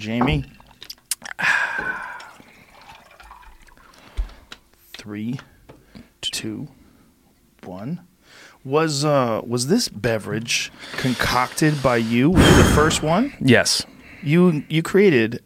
Jamie. Three, two, one. Was uh was this beverage concocted by you? It the first one? Yes. You you created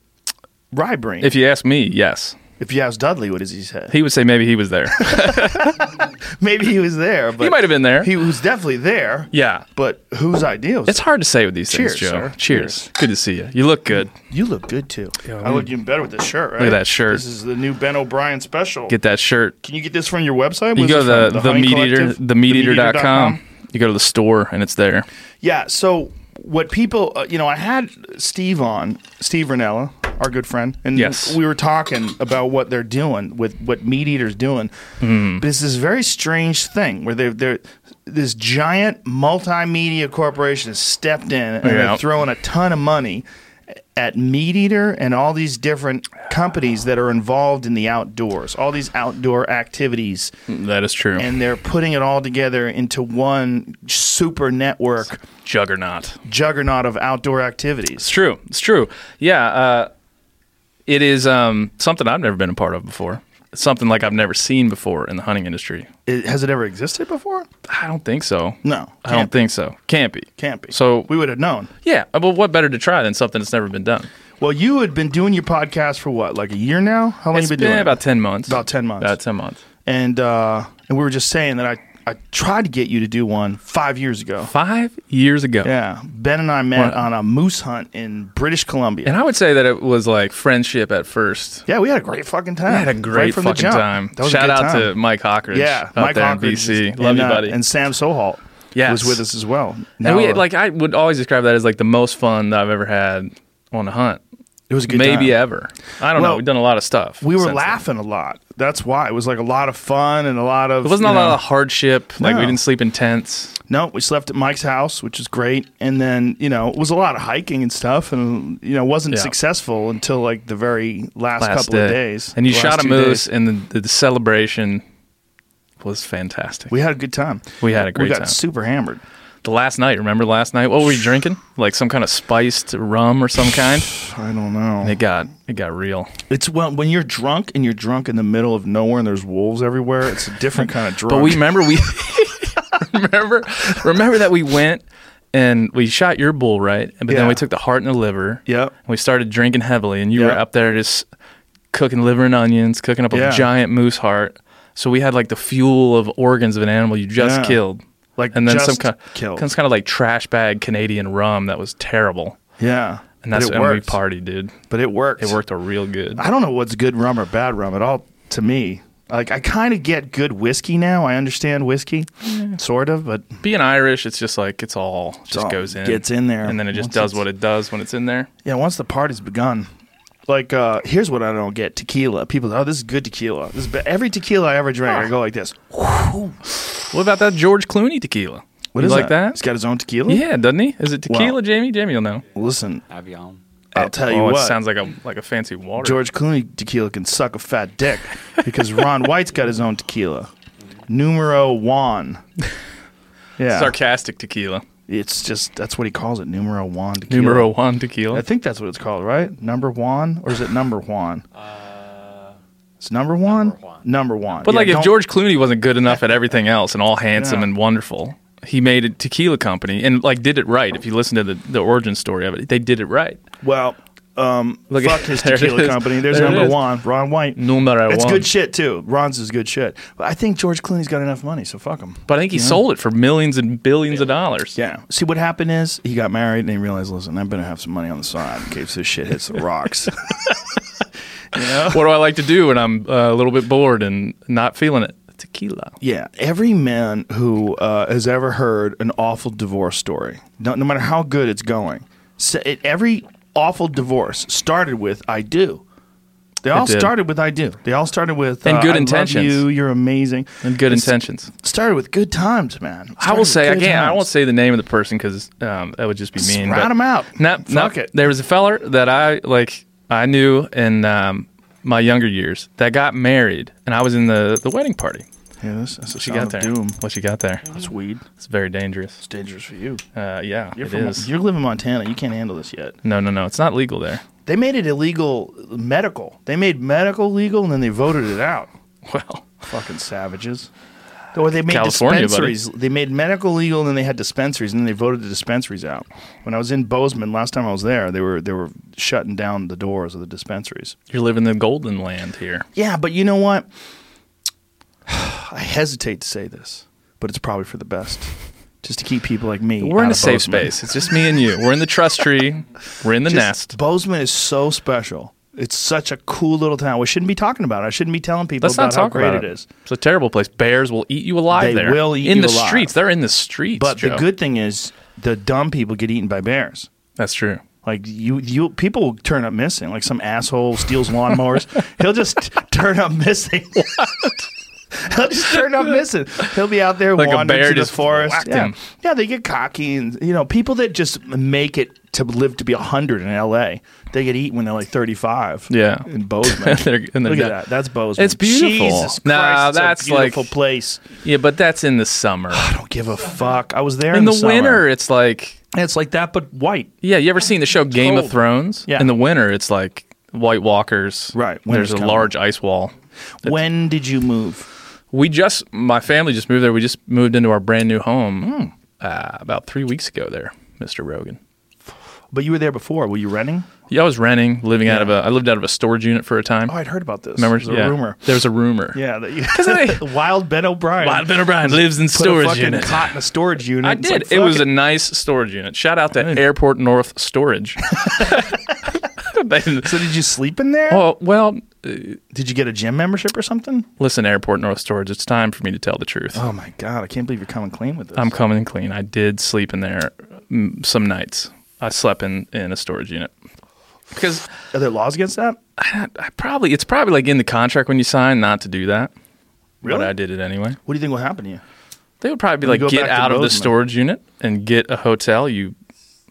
Rye Brain. If you ask me, yes. If you ask Dudley, what does he say? He would say maybe he was there. Maybe he was there, but he might have been there. He was definitely there. yeah. But whose idea was It's hard to say with these Cheers, things, Joe. sir. Cheers. Cheers. Good to see you. You look good. You look good too. I look even better with this shirt, right? at that shirt. This is the new Ben O'Brien special. Get that shirt. Can you get this from your website? You go it to from? the, the, Honey meat eater, Collective? the meateater.com. TheMeatEater.com? You go to the store and it's there. Yeah. So what people, uh, you know, I had Steve on, Steve Rinella, our good friend, and Yes. we were talking about what they're doing with what meat eaters doing. Mm-hmm. But it's this very strange thing where they're they're this giant multimedia corporation has stepped in and Yeah. they're throwing a ton of money at meat eater and all these different companies that are involved in the outdoors all these outdoor activities That is true. and they're putting it all together into one super network Juggernaut. juggernaut of outdoor activities. It's true. It's true. Yeah. Uh, it is um, something I've never been a part of before. It's something like I've never seen before in the hunting industry. It, has it ever existed before? I don't think so. No, I don't think so. Can't be. Can't be. So we would have known. yeah. Well, what better to try than something that's never been done? Well, you had been doing your podcast for what, like a year now? How long It's you been, been doing? it? about ten months. About 10 months. About ten months. and uh, and we were just saying that I I tried to get you to do one five years ago. Five years ago. Yeah, Ben and I met Wow. on a moose hunt in British Columbia. And I would say that it was like friendship at first. yeah, we had a great fucking time. I had a Right great from the fucking jump. time. That was a Shout good out time. to Mike Hockridge. yeah, out Mike there in Hockridge BC. and, Love you, uh, buddy. And Sam Soholt Yes. was with us as well. And Now, we uh, like I would always describe that as like the most fun that I've ever had on a hunt. it was a good Maybe time. ever. I don't know. Well, We've done a lot of stuff. We were since then. laughing a lot. That's why it was like a lot of fun and a lot of. It wasn't a know- lot of hardship. Like we didn't sleep in tents. No, we slept at Mike's house, which is great. And then, you know, it was a lot of hiking and stuff. And, you know, wasn't Yeah. successful until like the very last, Last couple of days. And you shot a moose, days. and the, the celebration was fantastic. We had a good time. We had a great We got time. super hammered. The last night, remember last night? What were we drinking? Like some kind of spiced rum or some kind. I don't know. It got it got real. It's well, when you're drunk and you're drunk in the middle of nowhere and there's wolves everywhere, it's a different kind of drunk. But we remember we remember remember that we went and we shot your bull right, but then we took the heart and the liver. Yep. And we started drinking heavily, and you were up there just cooking liver and onions, cooking up a Yeah. giant moose heart. So we had like the fuel of organs of an animal you just Yeah. killed, Like and then some kind, killed. some kind of like trash bag Canadian rum that was terrible. Yeah. And that's when we partied, dude. But it worked. It worked a real good. I don't know what's good rum or bad rum at all to me. Like I kind of get good whiskey now. I understand whiskey, mm-hmm. sort of, but Being Irish, it's just like it's all just all goes in, gets in there. and then it just Once does what it does when it's in there. yeah, once the party's begun, like uh here's what I don't get: tequila. People, oh, this is good tequila. This is be- every tequila I ever drank, I go like this. What about that George Clooney tequila? What you is like that? He's got his own tequila. Yeah, doesn't he? Is it tequila, Well- Jamie? Jamie, you'll know. Listen, Avion. I'll tell you oh, what. it sounds like a like a fancy water. George Clooney tequila can suck a fat dick because Ron White's got his own tequila. Numero one. Yeah. sarcastic tequila. It's just that's what he calls it, numero one tequila. Numero one tequila. I think that's what it's called, right? Number one, or is it number Juan? Uh, it's number one. Number one. Number Juan. but Yeah, like, if George Clooney wasn't good enough at everything else and all handsome Yeah. and wonderful, he made a tequila company and like did it right. If you listen to the, the origin story of it, they did it right. well, um, Look fuck his there tequila company. There's There number one, Ron White. Numero It's one. good shit too. Ron's is good shit. But I think George Clooney's got enough money, so fuck him. But I think he sold it for millions and billions of dollars. Yeah. See what happened is he got married and he realized, listen, I better have some money on the side in case this shit hits the rocks. you know? What do I like to do when I'm uh, a little bit bored and not feeling it? Tequila. Yeah, every man who uh, has ever heard an awful divorce story, no, no matter how good it's going, sa it, every awful divorce started with "I do." They all did. started with "I do." They all started with And uh, good I intentions. you, you're amazing, And good It's- intentions. Started with good times, man. I will say with I can't. I won't say the name of the person because um, that would just be mean. rat but 'em out. No, no, it. There was a feller that I like. I knew in um, my younger years that got married, and I was in the the wedding party. Yeah, this, that's a What you sound got of there? doom. What you got there? That's weed. It's very dangerous. It's dangerous for you. Uh, yeah, You're it from is. you live in Montana. You can't handle this yet. No, no, no. It's not legal there. They made it illegal medical. They made medical legal and then they voted it out. Well, Fucking savages. Or they made California, buddy. dispensaries. They made medical legal and then they had dispensaries and then they voted the dispensaries out. When I was in Bozeman last time I was there, they were they were shutting down the doors of the dispensaries. you're living the golden land here. Yeah, but you know what? I hesitate to say this, but it's probably for the best. Just to keep people like me. We're in a safe Bozeman. space. It's just me and you. We're in the trust tree. We're in the Just- nest. Bozeman is so special. It's such a cool little town. We shouldn't be talking about it. I shouldn't be telling people Let's about not how talk great about it it. is. It's a terrible place. Bears will eat you alive They there. will eat in you the alive. streets. They're in the streets. But the good thing is, the dumb people get eaten by bears. That's true. Like you, you people turn up missing. Like some asshole steals lawnmowers. He'll just turn up missing. He'll just turn up missing. He'll be out there Like a wandering bear through the forest. Yeah. him. yeah, they get cocky, and you know, people that just make it to live to be hundred in L.A. They get eaten when they're like thirty-five. Yeah. in Bozeman. They're- and they're Look at that. That's Bozeman. It's beautiful. Jesus Nah, Christ, it's that's a beautiful like- place. Yeah, but that's in the summer. I don't give a fuck. I was there In in, the, summer. winter, it's like It's like that, but white. yeah. You ever seen the show Game of. Thrones? Yeah. In the winter, it's like White Walkers. Right, There's a coming. large ice wall. When did you move? We just my family just moved there. We just moved into our brand new home Hmm. uh, about three weeks ago. There, Mister Rogan. But you were there before. Were you renting? Yeah, I was renting, living out of a. I lived out of a storage unit for a time. Oh, I'd heard about this. Remember? There's a yeah. rumor. There was a rumor. Yeah, that you, Wild Ben O'Brien. Wild Ben O'Brien lives in put a storage fucking unit. cot in a storage unit. I did. like, it was fuck a nice storage unit. Shout out to Airport North Storage. They- So did you sleep in there? oh well, uh, Did you get a gym membership or something? listen, Airport North Storage. It's time for me to tell the truth. Oh my god, I can't believe you're coming clean with this. I'm coming clean. I did sleep in there mm, some nights. I slept in in a storage unit because Are there laws against that? I, I probably it's probably like in the contract when you sign not to do that. Really? But I did it anyway. What do you think will happen to you? They would probably be you like, get out of the storage unit and get a hotel, you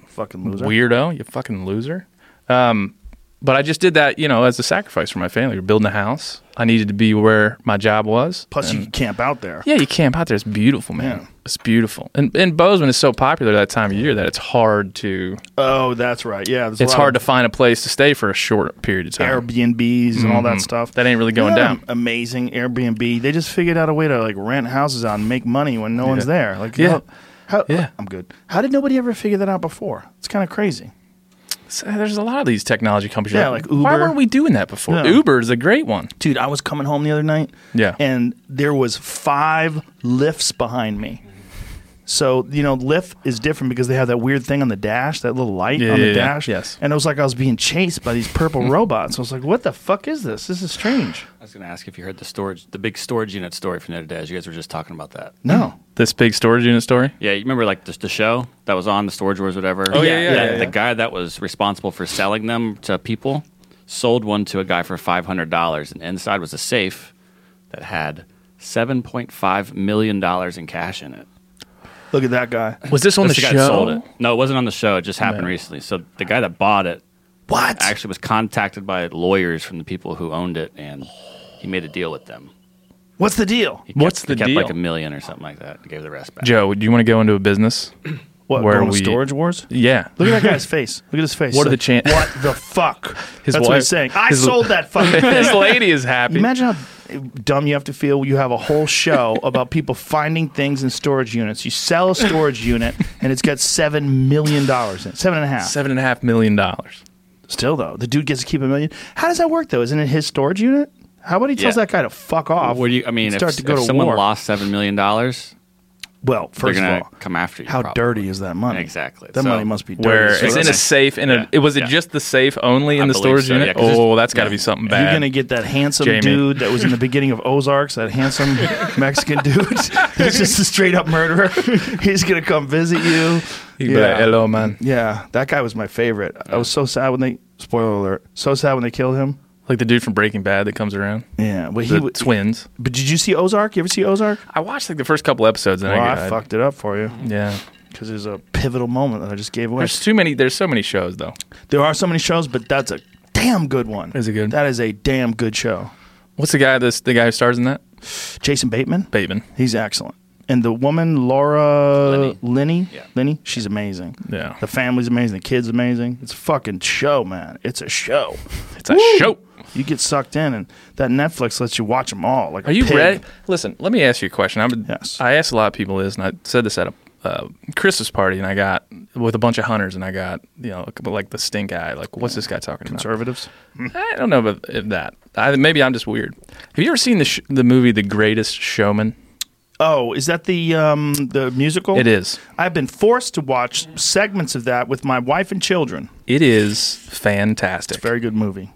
Fucking loser. weirdo, you fucking loser. Um, but I just did that, you know, as a sacrifice for my family. We're building a house. I needed to be where my job was. Plus, you can camp out there. yeah, you camp out there. It's beautiful, man. Yeah. It's beautiful. And and Bozeman is so popular that time of year that it's hard to Oh, that's right. Yeah, it's hard to find a place to stay for a short period of time. Airbnbs and all that Mhm. stuff. That ain't really going Yeah, down. Amazing Airbnb. They just figured out a way to like rent houses out and make money when no one's there. Like, Yeah. how, how, Yeah. I'm good. How did nobody ever figure that out before? It's kind of crazy. So uh, there's a lot of these technology companies. Yeah, like Why Uber. Why weren't we doing that before? Yeah. Uber is a great one. Dude, I was coming home the other night. Yeah. And there was five lifts behind me. So, you know, Lyft is different because they have that weird thing on the dash, that little light Yeah, on the yeah, yeah. dash. Yes. And it was like I was being chased by these purple robots. I was like, what the fuck is this? This is strange. I was going to ask if you heard the storage, the big storage unit story from the other day. As you guys were just talking about that. No. This big storage unit story. Yeah, you remember like the, the show that was on the Storage Wars, whatever. Oh, yeah, yeah, The- yeah, The yeah. guy that was responsible for selling them to people sold one to a guy for five hundred dollars, and inside was a safe that had seven point five million dollars in cash in it. Look at that guy. Was this on That's the guy show? that sold it. No, it wasn't on the show. It just happened Man. recently. So the guy that bought it What? actually was contacted by lawyers from the people who owned it, and he made a deal with them. What's the deal? He What's the he kept deal? like a million or something like that. and Gave the rest back. Joe, do you want to go into a business? What, Where going we- Storage Wars? Yeah. Look at that guy's face. Look at his face. What are Like, the chan- What the fuck? His That's what wife- he's saying. I his- sold that fucking thing. this lady is happy. Imagine how dumb you have to feel. You have a whole show about people finding things in storage units. You sell a storage unit, and it's got seven million dollars in it. Seven and a half. Seven and a half million dollars. Still though, the dude gets to keep a million. How does that work though? Isn't it his storage unit? How about he tells Yeah. that guy to fuck off? What do you? I mean, and if, start to go if to someone war? lost seven million dollars, well, first of all, come after you. how probably. dirty is that money? Exactly. That So- money must be dirty. Where So it's in a safe in a Yeah. it was it Yeah. just the safe only in I the storage so, unit? yeah, 'cause it's- oh, that's got to yeah. be something bad. You're gonna get that handsome Jamie. dude that was in the beginning of Ozarks, that handsome Mexican dude. He's just a straight up murderer. He's gonna come visit you. He'd be like, hello, man. Yeah, that guy was my favorite. I was so sad when they spoiler alert. So sad when they killed him. Like the dude from Breaking Bad that comes around. Yeah, but he. The w- twins. But did you see Ozark? You ever see Ozark? I watched like the first couple episodes and Well, I, I I fucked it up for you Yeah. because there's a pivotal moment that I just gave away. There's too many. There's so many shows though. There are so many shows, but that's a damn good one. Is it good? That is a damn good show. What's the guy? This the guy who stars in that? Jason Bateman. Bateman. He's excellent. and the woman Laura Linney. Linney, Yeah. Linney, she's amazing. Yeah. The family's amazing. The kid's amazing. It's a fucking show, man. It's a show. It's a show. You get sucked in, and that Netflix lets you watch them all. Like, a Are you pig. ready? Listen, let me ask you a question. I'm, Yes. I asked a lot of people this, and I said this at a uh, Christmas party, and I got with a bunch of hunters, and I got you know like the stink eye. Like, what's this guy talking about? Conservatives. I don't know about if that. I, maybe I'm just weird. Have you ever seen the sh- the movie The Greatest Showman? Oh, is that the um the musical? It is. I've been forced to watch segments of that with my wife and children. It is fantastic. Very good movie.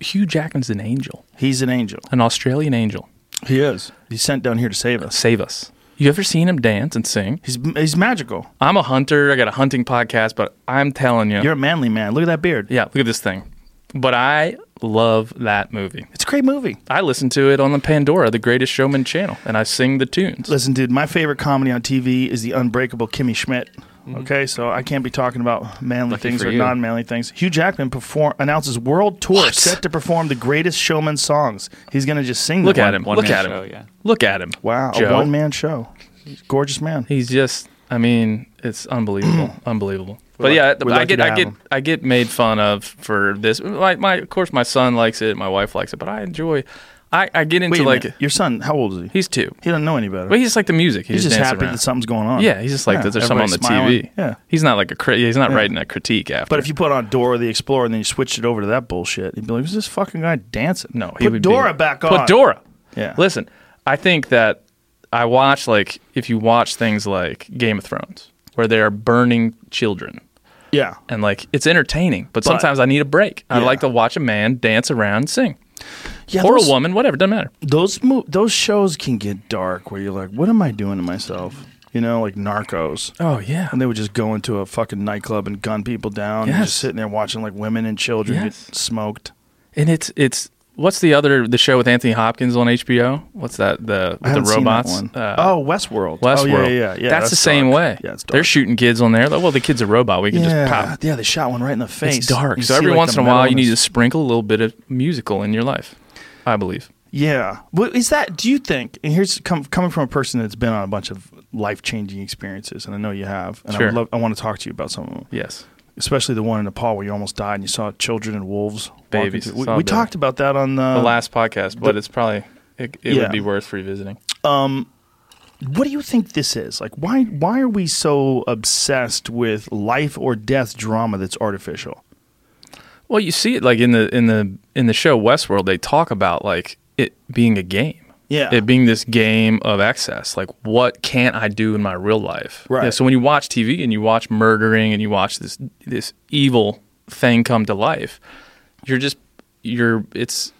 Hugh Jackman's an angel, He's an angel. an Australian angel. He is. He's sent down here to save us. Save us. You ever seen him dance and sing? He's he's magical. I'm a hunter. I got a hunting podcast, but I'm telling you, You're a manly man. Look at that beard. yeah, look at this thing. But I love that movie. It's a great movie. I listen to it on the Pandora, the Greatest Showman channel, and I sing the tunes. Listen, dude, my favorite comedy on TV is the unbreakable Kimmy Schmidt. Mm-hmm. Okay, so I can't be talking about manly Lucky things or you. non-manly things. Hugh Jackman perform announces world tour What? set to perform the greatest showman songs. He's gonna just sing. Look them. at him. One Look man at show, him. yeah. Look at him. Wow, Joe. a one-man show. He's gorgeous man. He's just. I mean, it's unbelievable, unbelievable. But yeah, we're I get, I get, him. I get made fun of for this. My, my, of course, my son likes it, my wife likes it, but I enjoy. I, I get into Wait a like minute. your son, how old is he? he's two, He doesn't know any better. but he's just like the music. He he's just happy around. that something's going on. Yeah, he's just like that. There's something on the everybody's TV. smiling. Yeah. he's not like a cri- he's not writing a critique after. But if you put on Dora the Explorer and then you switched it over to that bullshit, he'd be like, "Who's this fucking guy dancing?" no, he put would Dora be, back on. Put Dora. Yeah. Listen, I think that I watch like if you watch things like Game of Thrones, where they are burning children, Yeah. and like it's entertaining, but, But- sometimes I need a break. I Yeah. like to watch a man dance around and sing, Yeah. or those, a woman, whatever, doesn't matter. Those mo- those shows can get dark where you're like, "What am I doing to myself?" You know, like Narcos. Oh yeah, And they would just go into a fucking nightclub and gun people down. And Yes. just sitting there watching like women and children Yes. get smoked. and it's it's what's the other the show with Anthony Hopkins on HBO? What's that the with the robots? Uh, oh, Westworld. Westworld. Oh, yeah, yeah, yeah. That's, the same dark. way. Yeah, it's dark. They're shooting kids on there. Like, well, the kid's a robot. We can yeah, just pop. yeah. They shot one right in the face. It's dark. You So every like, once in a while, you need to sprinkle a little bit of musical in your life. I believe. Yeah. Well, is that? Do you think? And here's com- coming from a person that's been on a bunch of life changing experiences, and I know you have. And I, Sure. would love, I want to talk to you about some of them, Yes. especially the one in Nepal where you almost died and you saw children and wolves. Babies. We, we talked about that on the, the last podcast, but it's probably it, it Yeah. would be worth revisiting. Um, what do you think this is? Like, why why are we so obsessed with life or death drama that's artificial? Well, you see it like in the in the in the show Westworld. They talk about like it being a game. Yeah. It being this game of excess. Like, what can't I do in my real life? Right. Yeah, so when you watch TV and you watch murdering and you watch this this evil thing come to life, you're just you're it's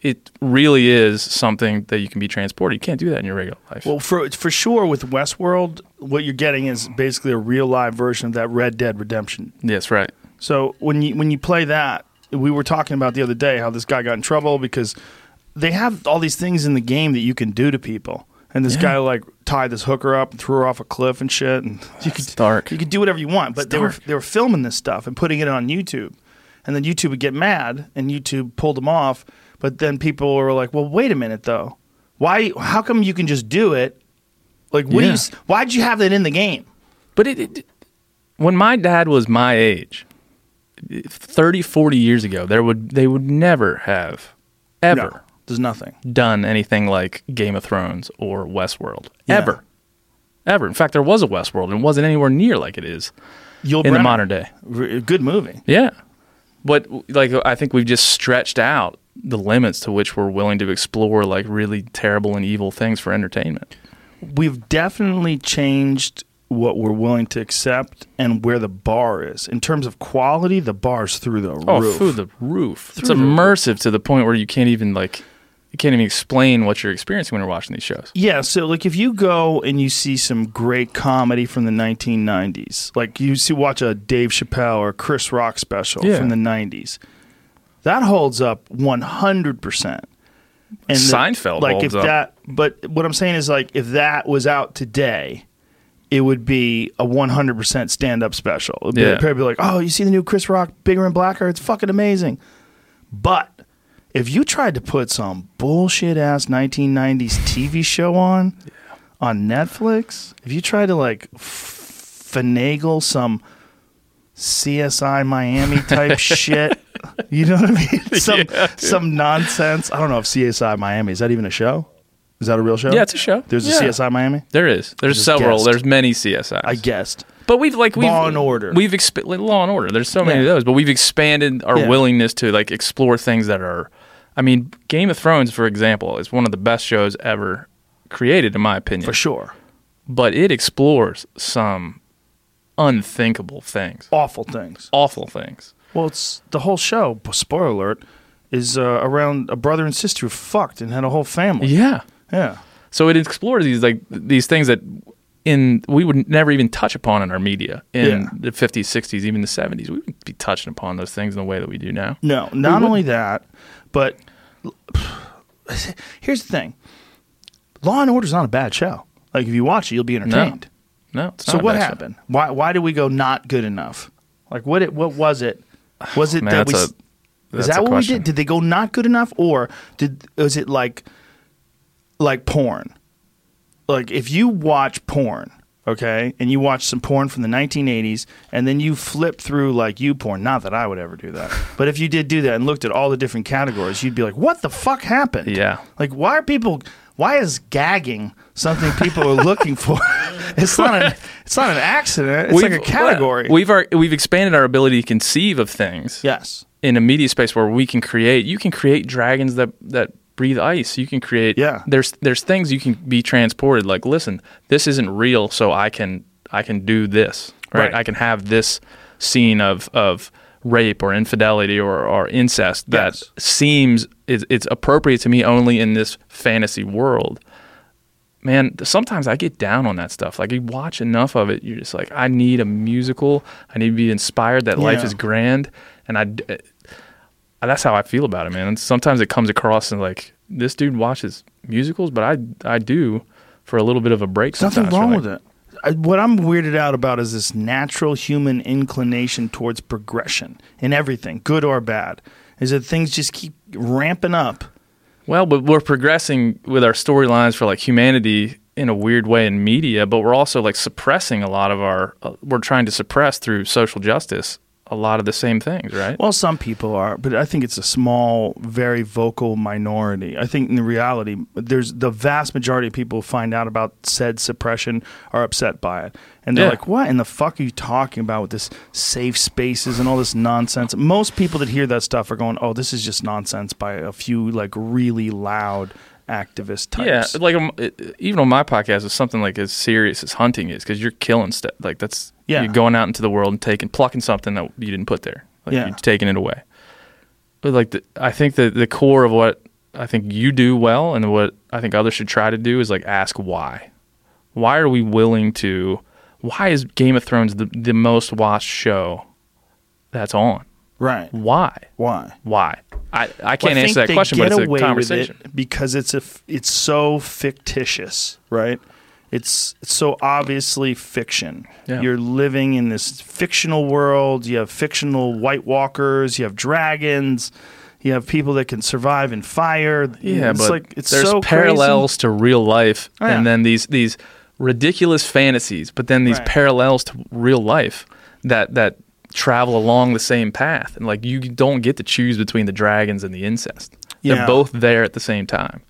it really is something that you can be transported. You can't do that in your regular life. Well, for for sure with Westworld, what you're getting is basically a real live version of that Red Dead Redemption yes, right. So when you when you play that, we were talking about the other day how this guy got in trouble because they have all these things in the game that you can do to people. And this Yeah. guy like tied this hooker up and threw her off a cliff and shit. And you could It's dark. You could do whatever you want, but It's they were they were filming this stuff and putting it on YouTube. And then YouTube would get mad, and YouTube pulled them off. But then people were like, "Well, wait a minute, though. Why? How come you can just do it? Like, what do you? Why'd you have that in the game? But it, it when my dad was my age, 30, 40 years ago, there would they would never have ever No, there's nothing. done anything like Game of Thrones or Westworld. Yeah. Ever. Ever. In fact, there was a Westworld and it wasn't anywhere near like it is Yul in the modern day. R- good movie. Yeah. But like I think we've just stretched out the limits to which we're willing to explore like really terrible and evil things for entertainment. we've definitely changed what we're willing to accept and where the bar is in terms of quality. The bar's through the Oh, roof. through the roof. it's Through the roof. immersive to the point where you can't even like you can't even explain what you're experiencing when you're watching these shows. yeah, so like if you go and you see some great comedy from the 1990s, like you see watch a Dave Chappelle or Chris Rock special Yeah. from the 90s, that holds up 100 percent. And the- Seinfeld like holds if up. that, but what I'm saying is like if that was out today, it would be a 100% stand up special. It'd be, Yeah. people would be like, oh, you see the new Chris Rock, Bigger and Blacker? It's fucking amazing. But if you tried to put some bullshit ass 1990s TV show on, on Netflix, if you tried to like finagle some CSI Miami type shit, you know what I mean? Some Yeah, some nonsense. I don't know if CSI Miami is that even a show? Is that a real show? Yeah, it's a show. There's Yeah. a CSI Miami. There is. There's several. guessed. There's many CSIs. I guessed. But we've like we've Law and Order. We've exp- like, Law and Order. There's so many Yeah. of those, but we've expanded our Yeah. willingness to like explore things that are. I mean, Game of Thrones, for example, is one of the best shows ever created, in my opinion. For sure. But it explores some unthinkable things, Awful things. awful things. Well, it's the whole show. Spoiler alert is uh, around a brother and sister who fucked and had a whole family. Yeah. Yeah. So it explores these like these things that in we would never even touch upon in our media in Yeah. the 50s, 60s, even the 70s. We wouldn't be touching upon those things in the way that we do now. No, not only that, but here's the thing: Law and Order is not a bad show. Like if you watch it, you'll be entertained. No. It's So not a what bad show. happened? Why why did we go not good enough? Like what it what was it? Was it Man, that we? that's is that a what question. we did? Did they go not good enough, or did was it like like porn? Like if you watch porn, okay, and you watch some porn from the 1980s, and then you flip through like you porn. Not that I would ever do that, but if you did do that and looked at all the different categories, you'd be like, "What the fuck happened?" Yeah. Like, why are people? Why is gagging something people are looking for? It's not an. It's not an accident. It's like a category. We've our, we've expanded our ability to conceive of things yes. in a media space where we can create. You can create dragons that that breathe ice. You can create. Yeah. There's there's things you can be transported. Like, listen, this isn't real, so I can I can do this. Right. Right. I can have this scene of of rape or infidelity or, or incest that Yes. seems it's, it's appropriate to me only in this fantasy world man, sometimes I get down on that stuff. Like you watch enough of it, you're just like, I need a musical. I need to be inspired that life is grand, and I. uh, That's how I feel about it, man. And sometimes it comes across and like this dude watches musicals, but I I do for a little bit of a break. Nothing wrong You're with it. I, what I'm weirded out about is this natural human inclination towards progression in everything, good or bad. Is that things just keep ramping up. Well, but we're progressing with our storylines for like humanity in a weird way in media, but we're also like suppressing a lot of our. Uh, we're trying to suppress through social justice a lot of the same things, right? Well, some people are, but I think it's a small, very vocal minority. I think in reality, there's the vast majority of people who find out about said suppression are upset by it. And they're Yeah. like, what in the fuck are you talking about with this safe spaces and all this nonsense? Most people that hear that stuff are going, oh, this is just nonsense by a few like really loud activist types. Yeah, like um, it, even on my podcast, it's something like as serious as hunting is because you're killing stuff. Like that's Yeah. you're going out into the world and taking plucking something that you didn't put there. Like Yeah. you're taking it away. But like the, I think that the core of what I think you do well and what I think others should try to do is like ask why. Why are we willing to? Why is Game of Thrones the, the most watched show that's on? Right. Why? Why? Why? I, I can't I answer that question, but it's a conversation. it because it's a f- it's so fictitious, right? It's, so obviously fiction. Yeah. You're living in this fictional world. You have fictional White Walkers. You have dragons. You have people that can survive in fire. Yeah, it's but like it's there's so parallels to real life, Oh, yeah. and then these these ridiculous fantasies, but then these Right. parallels to real life that that travel along the same path, and like you don't get to choose between the dragons and the incest. Yeah. They're both there at the same time.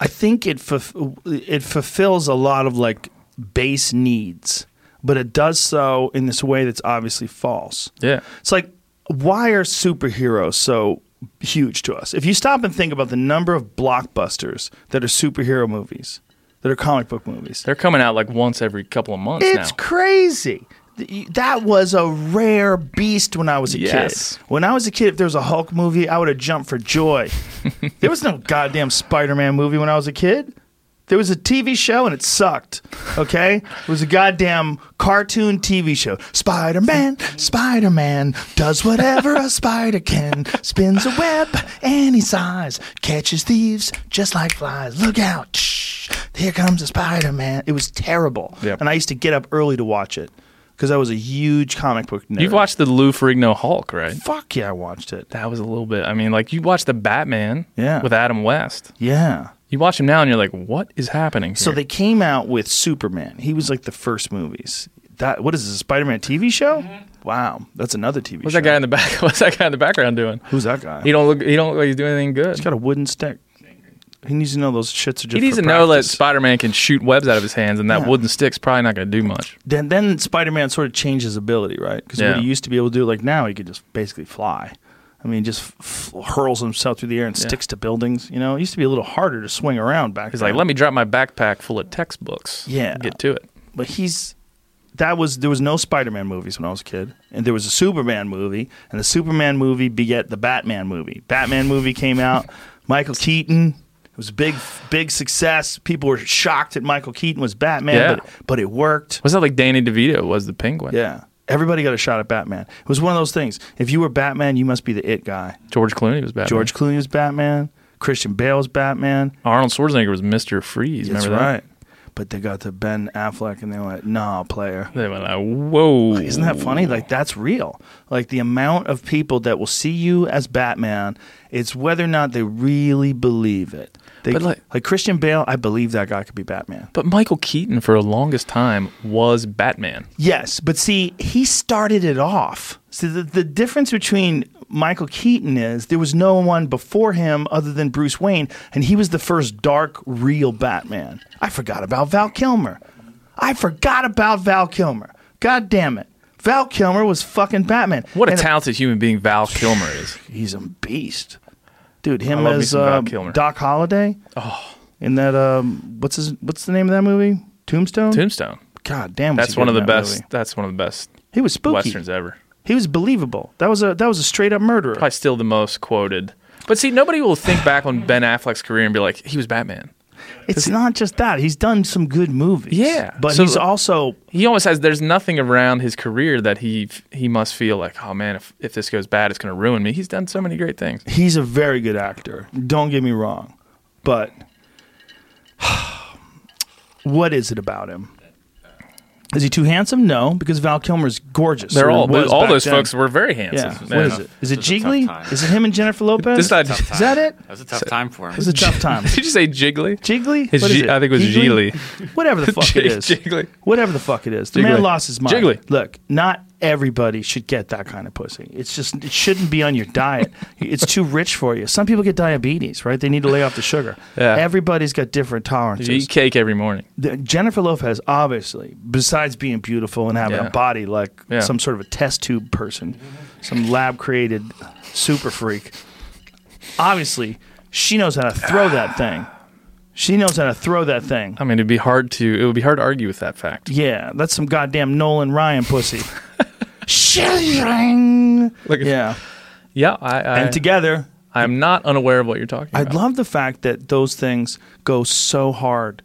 I think it fulf- it fulfills a lot of like base needs, but it does so in this way that's obviously false. Yeah, It's like, why are superheroes so huge to us? If you stop and think about the number of blockbusters that are superhero movies, that are comic book movies, they're coming out like once every couple of months it's now. crazy. Th- That was a rare beast when I was a Yes. kid. When I was a kid, if there was a Hulk movie, I would have jumped for joy. there was no goddamn Spider Man movie when I was a kid. There was a TV show and it sucked. Okay? It was a goddamn cartoon TV show. Spider Man, Spider Man does whatever a spider can. Spins a web any size. Catches thieves just like flies. Look out. Shh. Here comes a Spider Man. It was terrible. Yep. And I used to get up early to watch it because I was a huge comic book nerd. You've watched the Lou Ferrigno Hulk, right? Fuck yeah, I watched it. That was a little bit. I mean, like you watched the Batman, Yeah. with Adam West. Yeah. You watch him now, and you're like, "What is happening?" Here? So they came out with Superman. He was like the first movies. That what is this? A Spider-Man TV show? Mm-hmm. Wow, that's another TV What's show. that guy in the back? What's that guy in the background doing? Who's that guy? He don't look. He don't look like he's doing anything good. He's got a wooden stick. He needs to know those shits are just. He needs to know that. Spider-Man can shoot webs out of his hands, and that Yeah. wooden stick's probably not going to do much. then then Spider-Man sort of changed his ability, right? Because Yeah. what he used to be able to do, like now, he could just basically fly. I mean, just f- hurls himself through the air and sticks to buildings. You know, it used to be a little harder to swing around back. He's like, "Let me drop my backpack full of textbooks. Yeah. get to it." but he's that was there was no Spider-Man movies when I was a kid, and there was a Superman movie, and the Superman movie beget the Batman movie. Batman movie came out, Michael Keaton. It was a big, big success. People were shocked that Michael Keaton was Batman, Yeah. but, but it worked. Was that like Danny DeVito was the Penguin? Yeah, everybody got a shot at Batman. It was one of those things. If you were Batman, you must be the it guy. George Clooney was Batman. George Clooney was Batman. Christian Bale was Batman. Arnold Schwarzenegger was Mister Freeze. That's Remember that? right. But they got to Ben Affleck, and they went, "Nah, player." They went like, "Whoa!" Isn't that funny? Like that's real. Like the amount of people that will see you as Batman, it's whether or not they really believe it. They, But, like, like- Christian Bale, I believe that guy could be Batman. But Michael Keaton, for the longest time, was Batman. Yes, but see, he started it off. See, the, the difference between Michael Keaton is there was no one before him other than Bruce Wayne, and he was the first dark, real Batman. I forgot about Val Kilmer. I forgot about Val Kilmer. God damn it. Val Kilmer was fucking Batman. What a And talented human being Val Kilmer is. He's a beast, dude. Him as uh, Doc Holliday. Oh, in that um, what's his what's the name of that movie? Tombstone. Tombstone. God damn, That's one of the best. movie. That's one of the best He was spooky. westerns ever. He was believable. That was a that was a straight up murderer. Probably still the most quoted. But see, nobody will think back on Ben Affleck's career and be like, he was Batman. It's not just that. He's done some good movies. Yeah. But So- he's also He almost has. There's nothing around his career that he he must feel like, oh man, if if this goes bad, it's going to ruin me. He's done so many great things. he's a very good actor. Don't get me wrong. But what is it about him? Is he too handsome? No, because Val Kilmer's gorgeous. They're all was all those then. folks were very Yeah. handsome. What is it? Is it is a tough Jiggly? Is it him and Jennifer Lopez? This not- Is time. that it? That was a tough time for him. It was a tough time. Did you say Jiggly? Jiggly? It's What is G- it? I think it was Jiggly? Geely. Whatever the fuck it is. Jiggly. Whatever the fuck it is. The man lost his mind. Jiggly. Look, not everybody should get that kind of pussy. It's just it shouldn't be on your diet. it's too rich for you. Some people get diabetes, right? They need to lay off the sugar. Yeah. Everybody's got different tolerances. You eat cake every morning. The- Jennifer Lopez, obviously, besides being beautiful and having Yeah. a body like Yeah. some sort of a test tube person, some lab created super freak, obviously, she knows how to throw that thing. She knows how to throw that thing. I mean, it'd be hard to it would be hard to argue with that fact. Yeah, that's some goddamn Nolan Ryan pussy. Shilling. Look at- yeah, Yeah, I, I and together, I'm not unaware of what you're talking about. I about. love the fact that those things go so hard.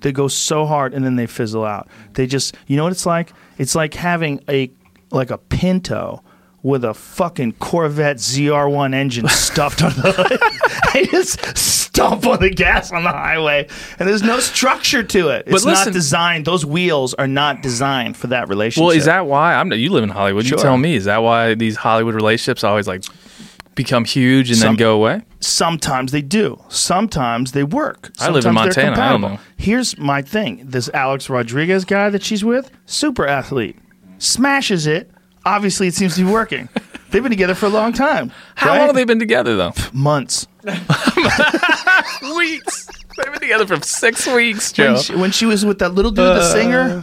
They go so hard and then they fizzle out. They just, you know what it's like? It's like having a like a Pinto with a fucking Corvette ZR1 engine stuffed on the hood. I just stomp on the gas on the highway, and there's no structure to it. It's not listen- designed. Those wheels are not designed for that relationship. well, is that why I'm? You live in Hollywood. Sure. You tell me. Is that why these Hollywood relationships always like become huge and Some- then go away? Sometimes they do. Sometimes they work. I live in Sometimes Montana. I don't know. Here's my thing: this Alex Rodriguez guy that she's with, super athlete, smashes it. Obviously, it seems to be working. They've been together for a long time. How right? long have they been together though? Months. weeks. They've been together for six weeks, Joe. When she, when she was with that little dude, the uh, singer.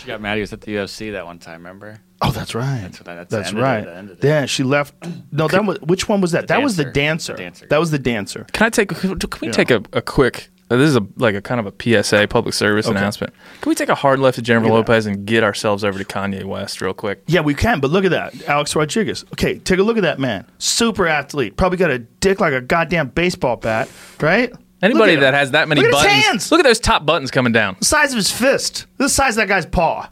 She got mad. He was at the UFC that one time. Remember? Oh, that's right. That's what that's That's the it, right. the end it. Yeah, she left. No, that was which one was that? The that was the dancer. dancer. Dancer. That was the dancer. Can I take? Can we Yeah. take a, a quick? This is a like a kind of a PSA, public service Okay. announcement. Can we take a hard left at Jennifer Look at that. Lopez and get ourselves over to Kanye West real quick? Yeah, we can, but look at that. Alex Rodriguez. Okay, take a look at that man. Super athlete. Probably got a dick like a goddamn baseball bat, right? Anybody that him. has that many Look at his buttons, hands. look at those top buttons coming down. The size of his fist. The size of that guy's paw.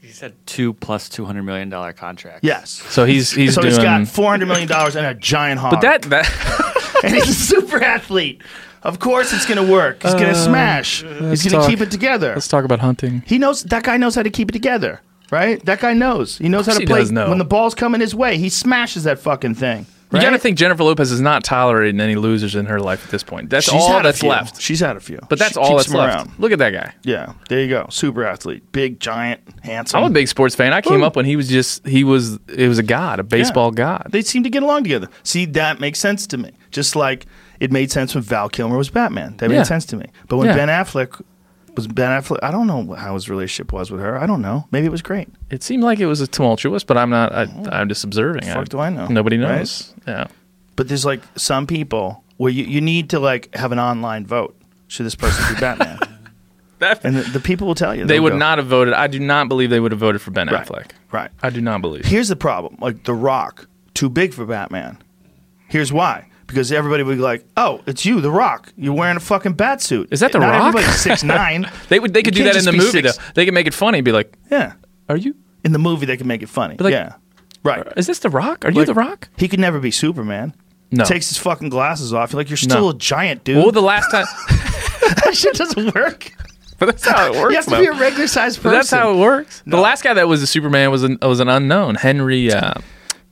He said two plus two hundred million dollar contract. Yes. So he's he's so doing. he's got four hundred million dollars and a giant hog. but that that and he's a super athlete. Of course, it's going to work. He's going to smash. He's Uh, let's to talk- keep it together. let's talk about hunting. He knows that guy knows how to keep it together, right? That guy knows. He knows how course to he play. does know. When the ball's coming his way, he smashes that fucking thing, You got to think Jennifer Lopez is not tolerating any losers in her life at this point. That's She's all had a that's few. left. She's had a few, But that's She all keeps that's them left. around. Look at that guy. Yeah, there you go. Super athlete, big, giant, handsome. I'm a big sports fan. I came up when he was just he was it was a god, a baseball god. They seem to get along together. See, that makes sense to me. Just like it made sense when Val Kilmer was Batman. That made Yeah. sense to me. But when Yeah. Ben Affleck was Ben Affleck, I don't know how his relationship was with her. I don't know. Maybe it was great. It seemed like it was a tumultuous, but I'm not. I, oh. I'm just observing. Fuck do I know, Nobody right? knows. Yeah. But there's like some people where you, you need to like have an online vote. Should this person be Batman? That, and the, the people will tell you. they They'll would go, not have voted. I do not believe they would have voted for Ben Right. Affleck. Right. I do not believe. Here's the problem. Like The Rock, too big for Batman. Here's why. Because everybody would be like, "Oh, it's you, The Rock. You're wearing a fucking bat suit." Is that The Not Rock? Everybody's six nine. They would. They could do that in the movie six- though. They could make it funny. And be like, Yeah. "Are you? In the movie, they could make it funny. like- yeah. Right. Is this The Rock? Are you The Rock?" He could never be Superman. No. Takes his fucking glasses off. You're like, you're still No. a giant dude. Well, the last time, that shit doesn't work. but that's how it works. You have to though. be a regular sized But person. that's how it works. The last guy that was a Superman was an was an unknown Henry. Uh,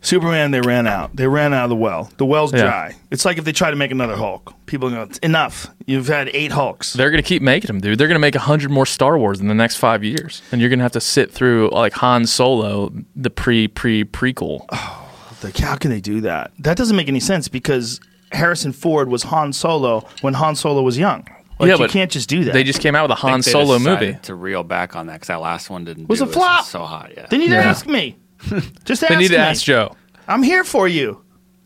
Superman, they ran out. They ran out of the well. The well's Yeah. dry. It's like if they try to make another Hulk. People go, enough. You've had eight Hulks. they're gonna keep making them, dude. They're gonna make a hundred more Star Wars in the next five years, and you're gonna have to sit through like Han Solo, the pre pre prequel. Oh, like, how can they do that? That doesn't make any sense because Harrison Ford was Han Solo when Han Solo was young. Like, Yeah, you but can't just do that. They just came out with a Han Solo movie. to reel back on that because that last one didn't. Was do a as- flop. So hot, yeah. They need to Yeah. ask me. Just ask They need to me. ask Joe. I'm here for you.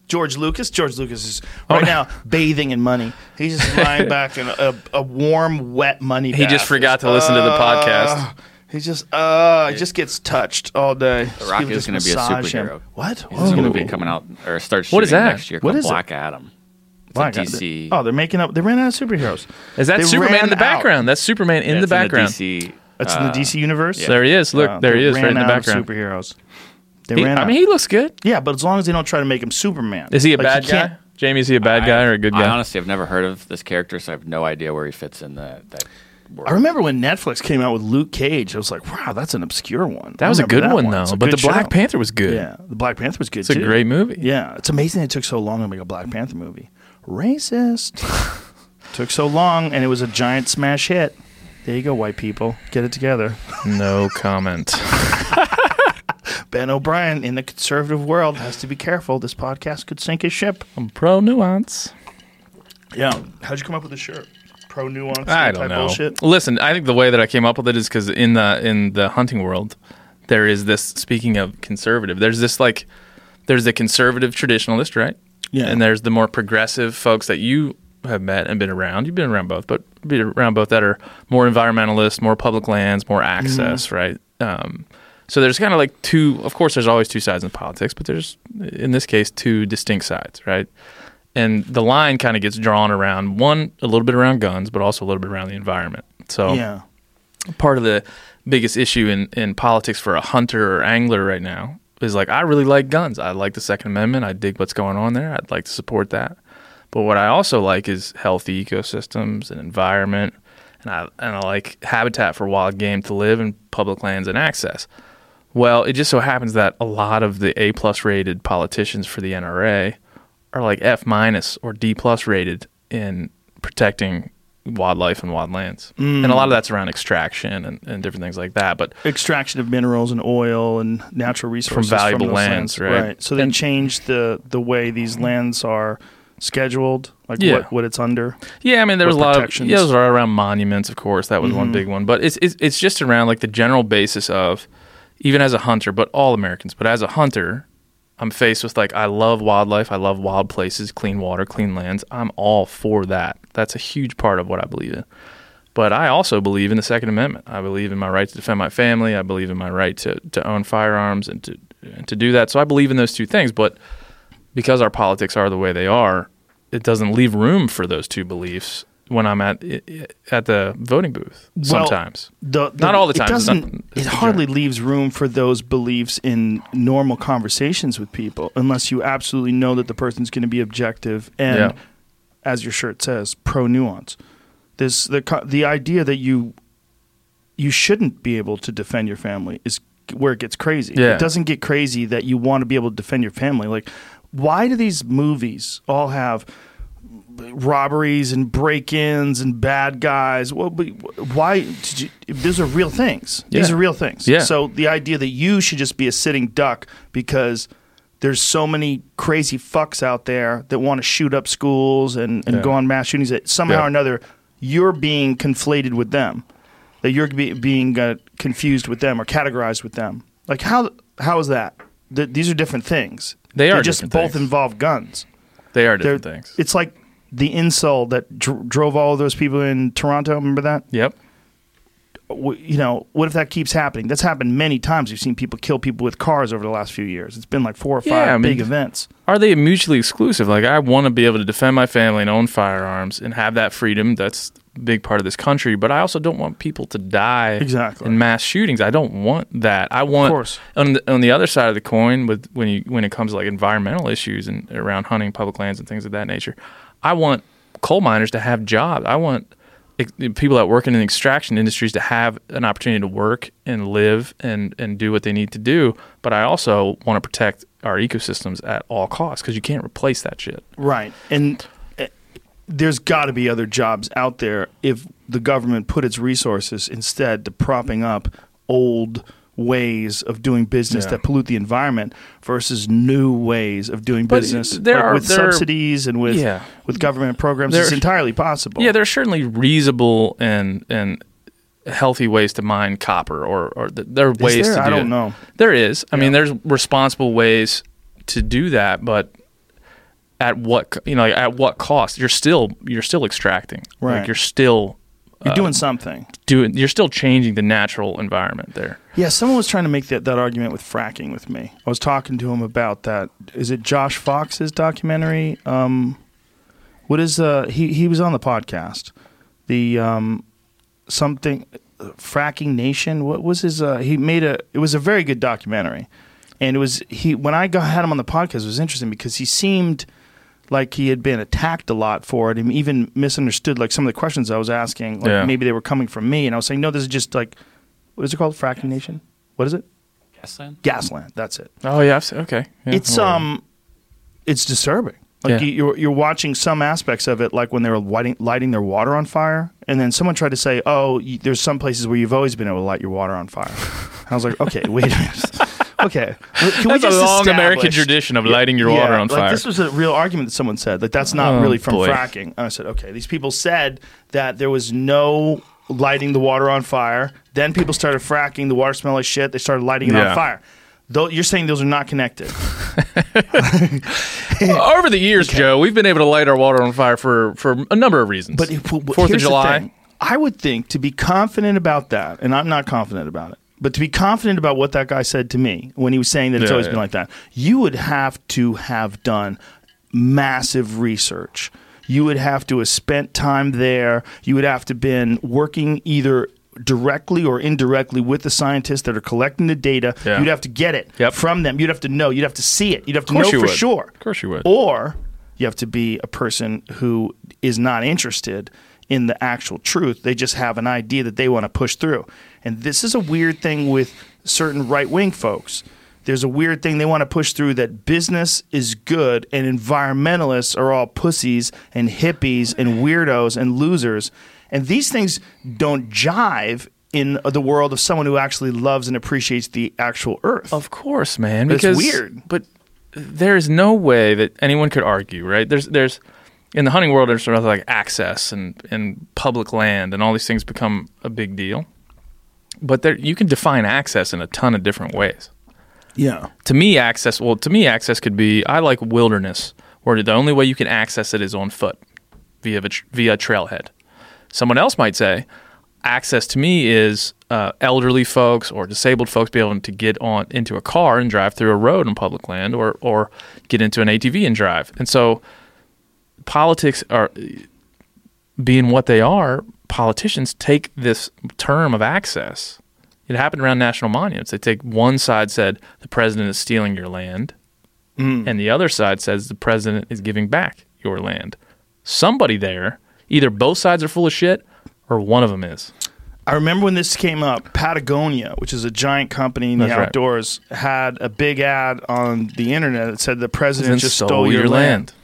George Lucas. George Lucas is right Oh. now bathing in money. He's just lying back in a, a warm, wet money. He just forgot to listen to the Uh, podcast. He just uh, he just gets touched all day. The Rock is going to be a superhero. What? He's going to be coming out or start shooting What is that? next year. What called is it? Black Adam? It's Black a Adam. DC. Oh, they're making up. They ran out of superheroes. Is that They Superman in the ran background? That's Superman in Yeah, the it's background. DC. That's in uh, the DC universe. yeah. There he is. Look, Uh, there they he is, right in the out of background. superheroes. They He- ran I out. mean, he looks good. yeah, but as long as they don't try to make him Superman. Is he a Like, bad can't- guy? Jamie, is he a bad I- guy or a good I guy? honestly have never heard of this character, so I have no idea where he fits in the, that. World. I remember when Netflix came out with Luke Cage. I was like, wow, that's an obscure one. that I was a good that one, though. a But the Black show. Panther was good. Yeah, the Black Panther was good. It's a great movie. Yeah, it's amazing it took so long to make a Black Panther movie. Racist. took so long, and it was a giant smash hit. There you go, white people. Get it together. No comment. Ben O'Brien in the conservative world has to be careful. This podcast could sink his ship. I'm pro nuance. Yeah. How'd you come up with the shirt? Pro nuance. I don't know. Bullshit. Listen, I think the way that I came up with it is because in the in the hunting world, there is this. Speaking of conservative, there's this like, there's the conservative traditionalist, right? Yeah. And there's the more progressive folks that you have met and been around. You've been around both, but been around both that are more environmentalist, more public lands, more access, Mm-hmm. right? Um, so there's kind of like two. Of course, there's always two sides in politics, but there's in this case two distinct sides, right? And the line kind of gets drawn around one a little bit around guns, but also a little bit around the environment. So Yeah. part of the biggest issue in, in politics for a hunter or angler right now is like I really like guns. I like the Second Amendment. I dig what's going on there. I'd like to support that. But what I also like is healthy ecosystems and environment, and I and I like habitat for wild game to live in public lands and access. Well, it just so happens that a lot of the A plus rated politicians for the NRA are like F minus or D plus rated in protecting wildlife and wildlands. And a lot of that's around extraction and, and different things like that. But Extraction of minerals and oil and natural resources from valuable those lands, right? So they And- changed the the way these lands are scheduled, like Yeah. what, what it's under. Yeah, I mean there was a lot of yeah, those are around monuments, of course. That was one Mhm. big one, but it's, it's it's just around like the general basis of even as a hunter, but all Americans. But as a hunter, I'm faced with like I love wildlife, I love wild places, clean water, clean lands. I'm all for that. That's a huge part of what I believe in. But I also believe in the Second Amendment. I believe in my right to defend my family. I believe in my right to, to own firearms and to and to do that. So I believe in those two things. But because our politics are the way they are, it doesn't leave room for those two beliefs when I'm at at the voting booth. Well, Sometimes, The, the- Not all the It time, it's doesn't. not- it hardly leaves room for those beliefs in normal conversations with people, unless you absolutely know that the person's going to be objective and, Yeah. as your shirt says, pro nuance. This the the idea that you you shouldn't be able to defend your family is where it gets crazy. Yeah. It doesn't get crazy that you want to be able to defend your family. Like why do these movies all have robberies and break-ins and bad guys? Well, but why? Did you, these are real things. These are real things. Yeah. So the idea that you should just be a sitting duck because there's so many crazy fucks out there that want to shoot up schools and, and Yeah. go on mass shootings that somehow Yeah. or another you're being conflated with them, that you're be, being uh, confused with them or categorized with them. Like how how is that? Th- these are different things. They are just both things. involve guns. They are They're- different things. It's like the insult that dr- drove all of those people in Toronto. Remember that? Yep. W- You know, what if that keeps happening? That's happened many times. You've seen people kill people with cars over the last few years. It's been like four or five Yeah, I mean- big events. Are they mutually exclusive? Like I want to be able to defend my family and own firearms and have that freedom. That's a big part of this country. But I also don't want people to die Exactly. in mass shootings. I don't want that. I want course. on the, on the other side of the coin with when you when it comes to like environmental issues and around hunting public lands and things of that nature. I want coal miners to have jobs. I want people that work in the extraction industries to have an opportunity to work and live and and do what they need to do. But I also want to protect our ecosystems at all costs because you can't replace that shit. Right. And uh, there's got to be other jobs out there if the government put its resources instead to propping up old ways of doing business Yeah. that pollute the environment versus new ways of doing But business there like are- with there subsidies and with Yeah. with government programs There- it's entirely possible. Yeah, there are certainly reasonable and and healthy ways to mine copper, or or th- there are ways there? to do I don't it. know. There is. I mean, there's responsible ways to do that, but at what you know, at what cost? You're still you're still extracting. Right. Like you're still You're uh, doing something. doing. You're still changing the natural environment there. Yeah, someone was trying to make that, that argument with fracking with me. I was talking to him about that. Is it Josh Fox's documentary? Um, what is uh he he was on the podcast. The um something fracking nation. What was his uh he made a it was a very good documentary. And it was he when I got had him on the podcast it was interesting because he seemed like he had been attacked a lot for it and even misunderstood like some of the questions I was asking like Yeah. maybe they were coming from me and I was saying no this is just like what is it called fracking nation what is it Gasland? gasland that's it Oh yeah. I've se- Okay. Yeah, it's well, um it's disturbing like Yeah. you, you're you're watching some aspects of it like when they were lighting, lighting their water on fire and then someone tried to say oh y there's some places where you've always been able to light your water on fire i was like okay wait a minute okay Can we That's a just long American tradition of lighting your water on like fire. this was a real argument that someone said like that's not Oh, really from boy. fracking and i said okay these people said that there was no lighting the water on fire then people started fracking the water smelled like shit they started lighting it Yeah. on fire Though you're saying those are not connected Over the years, Joe, we've been able to light our water on fire for for a number of reasons. But if, w- Fourth of here's the July. thing. I would think to be confident about that, and I'm not confident about it, but to be confident about what that guy said to me when he was saying that it's Yeah, always yeah. been like that, you would have to have done massive research. You would have to have spent time there. You would have to have been working either directly or indirectly with the scientists that are collecting the data. Yeah. You'd have to get it Yep. from them. You'd have to know. You'd have to see it. You'd have to know for would. sure. Of course you would. Or you have to be a person who is not interested in the actual truth. They just have an idea that they want to push through. And this is a weird thing with certain right wing folks. There's a weird thing they want to push through that business is good and environmentalists are all pussies and hippies and weirdos and losers. And these things don't jive in the world of someone who actually loves and appreciates the actual earth. Of course, man. But it's weird. But there is no way that anyone could argue, right? There's there's in the hunting world there's sort of like access and, and public land and all these things become a big deal. But there you can define access in a ton of different ways. Yeah. To me, access well, to me access could be I like wilderness, where the only way you can access it is on foot via via trailhead. Someone else might say access to me is uh, elderly folks or disabled folks be able to get on into a car and drive through a road on public land or or get into an ATV and drive. And so politics are being what they are, politicians take this term of access. It happened around national monuments. They take one side said the president is stealing your land, mm. and the other side says the president is giving back your land. Somebody there, either both sides are full of shit or one of them is. I remember when this came up, Patagonia, which is a giant company in the That's right. outdoors, had a big ad on the internet that said the president just stole, your, land.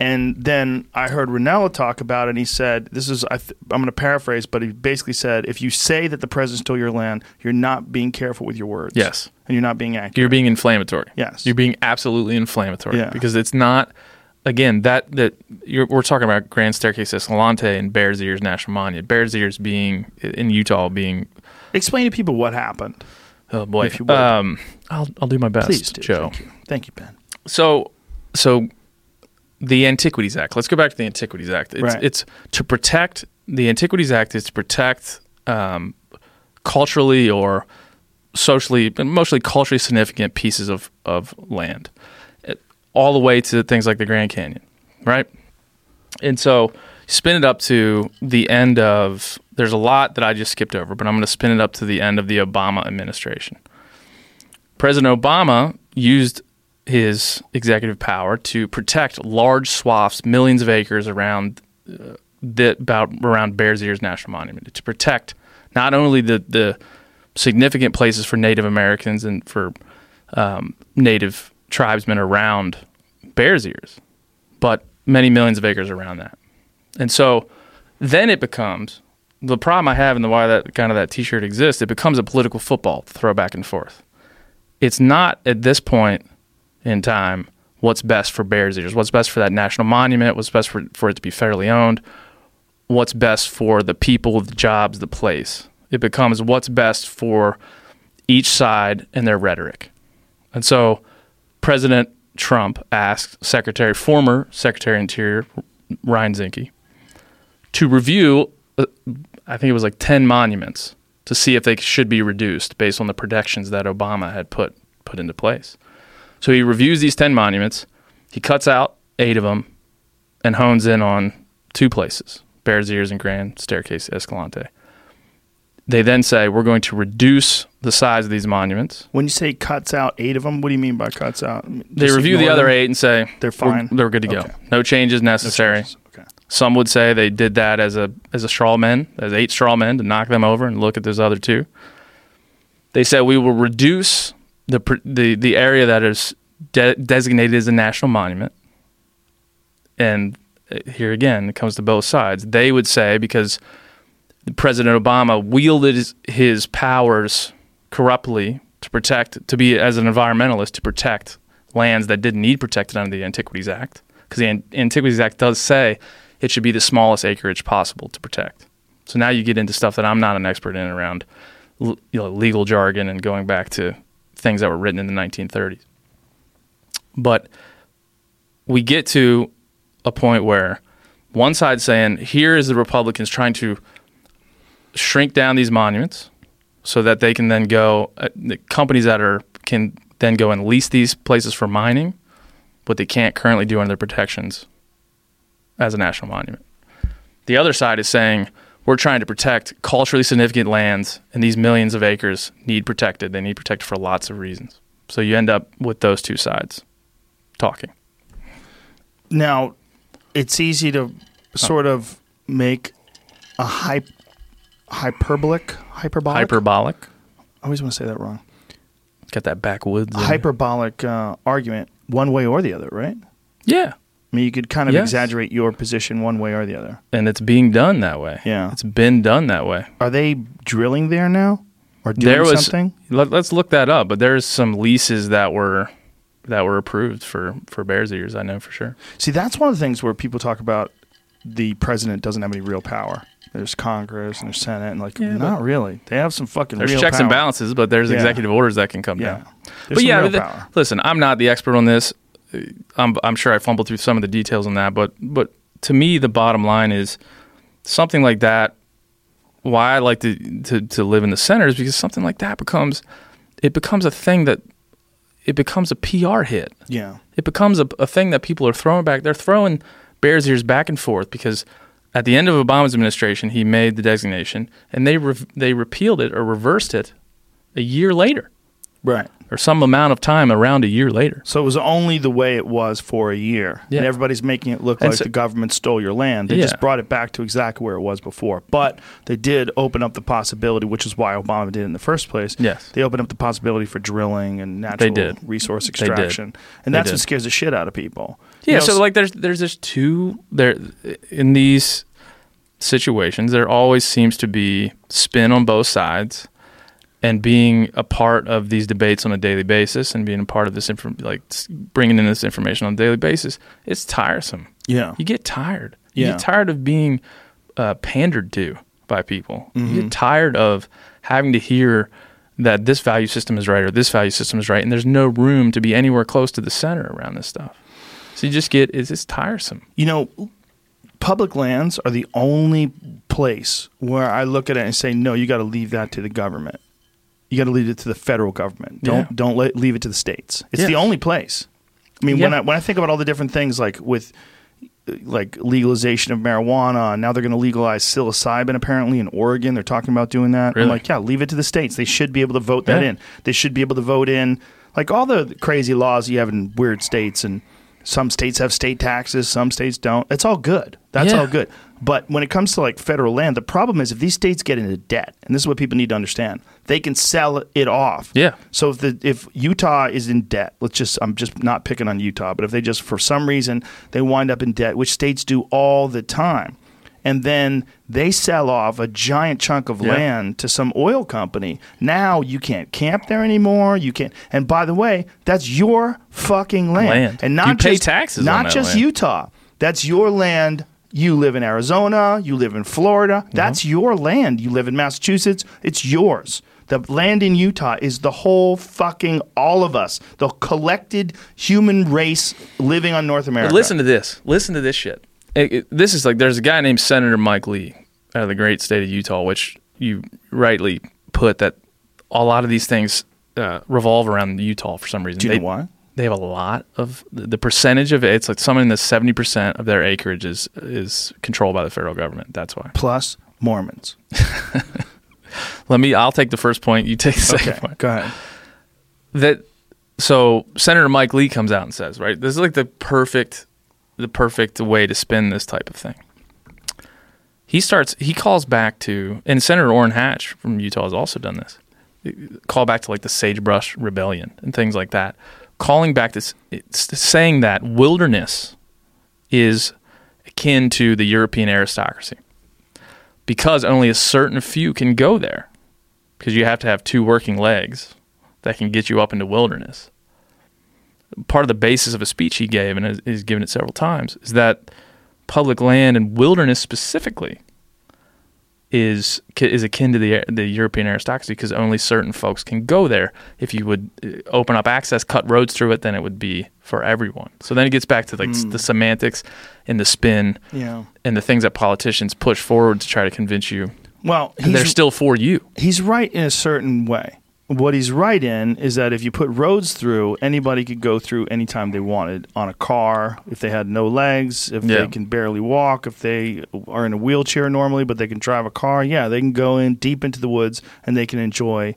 And then I heard Rinella talk about it, and he said, "This is I th- I'm going to paraphrase, but he basically said, if you say that the president stole your land, you're not being careful with your words. Yes. and you're not being accurate. You're being inflammatory. Yes. You're being absolutely inflammatory Yeah. because it's not again that that you're, we're talking about Grand Staircase Escalante and Bears Ears National Monument. Bears Ears being in Utah being Explain to people what happened. oh boy. If you would. Um, I'll I'll do my best, Please do, Joe. Thank you, Thank you Ben. So so the Antiquities Act. Let's go back to the Antiquities Act. It's Right. it's to protect the Antiquities Act is to protect um, culturally or socially, mostly culturally significant pieces of of land, It- all the way to things like the Grand Canyon, right? And so spin it up to the end of. There's a lot that I just skipped over, but I'm going to spin it up to the end of the Obama administration. President Obama used his executive power to protect large swaths, millions of acres around uh, that about around Bears Ears National Monument to protect not only the the significant places for Native Americans and for um, Native tribesmen around Bears Ears, but many millions of acres around that. And so then it becomes the problem I have and the why that kind of that T-shirt exists. It becomes a political football to throw back and forth. It's not at this point in time what's best for Bears Ears, what's best for that national monument, what's best for, for it to be federally owned, what's best for the people, the jobs, the place. It becomes what's best for each side and their rhetoric. And so President Trump asked Secretary, former Secretary Interior Ryan Zinke, to review, uh, I think it was like 10 monuments to see if they should be reduced based on the protections that Obama had put, put into place. So he reviews these 10 monuments, he cuts out eight of them, and hones in on two places Bears Ears and Grand Staircase Escalante. They then say, we're going to reduce the size of these monuments. When you say cuts out eight of them, what do you mean by cuts out? They review the other them? eight and say, They're fine? They're good to go. No changes necessary. Okay. Some would say they did that as a as a straw man, as eight straw men to knock them over and look at those other two. They said we will reduce the the the area that is de- designated as a national monument. And uh, here again, it comes to both sides. They would say because President Obama wielded his, his powers corruptly to protect, to be as an environmentalist, to protect lands that didn't need protected under the Antiquities Act, because the An- Antiquities Act does say it should be the smallest acreage possible to protect. So now you get into stuff that I'm not an expert in around you know, legal jargon and going back to things that were written in the 1930s. But we get to a point where one side saying, here is the Republicans trying to shrink down these monuments so that they can then go, uh, the companies that are can then go and lease these places for mining, what they can't currently do under their protections as a national monument. The other side is saying, we're trying to protect culturally significant lands, and these millions of acres need protected. They need protected for lots of reasons. So you end up with those two sides talking. Now, it's easy to sort of make a hy- hyperbolic, hyperbolic. Hyperbolic. I always want to say that wrong. It's got that backwoods. Hyperbolic uh, argument, one way or the other, right? Yeah. I mean, you could kind of Yes. exaggerate your position one way or the other. And it's being done that way. Yeah. It's been done that way. Are they drilling there now, or doing there was something? Let, us look that up. But there's some leases that were that were approved for for Bears ears. I know for sure. See, that's one of the things where people talk about the president doesn't have any real power. There's Congress and there's Senate, and like, Yeah, not really. They have some fucking There's checks power. and balances, but there's Yeah. executive orders that can come Yeah, down. there's but yeah, real the- power. listen, I'm not the expert on this. I'm I'm sure I fumbled through some of the details on that, but but to me, the bottom line is something like that. Why I like to, to to live in the center is because something like that becomes it becomes a thing that it becomes a PR hit. Yeah, It becomes a, a thing that people are throwing back. They're throwing Bears ears back and forth because at the end of Obama's administration, he made the designation, and they re- they repealed it or reversed it a year later. right. Or some amount of time around a year later. So it was only the way it was for a year, Yeah. and everybody's making it look And like so- the government stole your land. They Yeah. just brought it back to exactly where it was before. But they did open up the possibility, which is why Obama did it in the first place. Yes. they opened up the possibility for drilling and natural did. resource did. extraction, and that's what scares the shit out of people. You Yeah, know, so like there's there's just two there in these situations there always seems to be spin on both sides and being a part of these debates on a daily basis and being a part of this inform like bringing in this information on a daily basis it's tiresome yeah, you get tired you Yeah. get tired of being uh, pandered to by people you Mm-hmm. get tired of having to hear that this value system is right or this value system is right and there's no room to be anywhere close to the center around this stuff so you just get it's, it's tiresome you know, public lands are the only place where I look at it and say, no, you got to leave that to the government. You got to leave it to the federal government. Don't Yeah. don't let, leave it to the states. It's the only place. I mean, when I when I think about all the different things like with uh, like legalization of marijuana, and now they're going to legalize psilocybin. Apparently in Oregon, they're talking about doing that. I'm like, yeah, leave it to the states. They should be able to vote that Yeah. in. They should be able to vote in like all the crazy laws you have in weird states and some states have state taxes, some states don't. It's all good. That's Yeah. all good. But when it comes to like federal land, the problem is if these states get into debt, and this is what people need to understand, they can sell it off. Yeah. So if the if Utah is in debt, let's just I'm just not picking on Utah, but if they just for some reason they wind up in debt, which states do all the time, and then they sell off a giant chunk of Yeah. land to some oil company. Now you can't camp there anymore. You can't. And by the way, that's your fucking land, Land. and not You pay just taxes on not just land. Utah. That's your land. You live in Arizona. You live in Florida. Mm-hmm. That's your land. You live in Massachusetts. It's yours. The land in Utah is the whole fucking all of us, the collected human race living on North America. But listen to this. Listen to this shit. It- it- this is like there's a guy named Senator Mike Lee out of the great state of Utah, which you rightly put that a lot of these things uh, revolve around Utah for some reason. Do you they, know why? They have a lot of the percentage of it. It's like something in the seventy percent of their acreage is is controlled by the federal government. That's why. Plus Mormons. Let me. I'll take the first point. You take the second Okay, point. go ahead. that so Senator Mike Lee comes out and says, right, this is like the perfect the perfect way to spin this type of thing. He starts he calls back to and Senator Orrin Hatch from Utah has also done this. Call back to like the sagebrush rebellion and things like that. Calling back this it's saying that wilderness is akin to the European aristocracy. Because only a certain few can go there. Because you have to have two working legs that can get you up into wilderness. Part of the basis of a speech he gave, and he's given it several times, is that public land and wilderness specifically is is akin to the the European aristocracy because only certain folks can go there. If you would uh, open up access, cut roads through it, then it would be for everyone. So then it gets back to like s- the semantics and the spin Yeah. and the things that politicians push forward to try to convince you Well, they're still for you. he's right in a certain way. What he's right in is that if you put roads through, anybody could go through anytime they wanted on a car, if they had no legs, if Yeah. they can barely walk, if they are in a wheelchair normally, but they can drive a car. Yeah, they can go in deep into the woods and they can enjoy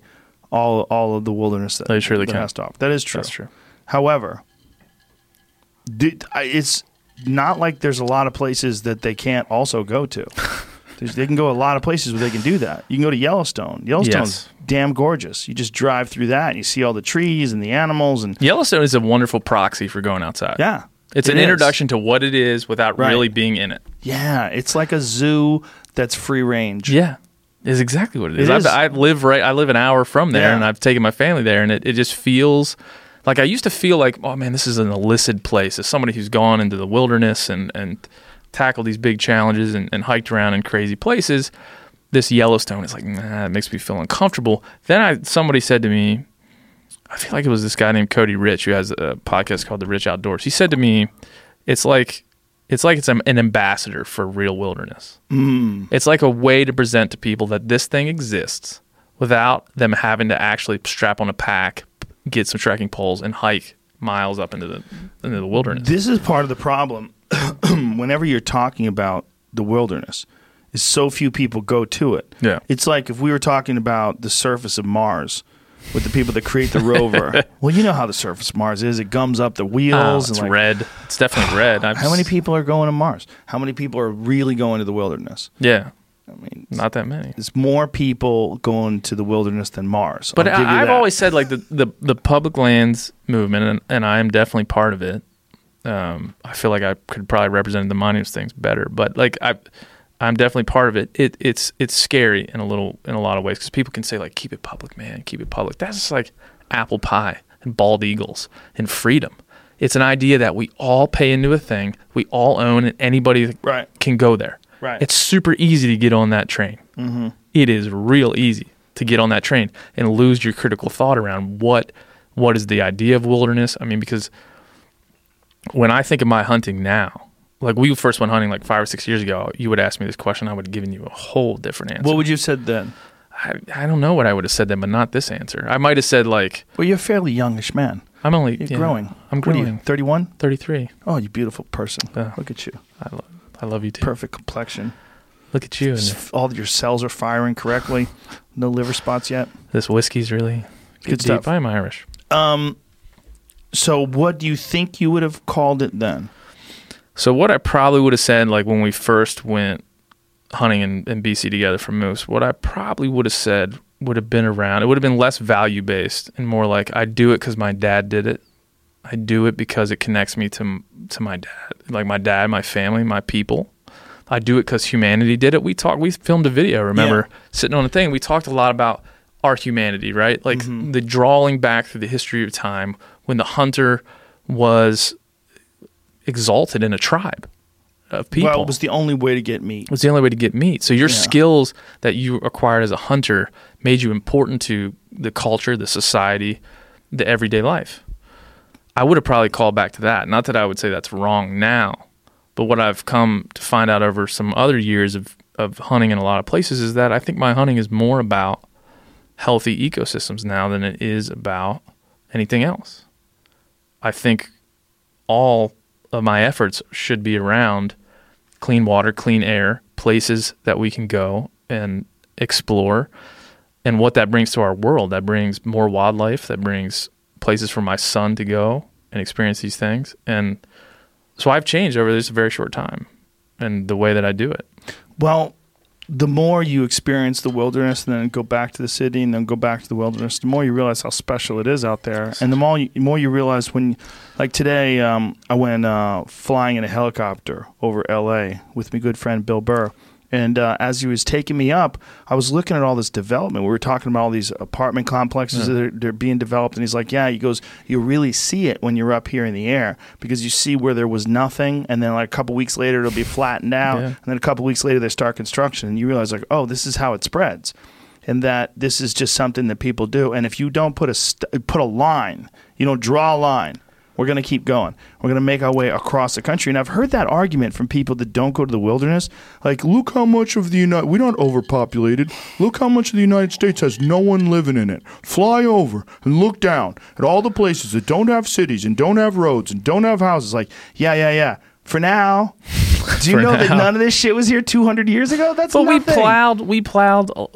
all all of the wilderness that, oh, They surely that can. has to offer. That is true. That's true. However, it's not like there's a lot of places that they can't also go to. There's, they can go a lot of places where they can do that. You can go to Yellowstone. Yellowstone's Yes. damn gorgeous. You just drive through that and you see all the trees and the animals and Yellowstone is a wonderful proxy for going outside. yeah, It's it an is. introduction to what it is without Right. really being in it. Yeah, it's like a zoo that's free range. Yeah. Is exactly what it It is. is. I, I live right. I live an hour from there, Yeah. and I've taken my family there, and it, it just feels like I used to feel like, oh man, this is an illicit place. As somebody who's gone into the wilderness and and tackled these big challenges and, and hiked around in crazy places, this Yellowstone is like, nah, it makes me feel uncomfortable. Then I somebody said to me, I feel like it was this guy named Cody Rich who has a podcast called The Rich Outdoors. He said to me, it's like it's like it's an an ambassador for real wilderness. Mm. It's like a way to present to people that this thing exists without them having to actually strap on a pack, get some trekking poles, and hike miles up into the into the wilderness. This is part of the problem. Whenever you're talking about the wilderness, is so few people go to it. Yeah. It's like if we were talking about the surface of Mars. with the people that create the rover. well, you know how the surface of Mars is. It gums up the wheels. Oh, it's and like, red. It's definitely red. I've How many people are going to Mars? How many people are really going to the wilderness? Yeah, I mean, not that many. there's more people going to the wilderness than Mars. But I'll give you I, I've that. always said like the, the, the public lands movement, and, and I am definitely part of it. Um, I feel like I could probably represent the monuments things better, but like I, I'm definitely part of it. It it's it's scary in a little in a lot of ways because people can say like keep it public, man, keep it public. That's just like apple pie and bald eagles and freedom. It's an idea that we all pay into a thing, we all own, and anybody Right. can go there. Right. It's super easy to get on that train. Mm-hmm. is real easy to get on that train and lose your critical thought around what what is the idea of wilderness. I mean, because when I think of my hunting now, like we first went hunting like five or six years ago, you would ask me this question, I would have given you a whole different answer. What would you have said then? I, I don't know what I would have said then, but not this answer. I might have said like Well, you're a fairly youngish man. I'm only You're yeah, growing. I'm What are growing. you, 31? 33. Oh, you beautiful person. Yeah. Look at you. I, lo- I love you too. Perfect complexion. Look at you. All your cells are firing correctly. No liver spots yet. this whiskey's really Good deep. stuff. I'm Irish. Um, so what do you think you would have called it then? So what I probably would have said, like when we first went hunting in, in BC together for moose, what I probably would have said would have been around. It would have been less value based and more like I do it because my dad did it. I do it because it connects me to to my dad, like my dad, my family, my people. I do it because humanity did it. We talked. We filmed a video. Remember sitting on a thing. We talked a lot about our humanity, right? Like mm-hmm. the drawing back through the history of time when the hunter was exalted in a tribe of people. Well, it was the only way to get meat. It was the only way to get meat. So your Yeah. skills that you acquired as a hunter made you important to the culture, the society, the everyday life. I would have probably called back to that. Not that I would say that's wrong now, but what I've come to find out over some other years of, of hunting in a lot of places is that I think my hunting is more about healthy ecosystems now than it is about anything else. I think all of my efforts should be around clean water, clean air, places that we can go and explore, and what that brings to our world. That brings more wildlife, that brings places for my son to go and experience these things. And so I've changed over this very short time and the way that I do it. Well, the more you experience the wilderness and then go back to the city and then go back to the wilderness, the more you realize how special it is out there. And the more you, more you realize when, like today, um, I went uh, flying in a helicopter over L.A. with my good friend Bill Burr. And uh, as he was taking me up, I was looking at all this development. We were talking about all these apartment complexes that are, they're being developed. And he's like, Yeah, he goes, You really see it when you're up here in the air because you see where there was nothing. And then, like, a couple weeks later, it'll be flattened out. Yeah. And then a couple weeks later, they start construction. And you realize, like, Oh, this is how it spreads. And that this is just something that people do. And if you don't put a, st- put a line, you know, draw a line, we're going to keep going. We're going to make our way across the country. And I've heard that argument from people that don't go to the wilderness. Like, look how much of the United we're not overpopulated. Look how much of the United States has no one living in it. Fly over and look down at all the places that don't have cities and don't have roads and don't have houses. Like, yeah, yeah, yeah. For now, do you know that none of this shit was here 200 years ago? That's But we plowed, we plowed uh,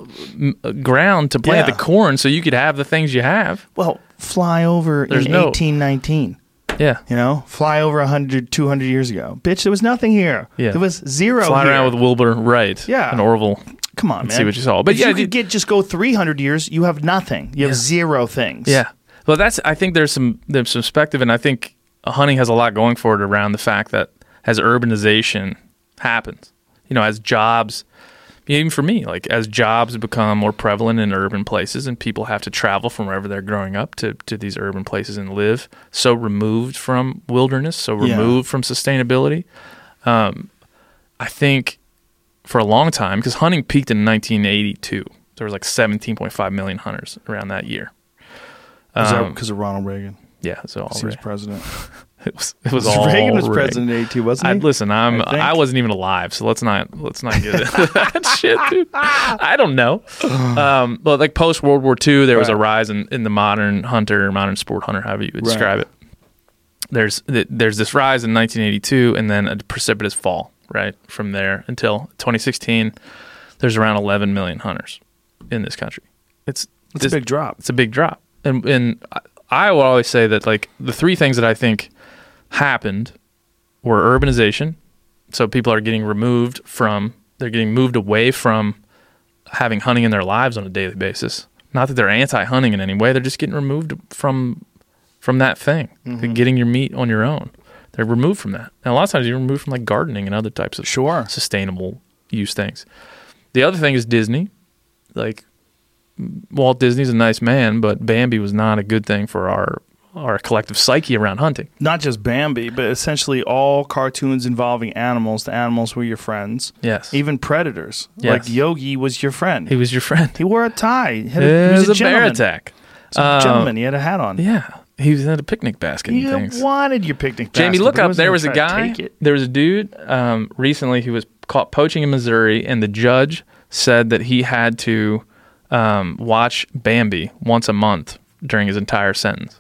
uh, ground to plant Yeah. the corn so you could have the things you have. Well, fly over There's in no- 1819. Yeah. You know, fly over 100, 200 years ago. Bitch, there was nothing here. Yeah. There was zero Fly here. around with Wilbur Wright Yeah. and Orville. Come on, man. see what you saw. But if yeah, you could get just go 300 years, you have nothing. You have Yeah. zero things. Yeah. Well, that's. I think there's some there's some perspective, and I think hunting has a lot going for it around the fact that as urbanization happens, you know, as jobs, even for me, like as jobs become more prevalent in urban places, and people have to travel from wherever they're growing up to to these urban places and live so removed from wilderness, so Yeah. removed from sustainability. Um, I think for a long time because hunting peaked in 1982. There was like 17.5 million hunters around that year. That Um, because of Ronald Reagan? yeah, so all he was president. It was it was all Reagan was Reagan. president in 82, wasn't I, he? listen, I'm I. I, wasn't even alive, so let's not let's not get into that shit, dude. I don't know. Um, but like post World War II, there was a rise in, in the modern hunter, modern sport hunter, however you would Right. describe it. There's th- there's this rise in 1982, and then a precipitous fall right from there until 2016. There's around 11 million hunters in this country. It's It's This- a big drop. it's a big drop. And and I- I will always say that like the three things that I think happened were urbanization. So people are getting removed from they're getting moved away from having hunting in their lives on a daily basis. Not that they're anti-hunting in any way, they're just getting removed from from that thing. Mm-hmm. Getting your meat on your own. They're removed from that. And a lot of times you're removed from like gardening and other types of Sure. sustainable use things. The other thing is Disney. Like Walt Disney's a nice man, but Bambi was not a good thing for our our collective psyche around hunting. Not just Bambi, but essentially all cartoons involving animals. The animals were your friends. Yes. Even predators. Yes. Like Yogi was your friend. he was your friend. He wore a tie. He, had a, It he was was a, a bear gentleman. attack. A Um, gentleman. He had a hat on. Yeah. He was in a picnic basket You things. wanted your picnic basket. Jamie, look up. There was a guy. There was a dude um, recently who was caught poaching in Missouri, and the judge said that he had to um, watch Bambi once a month during his entire sentence.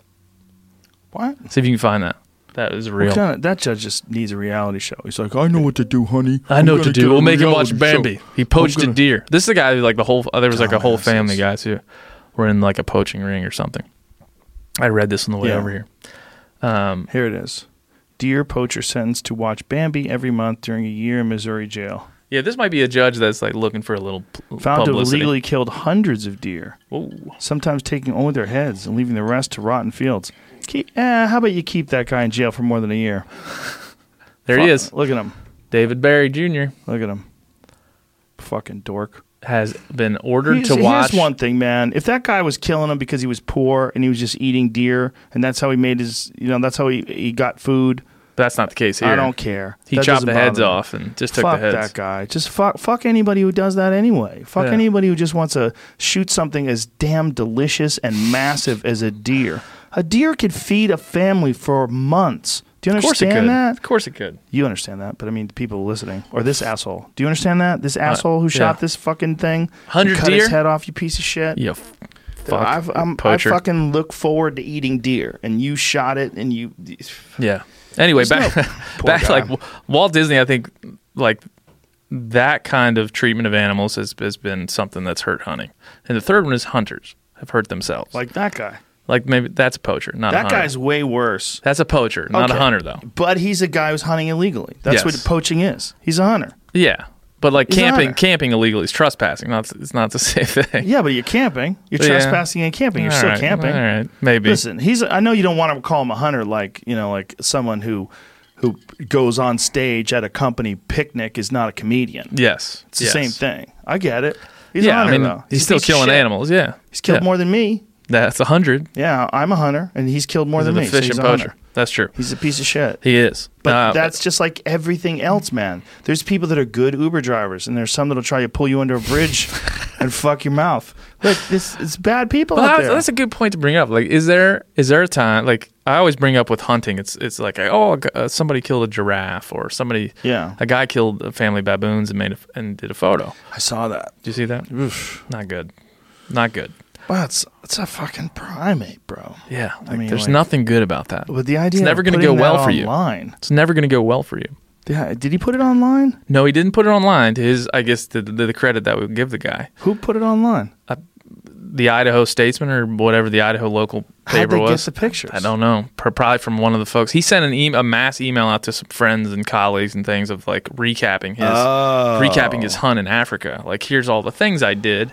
What? See if you can find that. That is real. What kind of- that judge just needs a reality show. He's like, I know what to do, honey. I I'm know what to gonna do. a We'll make him watch reality show." Bambi. He poached gonna- a deer. This is the guy who like the whole. Uh, there was like a whole Dumbasses. family guys who were in like a poaching ring or something. I read this on the way Yeah. over here. Um, Here it is. Deer poacher sentenced to watch Bambi every month during a year in Missouri jail. yeah, this might be a judge that's like looking for a little p- Found to have publicity. illegally killed hundreds of deer, sometimes taking only their heads and leaving the rest to rotten fields. Keep, eh, how about you keep that guy in jail for more than a year? There he Fuck- is, Look at him. David Berry Jr. Look at him. Fucking dork. has been ordered Here's, to watch. here's one thing, man. If that guy was killing him because he was poor and he was just eating deer, and that's how he made his, you know, that's how he, he got food. That's not the case here. I don't care. He That chopped doesn't the heads bother me. off and just took fuck the heads. that guy. Just fuck, fuck anybody who does that anyway. Fuck Yeah. anybody who just wants to shoot something as damn delicious and massive as a deer. A deer could feed a family for months. Do you Of course it understand could. that? Of course it could. You understand that, but I mean, the people listening or this asshole. Do you understand that? This asshole who shot yeah. this fucking thing, 100 cut his deer? head off. You piece of shit. Yeah. f- Fuck. I've, I'm, I fucking look forward to eating deer, and you shot it, and you. Yeah. Anyway, back no- back guy. like Walt Disney. I think like that kind of treatment of animals has has been something that's hurt hunting. And the third one is hunters have hurt themselves. Like that guy. Like maybe that's a poacher, not a That hunter. guy's way worse. that's a poacher, not a hunter though. But he's a guy who's hunting illegally. That's Yes. what poaching is. He's a hunter. Yeah. But like He's a camping, hunter. camping illegally is trespassing. Not it's not the same thing. Yeah, but you're camping. You're Yeah. trespassing and camping. You're All still right, camping. All right, maybe. Listen, he's. I know you don't want to call him a hunter, like you know, like someone who who goes on stage at a company picnic is not a comedian. yes, It's the same thing. I get it. He's a yeah, hunter I mean, though. he's, a still piece of killing shit. animals. Yeah, He's killed Yeah. more than me. That's a hundred. Yeah, I'm a hunter, and he's killed more He's than an me. so efficient he's a hunter. That's true. He's a piece of shit. He is. But Uh, that's just like everything else, man. There's people that are good Uber drivers, and there's some that'll try to pull you under a bridge and fuck your mouth. Look, this it's bad people Well, out that's, there. that's a good point to bring up. Like, is there is there a time like I always bring up with hunting? It's it's like oh uh, somebody killed a giraffe or somebody yeah, a guy killed a family of baboons and made a, and did a photo. I saw that. Do you see that? Oof. Not good. Not good. It's it's a fucking primate, bro. Yeah. Like, mean, there's like- nothing good about that. But the idea it's never going gonna go well for you. It's never going to go well for you. Yeah, did he put it online? No, he didn't put it online. To his, I guess, the, the, the credit that we give the guy, Who put it online? Uh, the Idaho Statesman or whatever the Idaho local How'd paper they get was. the pictures? I don't know. Probably from one of the folks. He sent an e- a mass email out to some friends and colleagues and things of like recapping his Oh. recapping his hunt in Africa. Like, here's all the things I did,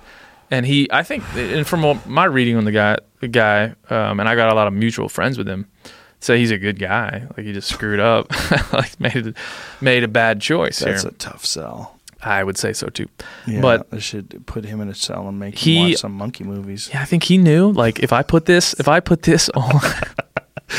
and he, I think, and from my reading on the guy, the guy, um, and I got a lot of mutual friends with him. Say he's a good guy. Like he just screwed up, like made a, made a bad choice That's here. a tough sell. I would say so too. Yeah, But- I should put him in a cell and make He- him watch some monkey movies. Yeah, I think he knew. Like, if I put this, if I put this on,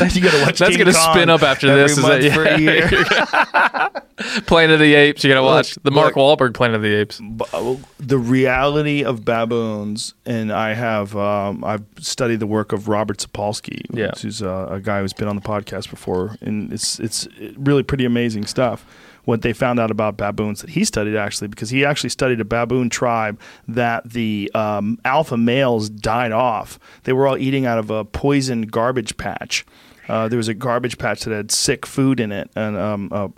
you gotta watch. that's King gonna Kong spin up after this. Is month that, for a year. Planet of the Apes. You gotta watch the Mark look. Wahlberg Planet of the Apes. Uh, the reality of baboons, and I have um, I've studied the work of Robert Sapolsky, Yeah. who's uh, a guy who's been on the podcast before, and it's it's really pretty amazing stuff. What they found out about baboons that he studied actually, because he actually studied a baboon tribe that the um, alpha males died off. They were all eating out of a poison garbage patch. Uh, there was a garbage patch that had sick food in it and um, uh,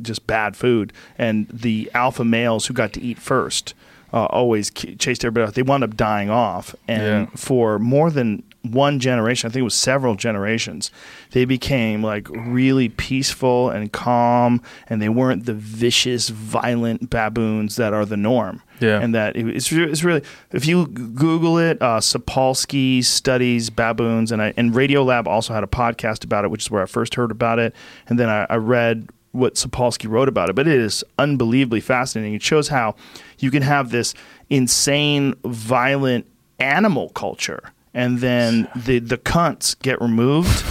just bad food. And the alpha males who got to eat first uh, always chased everybody out. They wound up dying off, and Yeah. for more than one generation, I think it was several generations, they became like really peaceful and calm, and they weren't the vicious, violent baboons that are the norm. Yeah. and that it- it's it's really if you Google it, uh, Sapolsky studies baboons, and I, and Radiolab also had a podcast about it, which is where I first heard about it, and then I, I read what Sapolsky wrote about it. But it is unbelievably fascinating. It shows how you can have this insane, violent animal culture, and then the the cunts get removed.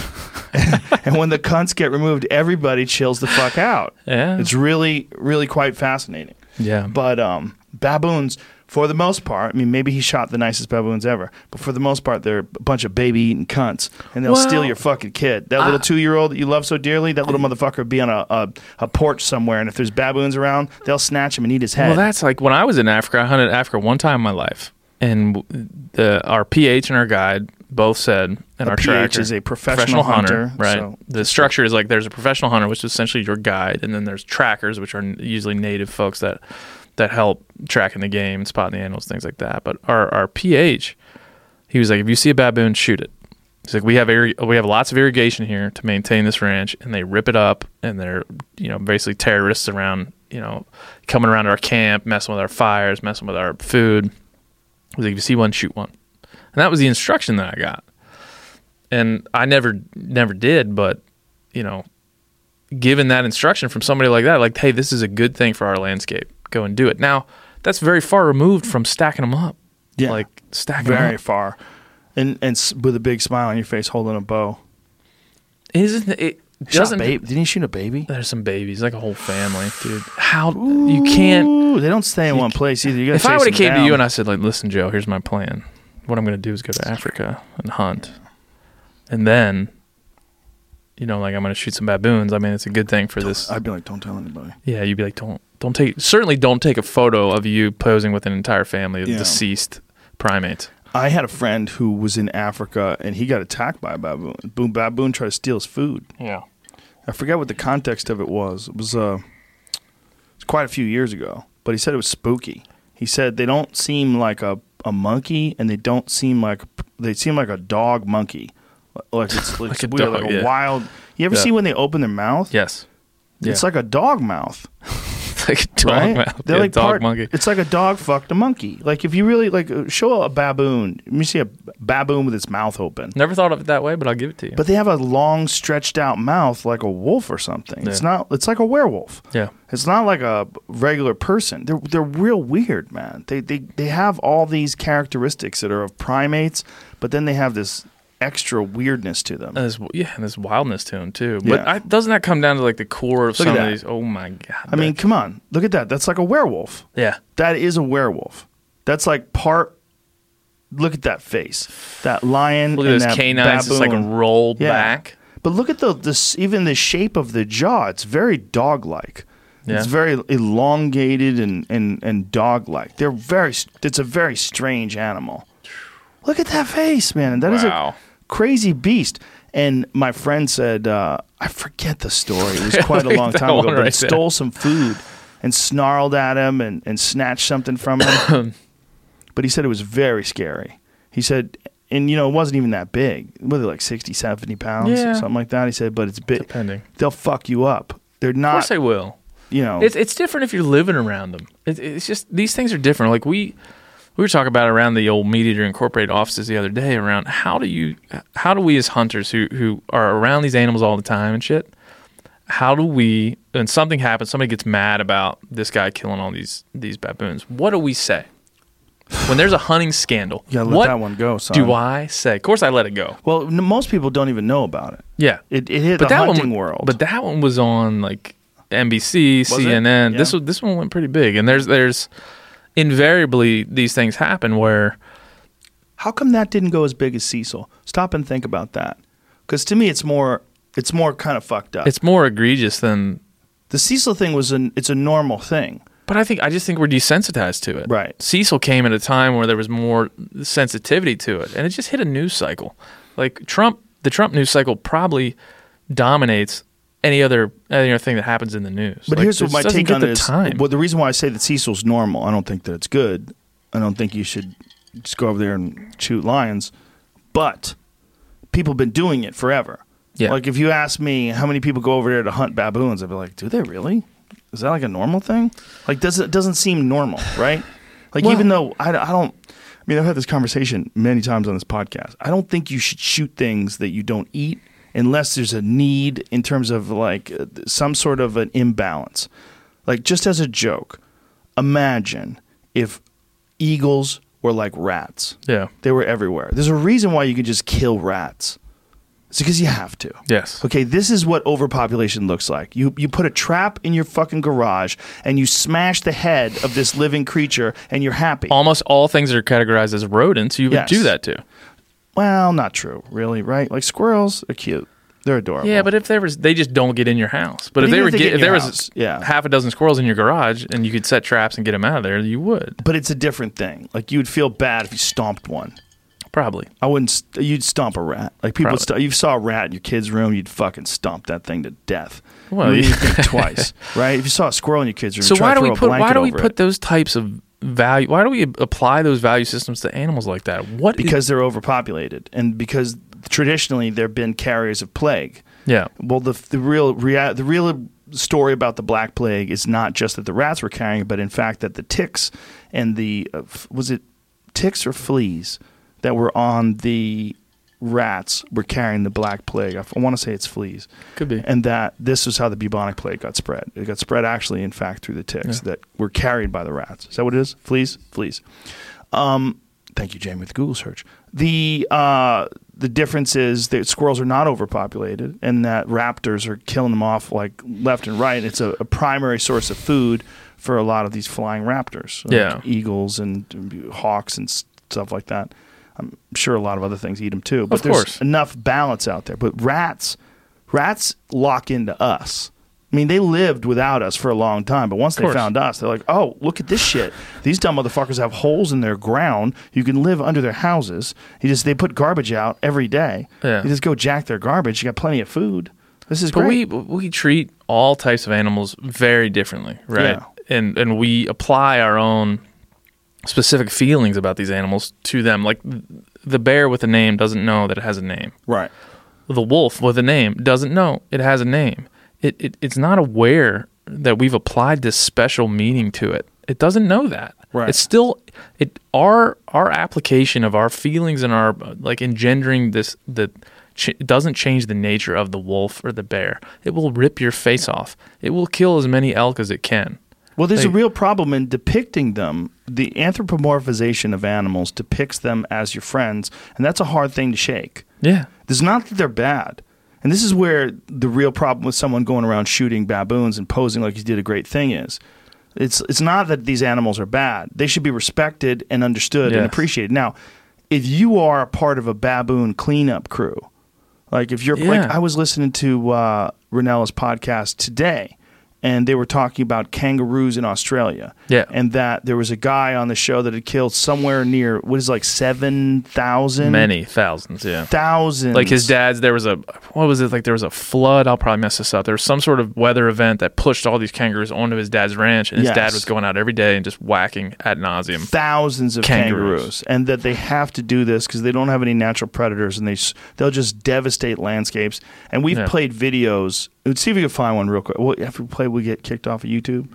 and when the cunts get removed, everybody chills the fuck out. Yeah. It's really, really quite fascinating. Yeah. But um, baboons, for the most part, I mean, maybe he shot the nicest baboons ever, but for the most part, they're a bunch of baby eating cunts, and they'll Well, steal your fucking kid. That little two year old that you love so dearly, that little motherfucker would be on a, a, a porch somewhere, and if there's baboons around, they'll snatch him and eat his head. Well, that's like when I was in Africa. I hunted Africa one time in my life, and the our PH and our guide both said, and A our PH tracker is a professional hunter, right? so the structure is like there's a professional hunter, which is essentially your guide, and then there's trackers, which are usually native folks that that help tracking the game, spotting the animals, things like that. But our our PH, he was like, if you see a baboon, shoot it. He's like, we have irri- we have lots of irrigation here to maintain this ranch, and they rip it up, and they're you know basically terrorists around, you know, coming around our camp, messing with our fires, messing with our food. He's like, if you see one, shoot one, and that was the instruction that I got, and I never never did, but you know, given that instruction from somebody like that, like, hey, this is a good thing for our landscape, go and do it. Now, that's very far removed from stacking them up, Yeah. like stacking very up. far, and and with a big smile on your face, holding a bow. Isn't it? Doesn't babe? Didn't he shoot a baby? There's some babies, like a whole family, dude. How you can't? Ooh, they don't stay in one place either. If I would have came to you and I said, like, listen, Joe, here's my plan. What I'm going to do is go to Africa and hunt, and then, you know, like I'm going to shoot some baboons. I mean, it's a good thing for this. I'd be like, don't tell anybody. Yeah, you'd be like, don't, don't take. Certainly, don't take a photo of you posing with an entire family of Yeah. deceased primates. I had a friend who was in Africa and he got attacked by a baboon. Boom, baboon tried to steal his food. Yeah. I forget what the context of it was. It was uh, it was quite a few years ago, but he said it was spooky. He said they don't seem like a, a monkey and they don't seem like they seem like a dog monkey, like it's like, Like a weird, dog, like a yeah. wild. You ever Yeah. see when they open their mouth? Yes. It's Yeah. like a dog mouth. like a dog right? mouth. They're Yeah, like dog part- monkey. It's like a dog fucked a monkey. Like if you really like uh, show a baboon, me see a baboon with its mouth open. Never thought of it that way, but I'll give it to you. But they have a long, stretched out mouth like a wolf or something. It's not. It's like a werewolf. yeah. It's not like a regular person. They're they're real weird, man. They they they have all these characteristics that are of primates, but then they have this extra weirdness to them. And there's, yeah, and this wildness to them too. But Yeah. I, doesn't that come down to like the core of Look some of these? Oh my god! I mean, come on, look at that. That's like a werewolf. yeah, That is a werewolf. That's like part. Look at that face. That lion. look at and those canines just like baboon. rolled Yeah. back. But look at the this even the shape of the jaw. It's very dog like. Yeah. It's very elongated and, and, and dog like. They're very. It's a very strange animal. Look at that face, man. That is Wow. a crazy beast. And my friend said, uh, I forget the story. It was quite a long time ago, but right it stole some food and snarled at him and, and snatched something from him. but he said it was very scary. He said, and you know, it wasn't even that big. Was it like 60, 70 pounds, Yeah. something like that? He said, but it's big. Depending. They'll fuck you up. They're not. Of course they will. you know. It's it's different if you're living around them. It, it's just these things are different. Like we we were talking about around the old MeatEater Incorporated offices the other day. Around how do you how do we as hunters who who are around these animals all the time and shit. How do we when something happens, somebody gets mad about this guy killing all these these baboons? What do we say? When there's a hunting scandal, you gotta let what that one go, son. do I say? Of course, I let it go. Well, n- most people don't even know about it. Yeah, It, it hit but the that hunting one, world. But that one was on like NBC, Was? CNN. This Yeah. was this one went pretty big, and there's there's invariably these things happen where How come that didn't go as big as Cecil? Stop and think about that. Because to me, it's more it's more kind of fucked up. it's more egregious than. the Cecil thing was an it's a normal thing, But I think I just think we're desensitized to it. Right. Cecil came at a time where there was more sensitivity to it, and it just hit a news cycle. Like Trump, the Trump news cycle probably dominates any other any other thing that happens in the news. But Like, here's what my take on the it time. Well, the reason why I say that Cecil's normal, I don't think that it's good. I don't think you should just go over there and shoot lions. But people have been doing it forever. Yeah. Like if you ask me how many people go over there to hunt baboons, I'd be like, do they really? Is that like a normal thing? Like, does it doesn't seem normal, right? Like Well- even though I, I don't. I mean, I've had this conversation many times on this podcast. I don't think you should shoot things that you don't eat unless there's a need in terms of like uh, some sort of an imbalance. Like just as a joke, imagine if eagles were like rats. yeah. They were everywhere. There's a reason why you could just kill rats. It's because you have to. Yes. Okay, this is what overpopulation looks like. You you put a trap in your fucking garage and you smash the head of this living creature and you're happy. Almost all things that are categorized as rodents, you would Yes. do that to. Well, not true, really, right? Like squirrels are cute. They're adorable. Yeah, but if there was, they just don't get in your house. But, But if they even were, if they get, get in if there your was house, yeah. half a dozen squirrels in your garage and you could set traps and get them out of there, you would but it's a different thing. Like you would feel bad if you stomped one. probably. I wouldn't. St- you'd stomp a rat. Like people, st- you saw a rat in your kid's room, you'd fucking stomp that thing to death. Well, you yeah. think twice, right? If you saw a squirrel in your kid's room, So you'd try why to do we throw a put why blanket do we over put it. those types of value? Why do we apply those value systems to animals like that? What? is- because they're overpopulated and because traditionally they've been carriers of plague. yeah, Well, the the real rea- the real story about the Black Plague is not just that the rats were carrying, it, but in fact that the ticks and the uh, f- was it ticks or fleas that were on the rats were carrying the Black Plague. I, f- I want to say it's fleas, could be. and that this was how the bubonic plague got spread. It got spread actually, in fact, through the ticks Yeah. that were carried by the rats. Is that what it is? Fleas, fleas. Um, thank you, Jamie, with the Google search. The uh, the difference is that squirrels are not overpopulated, and that raptors are killing them off like left and right. It's a, a primary source of food for a lot of these flying raptors, like Yeah. eagles and hawks and stuff like that. I'm sure a lot of other things eat them too, but Of there's course. enough balance out there. But rats, rats lock into us. I mean, they lived without us for a long time, but once they found us, they're like, "Oh, look at this shit! These dumb motherfuckers have holes in their ground. You can live under their houses. You just they put garbage out every day. Yeah. You just go jack their garbage. You got plenty of food. This is great. But great. we we treat all types of animals very differently, right? Yeah. And and we apply our own specific feelings about these animals to them. Like the bear with a name doesn't know that it has a name. right. The wolf with a name doesn't know it has a name. It, it it's not aware that we've applied this special meaning to it. It doesn't know that. Right. It's still it our our application of our feelings and our like engendering this that ch- doesn't change the nature of the wolf or the bear. It will rip your face off. It will kill as many elk as it can. Well, there's a real problem in depicting them. The anthropomorphization of animals depicts them as your friends, and that's a hard thing to shake. Yeah. It's not that they're bad. And this is where the real problem with someone going around shooting baboons and posing like he did a great thing is. It's it's not that these animals are bad. They should be respected and understood and appreciated. Now, if you are a part of a baboon cleanup crew, like if you're like I was listening to uh Rinella's podcast today and they were talking about kangaroos in Australia. Yeah. And that there was a guy on the show that had killed somewhere near what is like seven thousand Many thousands, yeah. thousands Like his dad's, there was a what was it? Like there was a flood. I'll probably mess this up. There was some sort of weather event that pushed all these kangaroos onto his dad's ranch, and his Yes. dad was going out every day and just whacking at nauseum. thousands of kangaroos. Kangaroos. and that they have to do this because they don't have any natural predators, and they they'll just devastate landscapes. And we've Yeah. played videos. Let's see if we can find one real quick. Well, if we play, we get kicked off of YouTube.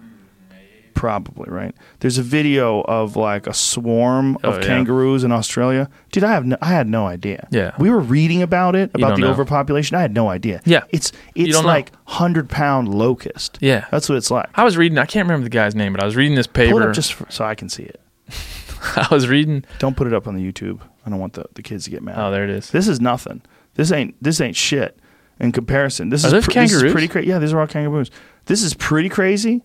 Probably right. There's a video of like a swarm oh, of Oh, yeah. kangaroos in Australia. Dude, I have no, I had no idea. Yeah. we were reading about it about don't the know. overpopulation. I had no idea. Yeah. it's it's don't know. like hundred pound locust. Yeah. that's what it's like. I was reading. I can't remember the guy's name, but I was reading this Pull it paper. up just for, so I can see it. I was reading. Don't put it up on the YouTube. I don't want the, the kids to get mad. Oh, there it is. This is nothing. This ain't this ain't shit in comparison. This is pr- this is pretty crazy. Yeah, these are all kangaroos. This is pretty crazy.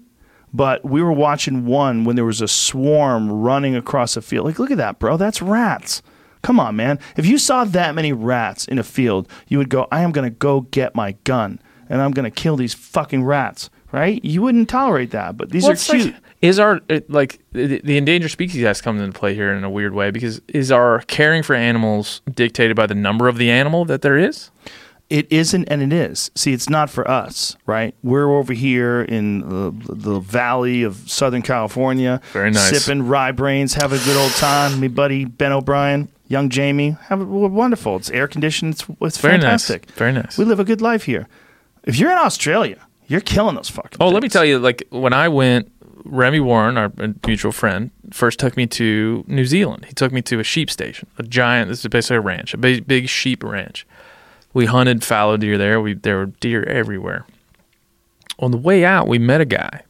But we were watching one when there was a swarm running across a field. Like, look at that, bro. That's rats. Come on, man. If you saw that many rats in a field, you would go, I am going to go get my gun and I'm going to kill these fucking rats, right? You wouldn't tolerate that. But these Well, are it's like- cute. is our it, like the, the endangered species act comes into play here in a weird way because is our caring for animals dictated by the number of the animal that there is? It isn't, and it is. See, it's not for us, right? We're over here in the, the valley of Southern California, Very nice. sipping rye brains, having a good old time. Me buddy Ben O'Brien, young Jamie, have it we're wonderful. It's air conditioned. It's, it's Very fantastic. nice. Very nice. We live a good life here. If you're in Australia, you're killing those fucking. Oh, let me tell you, like when I went, Remy Warren, our uh, mutual friend, first took me to New Zealand. He took me to a sheep station, a giant. This is basically a ranch, a big, big sheep ranch. We hunted fallow deer there. We there were deer everywhere. On the way out, we met a guy,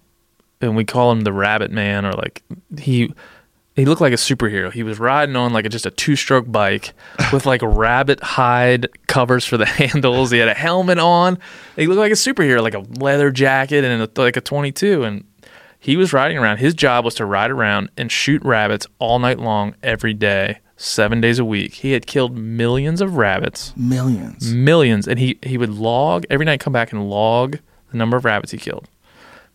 and we call him the Rabbit Man, or like he. He looked like a superhero. He was riding on like a, just a two-stroke bike with like rabbit hide covers for the handles. He had a helmet on. He looked like a superhero, like a leather jacket and a, like a 22. And he was riding around. His job was to ride around and shoot rabbits all night long, every day, seven days a week. He had killed millions of rabbits, millions. millions, and he he would log every night. Come back and log the number of rabbits he killed.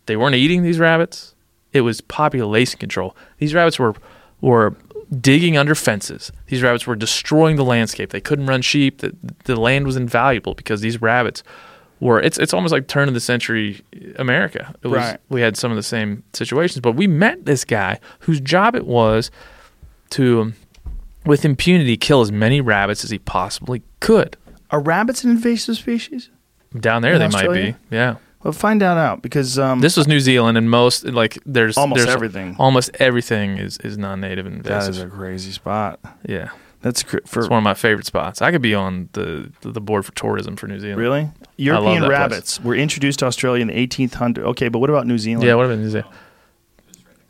They weren't eating these rabbits. It was population control. These rabbits were were digging under fences. These rabbits were destroying the landscape. They couldn't run sheep. The, the land was invaluable because these rabbits were. It's it's almost like turn of the century America. It was, Right. We had some of the same situations, but we met this guy whose job it was to, um, with impunity, kill as many rabbits as he possibly could. Are rabbits an invasive species? Down there, In they Australia? might be. Yeah. Well, find that out because um, This was New Zealand, and most like there's Almost there's- everything. Almost everything is is non-native and that invasive. is a crazy spot. yeah, That's cr- for it's one of my favorite spots. I could be on the the board for tourism for New Zealand. really European that place. rabbits were introduced to Australia in the 1800s. Okay, but what about New Zealand? Yeah. What about New Zealand?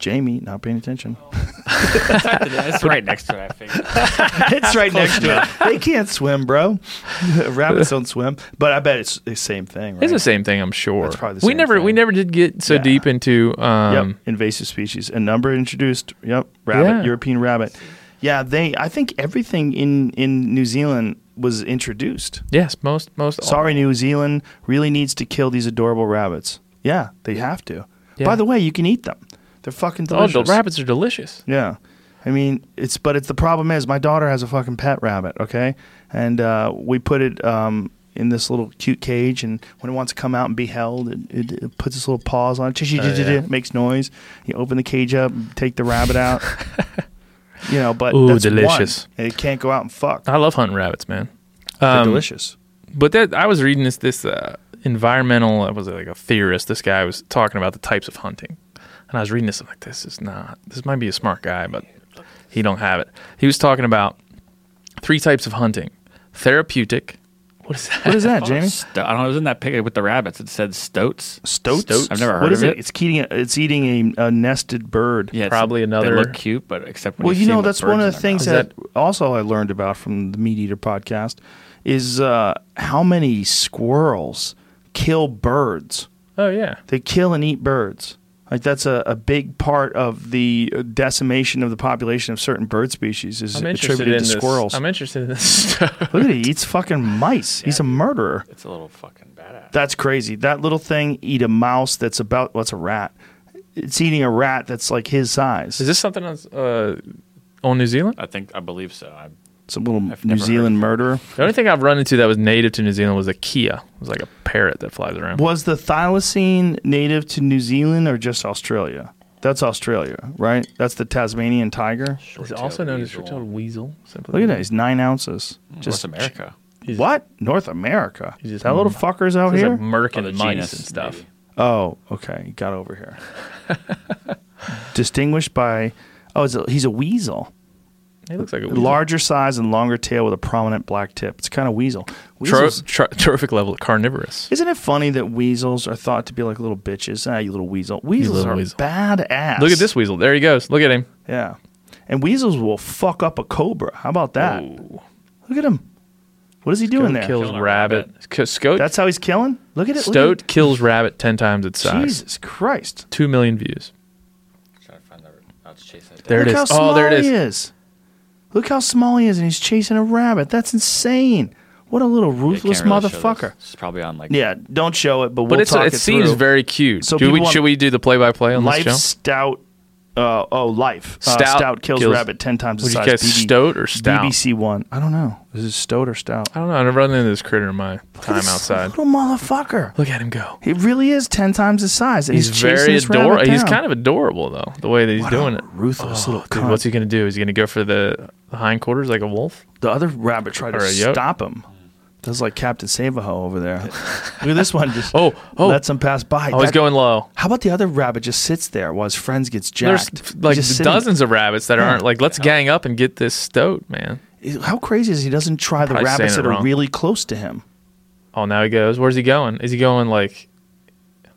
Jamie, not paying attention. it's right next to it. I think. it's right next to it. They can't swim, bro. Rabbits don't swim, but I bet it's the same thing, right? It's the same thing, I'm sure. It's probably the we same never we never did get so Yeah. deep into um, yep, invasive species. A number introduced. Yep, rabbit, Yeah. European rabbit. Yeah, they. I think everything in in New Zealand was introduced. Yes, most most. Sorry, New Zealand really needs to kill these adorable rabbits. Yeah, they have to. Yeah. By the way, you can eat them. They're fucking Oh, delicious. the rabbits are delicious. Yeah. I mean, it's but it's the problem is my daughter has a fucking pet rabbit, okay? And uh, we put it um, in this little cute cage, and when it wants to come out and be held, it, it, it puts its little paws on it, Oh, yeah. makes noise. You open the cage up, take the rabbit out. you know, but Ooh, that's delicious. and it can't go out and fuck. I love hunting rabbits, man. They're Um, delicious. But that I was reading this this uh, environmental. I was like a theorist. This guy was talking about the types of hunting, and I was reading this. I'm like, this is not. This might be a smart guy, but he don't have it. He was talking about three types of hunting: therapeutic. What is that? What is that, Jamie? Sto- I don't know. It was in that picture with the rabbits. It said stoats. Stoats? Stoats? I've never heard What is of it? it. It's eating. A, it's eating a, a nested bird. Yeah, Probably another- They look cute, but except when Well, you, you know, that's one of the things mouth. that also I learned about from the MeatEater podcast is uh, how many squirrels kill birds. Oh yeah. They kill and eat birds. Like that's a, a big part of the decimation of the population of certain bird species is I'm attributed in to this. squirrels. I'm interested in this stuff. Look at it, he eats fucking mice. He's a murderer. It's a little fucking badass. That's crazy. That little thing eat a mouse that's about what's a rat. It's eating a rat that's like his size. Is this something on uh, on New Zealand? I think I believe so. I, It's a little New Zealand of murderer. The only thing I've run into that was native to New Zealand was a kea. It was like a parrot that flies around. Was the thylacine native to New Zealand or just Australia? That's Australia, right? That's the Tasmanian tiger. It's also known as short-tailed weasel. simply. Look at that, he's nine ounces. Mm. just America. He's- What? North America? He's just that little fucker's out There's here? like Merc Oh, the and mice and stuff. maybe. oh, okay. He got over here. Distinguished by, oh, it's a, he's a weasel. He looks like a weasel. Larger size and longer tail with a prominent black tip. It's kind of weasel. Tro- Weasels, tro- trophic level carnivorous. isn't it funny that weasels are thought to be like little bitches? Ah, you little weasel. Weasels little are weasel. badass. Look at this weasel. There he goes. Look at him. Yeah. And weasels will fuck up a cobra. How about that? Ooh. Look at him. What is he doing there? Kills Killing a rabbit. K- Stoat, That's how he's killing? Look at it. look Stoat kills rabbit ten times its size. Jesus Christ. Two million views. Trying to find the. I'll just chase that. There Look it how is. small Oh, there it is. he is. Look how small he is, and he's chasing a rabbit. That's insane. What a little ruthless really motherfucker. It's probably on like. Yeah, don't show it, but we'll But talk it it seems through. very cute. So do we, should we do the play-by-play on Life this show? Stout Uh, oh, life. Uh, Stout stout kills, kills- rabbit ten times the you size. BB stoat or stout? BBC one. I don't know. Is it stoat or stout? I don't know. I never run into this critter in my time This outside. Little motherfucker. Look at him go. He really is ten times his size. He's, he's, very adorable. He's kind of adorable though, the way that he's What doing a it. Ruthless little Dude, cunt. what's he gonna do? Is he gonna go for the hindquarters like a wolf? The other rabbit tried Or to stop him. Does like Captain Savaho over there. Look at this one. Just Oh, oh. lets him pass by. Oh, he's That- going low. How about the other rabbit just sits there while his friends gets jacked? There's like Just sitting- dozens of rabbits that aren't like. Let's gang up and get this stoat, man. How crazy is he? Doesn't try the Probably rabbits that are wrong. really close to him. Oh, now he goes. Where's he going? Is he going like?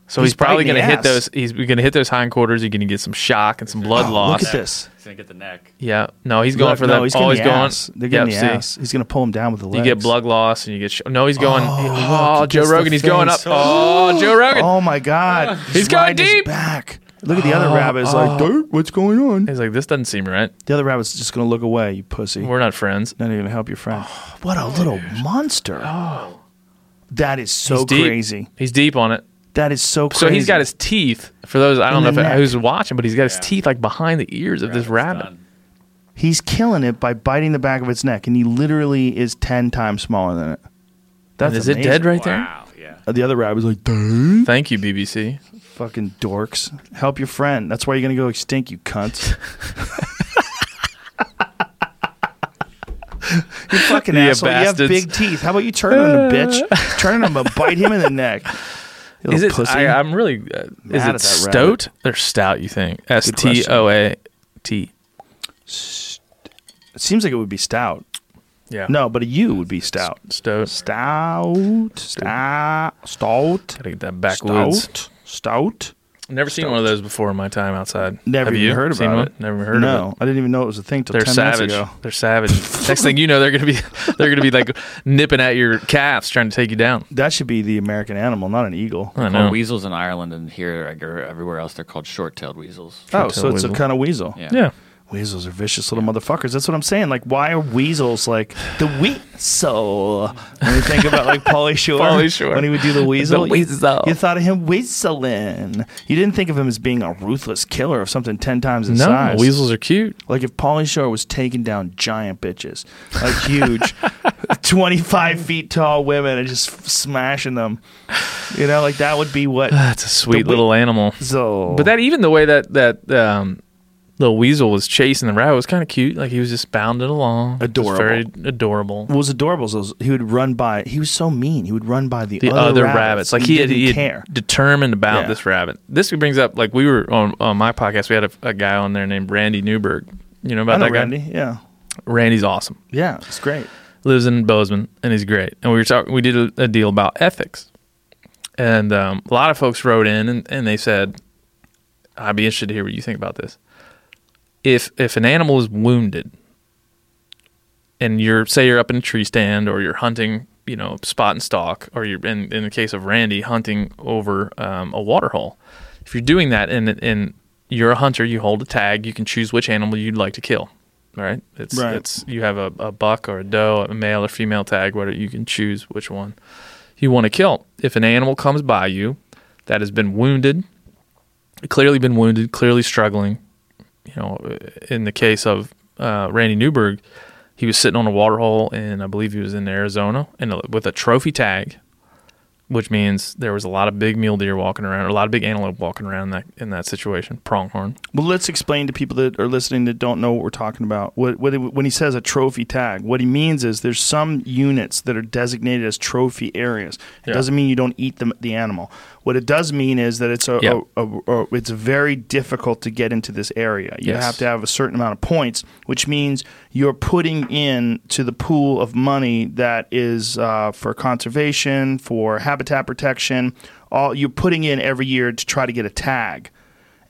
So He's he's, probably biting going to the hit ass. those. He's going to hit those hindquarters. You're going to get some shock and some oh, blood Oh, loss. Look at this. He's gonna get the neck. Yeah, no, he's going Look, for no, that. He's oh, he's the going. ass. They're getting Yep, the see? ass. He's gonna pull him down with the legs. You get blood loss and you get. Sh- no, he's going. Oh, Oh, look, Joe Rogan. He's going up. Oh, Joe Rogan. Oh my God! He's going deep. Back. Look at the other Oh, rabbit. It's like, oh. "Dude, what's going on? He's like, this doesn't seem right. The other rabbit's just gonna look away. You pussy. We're not friends. Not even help your friend. Oh, what a little monster! Oh, That is so he's crazy. He's deep on it. That is so crazy. So he's got his teeth. For those I don't know the if neck. who's watching, but he's got his Yeah. teeth like behind the ears of this rabbit. done. He's killing it by biting the back of its neck, and he literally is ten times smaller than it. That's And is it dead right there? Wow. Yeah. Uh, The other rabbit's like, "Dude, Thank you, BBC. fucking dorks, help your friend. That's why you're gonna go extinct, you cunts." you fucking You asshole! You have big teeth. How about you turn on the bitch? Turn on him and bite him in the neck. You Is it? pussy. I, I'm really. Uh, is it that stoat or stout? You think? S Good T O A T. it seems like it would be stout. Yeah. No, but a U would be stout. Stoat. Stout, stout, stout, Gotta get that backwoods. stout, stout. Never seen one of those before in my time outside. Never Have even you heard seen about one? it. Never heard no, of it. No. I didn't even know it was a thing till They're ten savage. minutes ago. They're savage. Next thing you know, they're gonna be they're gonna be like nipping at your calves, trying to take you down. That should be the American animal, not an eagle. I Called know. weasels in Ireland, and here like, or everywhere else they're called short-tailed weasels. Oh, so it's a kind of weasel. Yeah. Yeah. Weasels are vicious little motherfuckers. That's what I'm saying. Like, why are weasels like the weasel? When you think about like Pauly Shore, Pauly Shore. when he would do the weasel, The you- weasel. You, thought of him weaseling. You didn't think of him as being a ruthless killer of something ten times his No, size. weasels are cute. Like if Pauly Shore was taking down giant bitches, like huge, 25 feet tall women and just f- smashing them. You know, like that would be what. That's a sweet little animal. So, But that even the way that that um, little weasel was chasing the rabbit It was kind of cute. Like he was just bounding along, Adorable. very adorable. what was adorable is those- he would run by. He was so mean. He would run by the, The other, other, rabbits. rabbits, like and he had, didn't he had care. determined about Yeah. this rabbit. This brings up like we were on on my podcast. We had a, a guy on there named Randy Newberg. You know I about know that guy? Randy. Yeah, Randy's awesome. yeah, it's great. lives in Bozeman and he's great. And we were talking, we did a, a deal about ethics, and um, a lot of folks wrote in and, and they said, "I'd be interested to hear what you think about this. If if an animal is wounded, and you're say you're up in a tree stand or you're hunting, you know, spot and stalk, or you're in in the case of Randy hunting over um, a water hole, if you're doing that and and you're a hunter, you hold a tag, you can choose which animal you'd like to kill." All right. It's Right. it's you have a, a buck or a doe, a male or female tag, whether you can choose which one you want to kill. If an animal comes by you that has been wounded, clearly been wounded, clearly struggling, you know, in the case of uh, Randy Newberg, he was sitting on a water hole, and I believe he was in Arizona, and with a trophy tag, which means there was a lot of big mule deer walking around, or a lot of big antelope walking around in that in that situation. Pronghorn. Well, let's explain to people that are listening that don't know what we're talking about. What, what when he says a trophy tag, what he means is there's some units that are designated as trophy areas. It Yeah. doesn't mean you don't eat the, the animal. What it does mean is that it's a, Yeah. a, a, a- it's very difficult to get into this area. You Yes. have to have a certain amount of points, which means you're putting in to the pool of money that is uh, for conservation, for habitat protection. All you're putting in every year to try to get a tag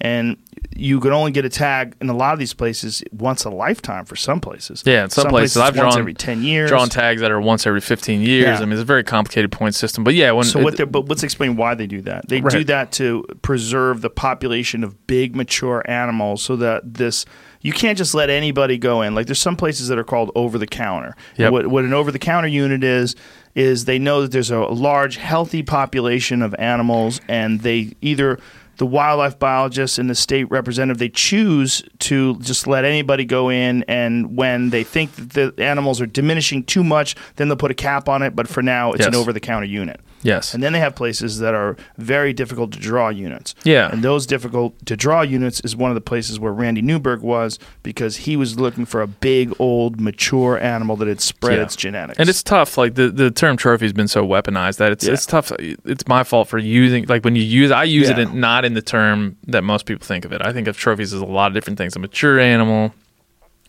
and you can only get a tag in a lot of these places once a lifetime for some places. Yeah, in some, places, I've once drawn every ten years. drawn tags that are once every 15 years. Yeah. I mean, it's a very complicated point system. But yeah, when so what? But let's explain why they do that. They do that to preserve the population of big mature animals, so that this you can't just let anybody go in. Like there's some places that are called over the counter. Yep. What, what an over the counter unit is is they know that there's a large healthy population of animals, and they either the wildlife biologists and the state representative they choose to just let anybody go in and when they think that the animals are diminishing too much then they'll put a cap on it but for now it's an over the counter unit Yes. and then they have places that are very difficult to draw units Yeah. and those difficult to draw units is one of the places where randy newberg was because he was looking for a big old mature animal that had spread Yeah. its genetics And it's tough. Like the, the term trophy has been so weaponized that it's Yeah. it's tough. It's my fault for using like when you use I use it in, not in the term that most people think of it. I think of trophies as a lot of different things. A mature animal.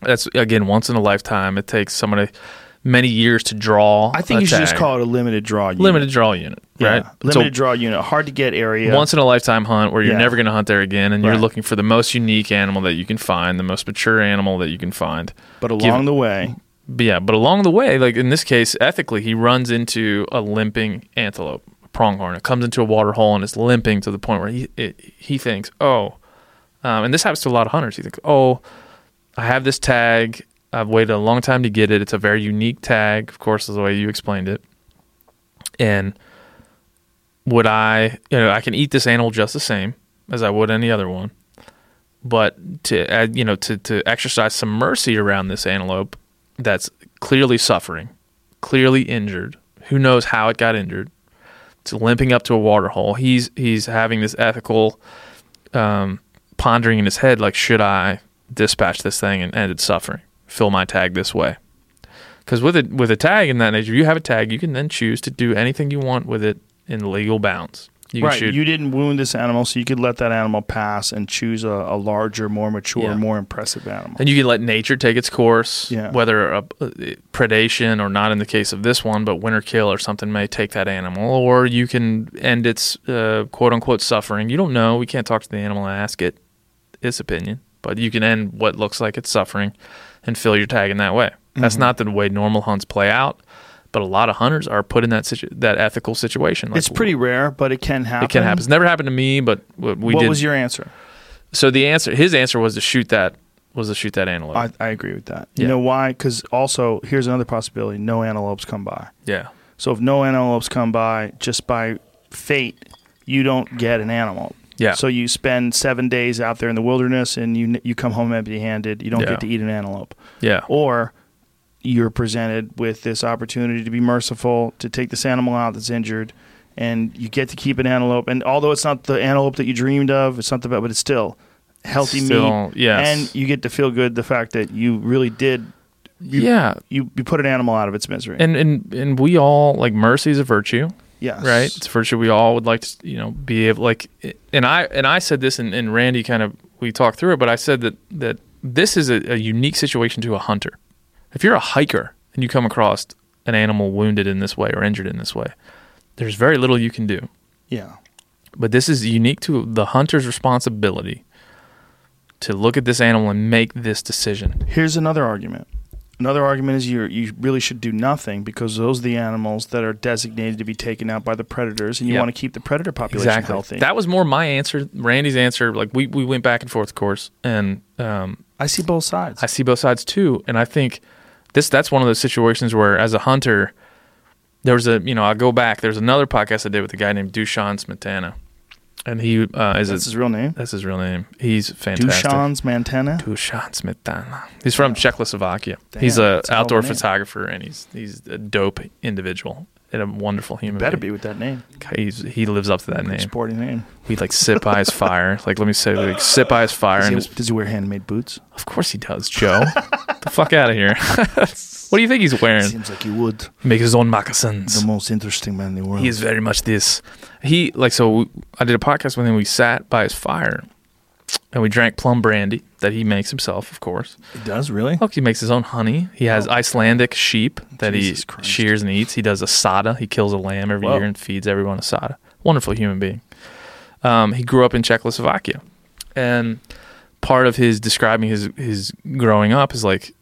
That's again once in a lifetime. It takes somebody many years to draw. i think a you should just call it a limited draw unit. limited draw unit, Yeah, right? limited So draw unit hard to get area once in a lifetime hunt where you're Yeah. never going to hunt there again, and you're looking for the most unique animal that you can find, the most mature animal that you can find. but along the way yeah, but along the way, like in this case, ethically, he runs into a limping antelope, pronghorn. It comes into a water hole and it's limping to the point where he it, he thinks, oh, um, and this happens to a lot of hunters. He thinks, oh, I have this tag. I've waited a long time to get it. It's a very unique tag, of course, is the way you explained it. And would I, you know, I can eat this animal just the same as I would any other one, but to you know, to to exercise some mercy around this antelope that's clearly suffering, clearly injured. Who knows how it got injured? It's limping up to a water hole. He's he's having this ethical um, pondering in his head, like, should I dispatch this thing and end its suffering? Fill my tag this way. Because with it with a tag in that nature, you have a tag, you can then choose to do anything you want with it in legal bounds. You right, shoot you didn't wound this animal, so you could let that animal pass and choose a, a larger, more mature, Yeah. more impressive animal. And you can let nature take its course, Yeah. whether a, a predation or not in the case of this one, but winter kill or something may take that animal, or you can end its uh, quote unquote suffering. You don't know. We can't talk to the animal and ask it its opinion, but you can end what looks like it's suffering and fill your tag in that way. Mm-hmm. That's not the way normal hunts play out, but a lot of hunters are put in that situ- that ethical situation. Like, it's pretty rare, but it can happen. It can happen. It's never happened to me, but what we did. what did. was your answer? so the answer, his answer was to shoot that was to shoot that antelope. I, I agree with that. You know why? Because also, here's another possibility: no antelopes come by. yeah. So if no antelopes come by, just by fate, you don't get an animal. Yeah. So you spend seven days out there in the wilderness, and you you come home empty-handed. You don't Yeah. get to eat an antelope. Yeah. or you're presented with this opportunity to be merciful to take this animal out that's injured and you get to keep an antelope and although it's not the antelope that you dreamed of it's not the best, but it's still healthy Still, meat yes. and you get to feel good the fact that you really did you, yeah. you, you put an animal out of its misery And and and we all like mercy is a virtue, yes right? It's a virtue we all would like to, you know, be able like and I and I said this and, and Randy kind of we talked through it, but I said that that this is a, a unique situation to a hunter. If you're a hiker and you come across an animal wounded in this way or injured in this way, there's very little you can do. yeah But this is unique to the hunter's responsibility to look at this animal and make this decision. here's another argument another argument is you you really should do nothing because those are the animals that are designated to be taken out by the predators and you Yep. want to keep the predator population healthy That was more my answer. Randy's answer, like we, we went back and forth, of course, and um, i see both sides I see both sides too. And I think this that's one of those situations where, as a hunter, there was a you know I go back. There's another podcast I did with a guy named Dushan Smetana, and he uh, is that's a, his real name that's his real name. He's fantastic. Dushan Smetana. Dushan Smetana. He's from Czechoslovakia. he's Damn, a that's a hell a outdoor photographer, and he's he's a dope individual and a wonderful human. Being. Better being. be with that name. He's, he lives up to that name. Sporting name. We like sit by his fire. Like let me say, like sit by his fire, Does and he, just, does he wear handmade boots? of course he does, Joe. the fuck out of here. what do you think he's wearing? Seems like he would. Make his own moccasins. The most interesting man in the world. He is very much this. He like so. I did a podcast with him. We sat by his fire, and we drank plum brandy that he makes himself, of course. He does really. Look, he makes his own honey. He has Oh. Icelandic sheep that Jesus he Christ. shears and eats. He does asada. He kills a lamb every Whoa. year and feeds everyone asada. Wonderful human being. Um, he grew up in Czechoslovakia, and part of his describing his his growing up is like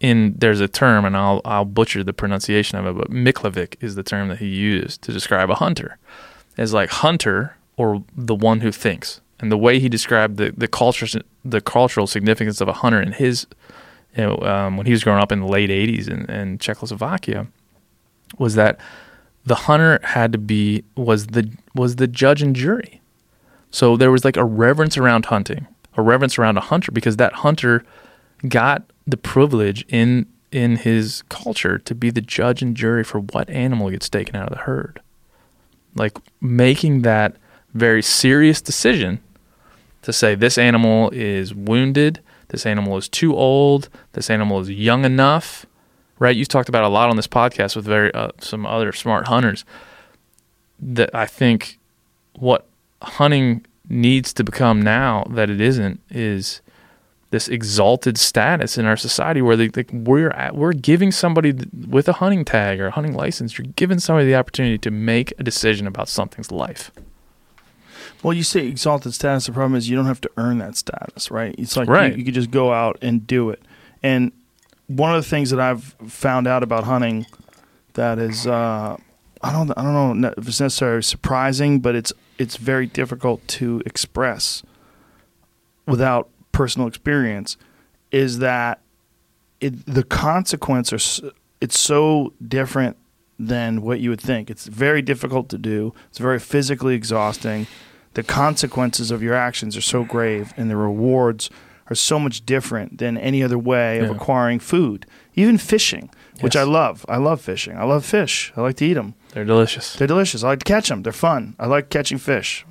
in there's a term, and I'll I'll butcher the pronunciation of it, but Miklavik is the term that he used to describe a hunter. Is like hunter or the one who thinks, and the way he described the the culture the cultural significance of a hunter in his you know, um, when he was growing up in the late 80s in, in Czechoslovakia was that the hunter had to be was the was the judge and jury So there was like a reverence around hunting, a reverence around a hunter because that hunter got the privilege in in his culture to be the judge and jury for what animal gets taken out of the herd. Like making that very serious decision to say this animal is wounded, this animal is too old, this animal is young enough, right? You've talked about a lot on this podcast with very uh, some other smart hunters that I think what hunting needs to become now that it isn't is this exalted status in our society where they, like we're at, we're giving somebody with a hunting tag or a hunting license, you're giving somebody the opportunity to make a decision about something's life. Well, you say exalted status. The problem is you don't have to earn that status, right? It's like Right. you, you could just go out and do it. And one of the things that I've found out about hunting that is, uh, I don't, I don't know if it's necessarily surprising, but it's it's very difficult to express without personal experience. Is that it, the consequence are it's so different than what you would think. It's very difficult to do. It's very physically exhausting. The consequences of your actions are so grave, and the rewards are so much different than any other way of Yeah. acquiring food. Even fishing, which Yes. I love. I love fishing. I love fish. I like to eat them. They're delicious. They're delicious. I like to catch them. They're fun. I like catching fish.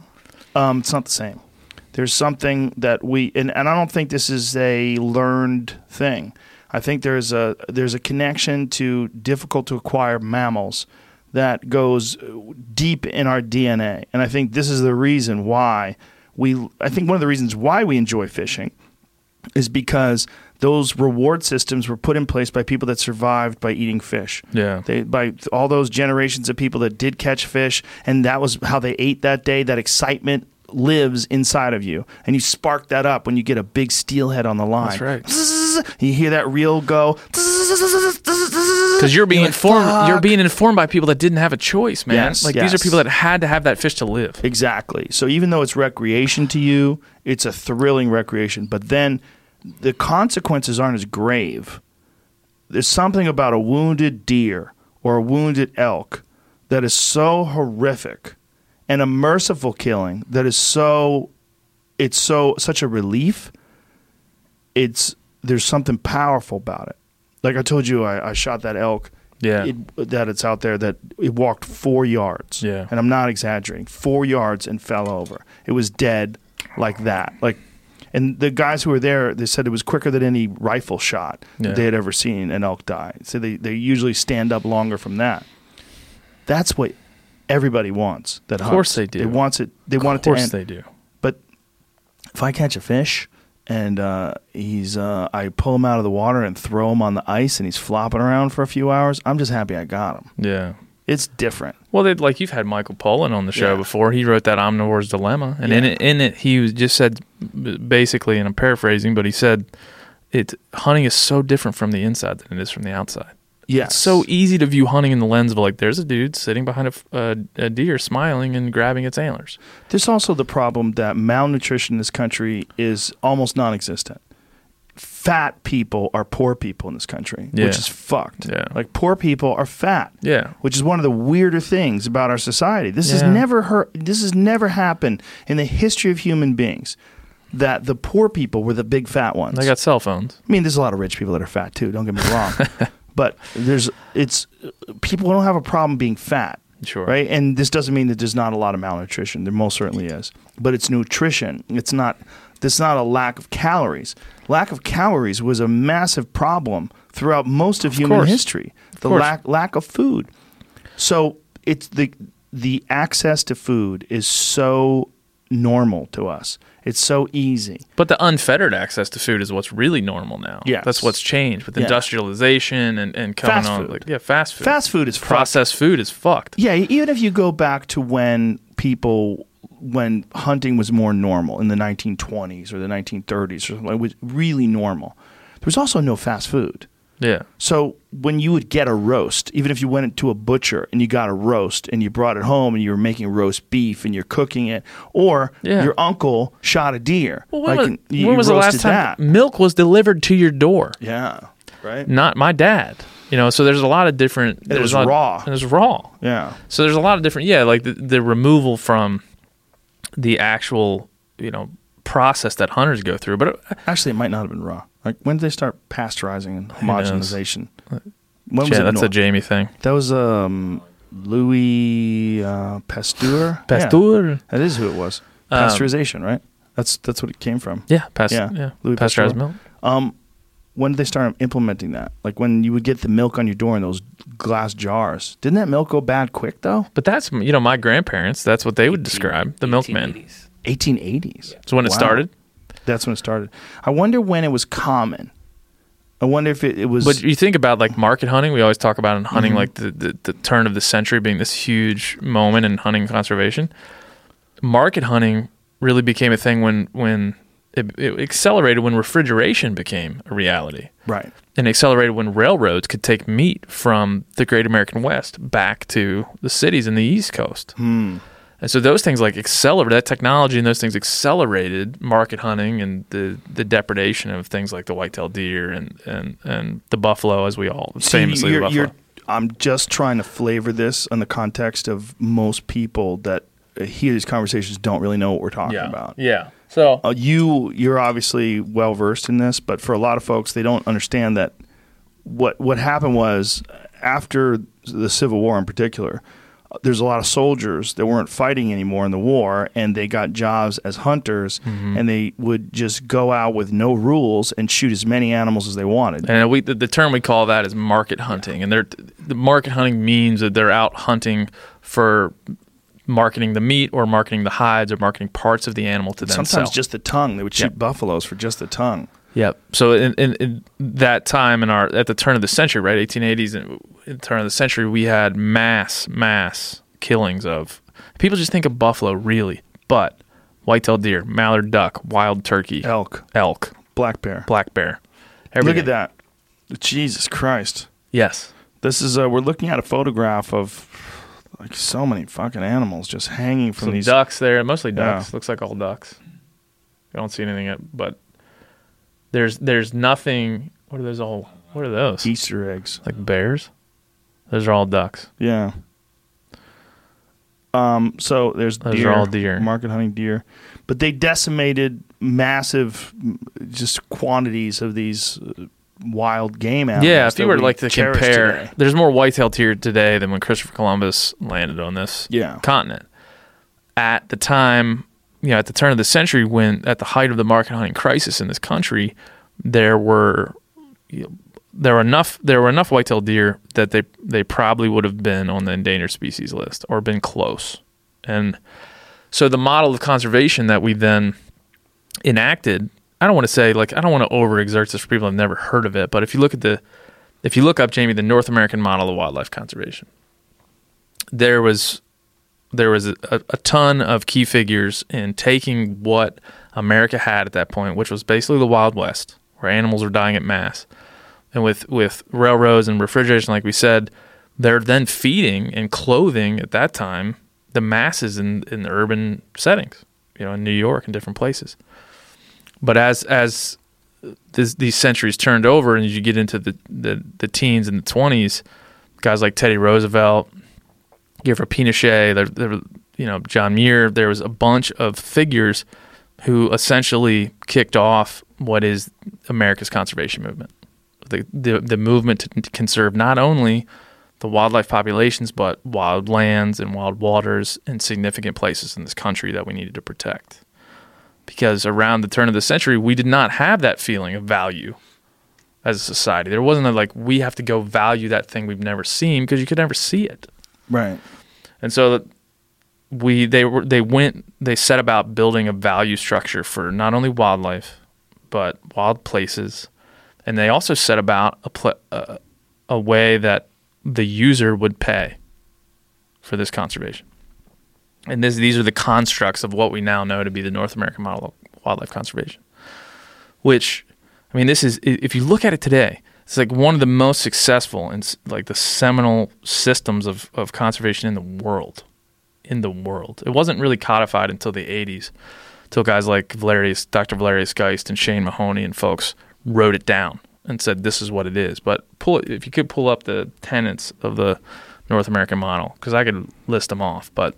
Um, it's not the same. There's something that we and, and I don't think this is a learned thing. I think there's a there's a connection to difficult to acquire mammals that goes deep in our DNA. And I think this is the reason why we I think one of the reasons why we enjoy fishing is because those reward systems were put in place by people that survived by eating fish. Yeah. They by all those generations of people that did catch fish and that was how they ate that day, that excitement lives inside of you. And you spark that up when you get a big steelhead on the line. That's right. You hear that reel go Because you're being like, informed. You're being informed by people that didn't have a choice, man. Yes, like these are people that had to have that fish to live. Exactly. So even though it's recreation to you, it's a thrilling recreation. But then the consequences aren't as grave. There's something about a wounded deer or a wounded elk that is so horrific and a merciful killing that is so it's so such a relief. It's there's something powerful about it. Like I told you, I, I shot that elk. Yeah. It, that it's out there that it walked four yards. Yeah. And I'm not exaggerating. Four yards and fell over. It was dead like that. Like, and the guys who were there, they said it was quicker than any rifle shot Yeah. they had ever seen an elk die. So they, they usually stand up longer from that. That's what everybody wants. That Of course hunts. they do. They wants it. They want it to course they do. But if I catch a fish and uh, he's, uh, I pull him out of the water and throw him on the ice and he's flopping around for a few hours, I'm just happy I got him. Yeah. It's different. Well, they'd, like you've had Michael Pollan on the show Yeah. before. He wrote that Omnivore's Dilemma, and in it, in it, he was just said basically, and I'm paraphrasing, but he said it hunting is so different from the inside than it is from the outside. Yes. It's so easy to view hunting in the lens of like, there's a dude sitting behind a deer, smiling and grabbing its antlers. There's also the problem that malnutrition in this country is almost non-existent. Fat people are poor people in this country, Yeah. which is fucked. Yeah. Like poor people are fat. Yeah. Which is one of the weirder things about our society. This has never heard, this has never happened in the history of human beings that the poor people were the big fat ones. They got cell phones. I mean, there's a lot of rich people that are fat too. Don't get me wrong, but there's it's people don't have a problem being fat, Sure. right? And this doesn't mean that there's not a lot of malnutrition. There most certainly is, but it's nutrition. It's not. There's not a lack of calories. Lack of calories was a massive problem throughout most of, human course. history. The lack lack of food. So it's the the access to food is so normal to us. It's so easy. But the unfettered access to food is what's really normal now. Yeah, That's what's changed with Yeah. industrialization and, and coming Fast on. food. Like, yeah, fast food. Fast food is fucked. Processed food is fucked. Yeah, even if you go back to when people when hunting was more normal in the 1920s or the 1930s or something, it was really normal. There was also no fast food. Yeah. So when you would get a roast, even if you went to a butcher and you got a roast and you brought it home and you were making roast beef and you're cooking it, or Yeah. your uncle shot a deer, Well, when like, was, you when was the last time that. milk was delivered to your door? Yeah, right. Not my dad. You know, so there's a lot of different. it there's was raw. And it was raw. Yeah, So there's a lot of different. Yeah, like the, the removal from the actual you know process that hunters go through. But uh, Actually, it might not have been raw. Like when did they start pasteurizing and homogenization? When was yeah, it that's a Jamie thing. That was um, Louis uh, Pasteur. Yeah, Pasteur. that is who it was. Um, Pasteurization, right? That's that's what it came from. Yeah, past, Yeah, yeah, Louis pasteurized Pasteur. milk. Um, when did they start implementing that? Like when you would get the milk on your door in those glass jars. Didn't that milk go bad quick though? But that's you know my grandparents. That's what they would describe the milkman. 1880s. 1880s. So when it started. That's when it started. I wonder when it was common. I wonder if it, it was. But you think about like market hunting. We always talk about in hunting Mm-hmm. like the, the the turn of the century being this huge moment in hunting conservation. Market hunting really became a thing when when it, it accelerated when refrigeration became a reality. right. and accelerated when railroads could take meat from the Great American West back to the cities in the East Coast. Hmm. And so those things like accelerated that technology and those things accelerated market hunting and the, the depredation of things like the white-tailed deer and, and, and the buffalo, as we all famously you're- buffalo. you're- I'm just trying to flavor this in the context of most people that hear these conversations don't really know what we're talking yeah, about. yeah. So Uh, you you're obviously well versed in this, but for a lot of folks, they don't understand that what what happened was after the Civil War in particular. There's a lot of soldiers that weren't fighting anymore in the war, and they got jobs as hunters, Mm-hmm. and they would just go out with no rules and shoot as many animals as they wanted. And we the, the term we call that is market hunting, and they're the market hunting means that they're out hunting for marketing the meat or marketing the hides or marketing parts of the animal to then Sometimes sell. just the tongue. They would shoot Yep. buffaloes for just the tongue. Yep. So in, in, in that time in our at the turn of the century, right, 1880s, and in the turn of the century, we had mass mass killings of people. Just think of buffalo, really, but white-tailed deer, mallard duck, wild turkey, Elk, elk, black bear. black bear. Look at that. Jesus Christ. Yes. This is uh, we're looking at a photograph of like so many fucking animals just hanging from Some these ducks there, mostly ducks. Yeah. Looks like all ducks. I don't see anything yet, but there's there's nothing. What are those all? What are those? Easter eggs. Like bears? Those are all ducks. Yeah. Um. So there's Those are deer, all deer. market hunting deer, but they decimated massive, just quantities of these uh, wild game animals. Yeah, if you were to we like to compare, today. there's more white-tailed deer today than when Christopher Columbus landed on this Yeah. continent. At the time, you know, at the turn of the century, when at the height of the market hunting crisis in this country, there were you know, there were enough there were enough white-tailed deer that they they probably would have been on the endangered species list or been close. And so the model of conservation that we then enacted, I don't want to say like I don't want to overexert this for people who've never heard of it, but if you look at the if you look up Jamie the North American model of wildlife conservation, there was there was a, a ton of key figures in taking what America had at that point, which was basically the Wild West, where animals were dying at mass, and with with railroads and refrigeration, like we said, they're then feeding and clothing at that time the masses in in the urban settings, you know, in New York and different places. But as as this, these centuries turned over, and as you get into the the, the teens and the twenties, guys like Teddy Roosevelt, Gifford Pinchot, there, there, you know, John Muir. There was a bunch of figures who essentially kicked off what is America's conservation movement. The the, the movement to conserve not only the wildlife populations, but wild lands and wild waters and significant places in this country that we needed to protect. Because around the turn of the century, we did not have that feeling of value as a society. There wasn't a like we have to go value that thing we've never seen because you could never see it. Right. And so we they were they went they set about building a value structure for not only wildlife but wild places, and they also set about a pl- a, a way that the user would pay for this conservation. And this, these are the constructs of what we now know to be the North American model of wildlife conservation. Which, I mean, this is if you look at it today, it's like one of the most successful and like the seminal systems of, of conservation in the world. In the world, it wasn't really codified until the '80s, till guys like Valerius, Dr. Valerius Geist, and Shane Mahoney and folks wrote it down and said this is what it is. But pull if you could pull up the tenets of the North American model because I could list them off, but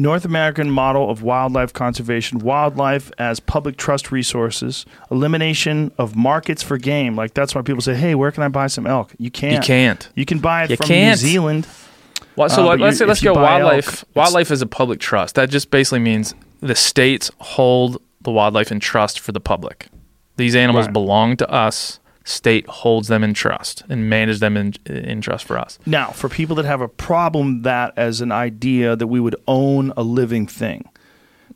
North American model of wildlife conservation, wildlife as public trust resources, elimination of markets for game. Like that's why people say, "Hey, where can I buy some elk?" You can't. You can't. You can buy it You from can't. New Zealand. Well, so Uh, let's, you- let's go wildlife. elk, wildlife is a public trust. That just basically means the states hold the wildlife in trust for the public. These animals Right. belong to us. State holds them in trust and manages them in, in trust for us. Now, for people that have a problem that as an idea that we would own a living thing,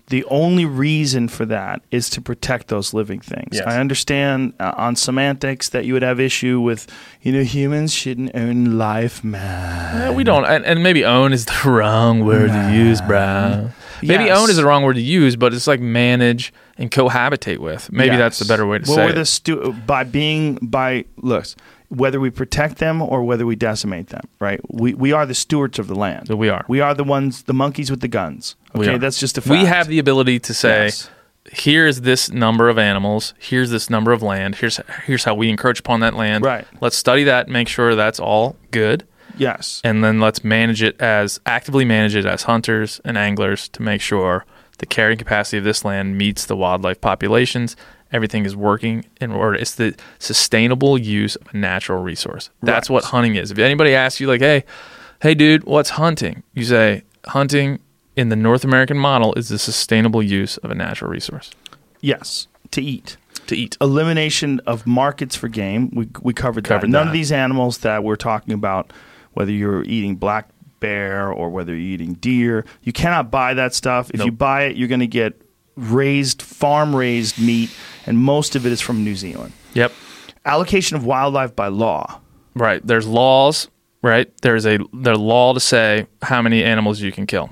the only reason for that is to protect those living things. Yes. I understand uh, on semantics that you would have issue with, you know, humans shouldn't own life, man. Eh, we don't, and, and maybe own is the wrong word to use, bro. Maybe Yes. own is the wrong word to use, but it's like manage and cohabitate with. Maybe that's the better way to well, say we're it. the stu- by being by looks whether we protect them or whether we decimate them, right? We we are the stewards of the land. So we are. We are the ones, the monkeys with the guns. Okay, that's just a fact. We have the ability to say, Yes. here's this number of animals, here's this number of land, here's here's how we encroach upon that land. Right. Let's study that, make sure that's all good, yes. and then let's manage it as actively manage it as hunters and anglers to make sure the carrying capacity of this land meets the wildlife populations. Everything is working in order. It's the sustainable use of a natural resource. That's Right. what hunting is. If anybody asks you, like, "Hey, hey, dude, what's hunting?" You say, "Hunting in the North American model is the sustainable use of a natural resource Yes, to eat. to eat." Elimination of markets for game. We we covered, Covered that. None of these animals that we're talking about, whether you're eating black bear or whether you're eating deer, you cannot buy that stuff. If you buy it, you're going to get raised, farm raised meat, and most of it is from New Zealand. Yep. Allocation of wildlife by law. Right. There's laws. Right. There's a there's law to say how many animals you can kill.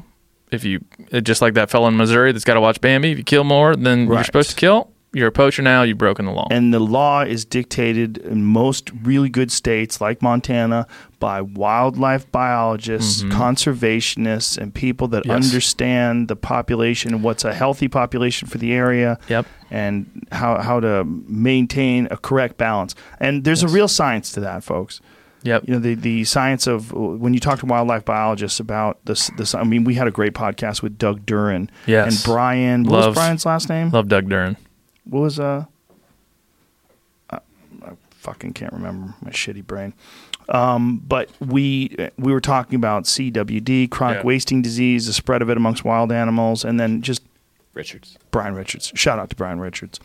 If you just like that fellow in Missouri that's got to watch Bambi. If you kill more than you're supposed to kill, you're a poacher now. You've broken the law. And the law is dictated in most really good states like Montana by wildlife biologists, conservationists, and people that Mm-hmm. Yes. understand the population and what's a healthy population for the area. Yep. And how, how to maintain a correct balance. And there's a real science to that, folks. Yep. You know, the, the science of when you talk to wildlife biologists about this, this, I mean, we had a great podcast with Doug Duren Yes. and Bryan. What Love- was Bryan's last name? Love Doug Duren. What was uh, I fucking can't remember my shitty brain. Um, but we we were talking about CWD, chronic Yeah. wasting disease, the spread of it amongst wild animals, and then just Richards. Bryan Richards. Shout out to Bryan Richards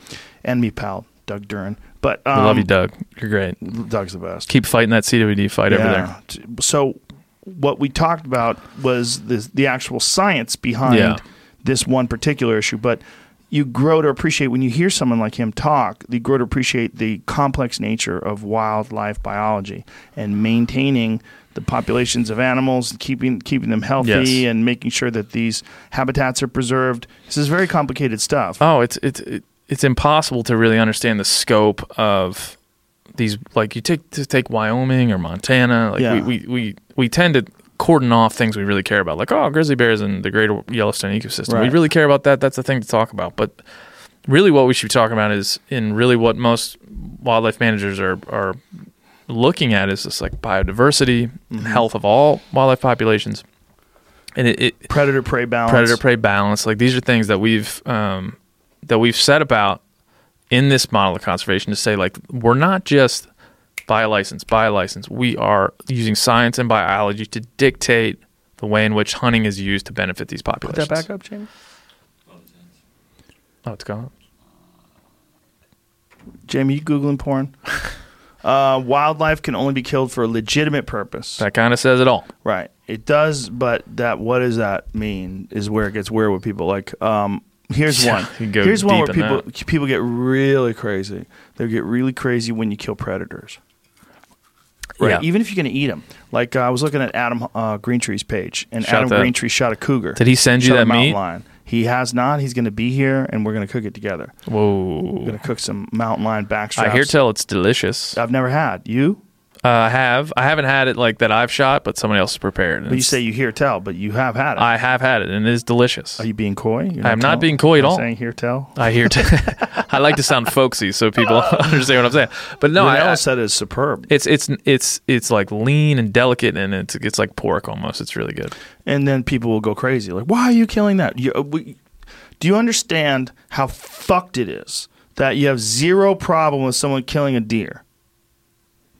and me pal Doug Duren. But um, I love you, Doug. You're great. Doug's the best. Keep fighting that CWD fight over there. So what we talked about was the the actual science behind Yeah. this one particular issue, but you grow to appreciate when you hear someone like him talk, you grow to appreciate the complex nature of wildlife biology and maintaining the populations of animals, keeping keeping them healthy Yes. and making sure that these habitats are preserved. This is very complicated stuff. Oh, it's it's it's impossible to really understand the scope of these. Like you take to take Wyoming or Montana. Like Yeah. we, we we we tend to cordon off things we really care about. Like oh, grizzly bears and the greater Yellowstone ecosystem. We really care about that. That's the thing to talk about. But really, what we should be talking about is in really what most wildlife managers are are looking at is this like biodiversity Mm-hmm. and health of all wildlife populations. And it, it Predator prey balance. predator prey balance like these are things that we've um, that we've set about in this model of conservation to say like we're not just buy a license buy a license we are using science and biology to dictate the way in which hunting is used to benefit these populations. Put populations that back up, Jamie. oh it's gone Jamie, you googling porn? uh, wildlife can only be killed for a legitimate purpose. that kind of says it all Right. It does, but that what does that mean is where it gets weird with people. Like, um, here's Yeah, one. you go Here's one where deep in people people get really crazy. They get really crazy when you kill predators. Right. Yeah. Even if you're going to eat them. Like uh, I was looking at Adam uh, Greentree's page, and Shot Adam that- Greentree shot a cougar. Did he send you Shot a that mountain meat? lion. He has not. He's going to be here, and we're going to cook it together. Whoa! We're going to cook some mountain lion backstraps. i hear tell it's delicious I've never had. You? Uh, I have. I haven't had it like that I've shot, but somebody else has prepared. But you say you hear tell, but you have had it. I have had it, and it is delicious. Are you being coy? I am not being coy at all. Saying hear tell. I hear. T- I like to sound folksy so people understand what I'm saying. But no, I, I- said it's superb. it's it's it's it's like lean and delicate, and it's it's like pork almost. It's really good. and then people will go crazy. Like, why are you killing that? You, uh, we, do you understand how fucked it is that you have zero problem with someone killing a deer,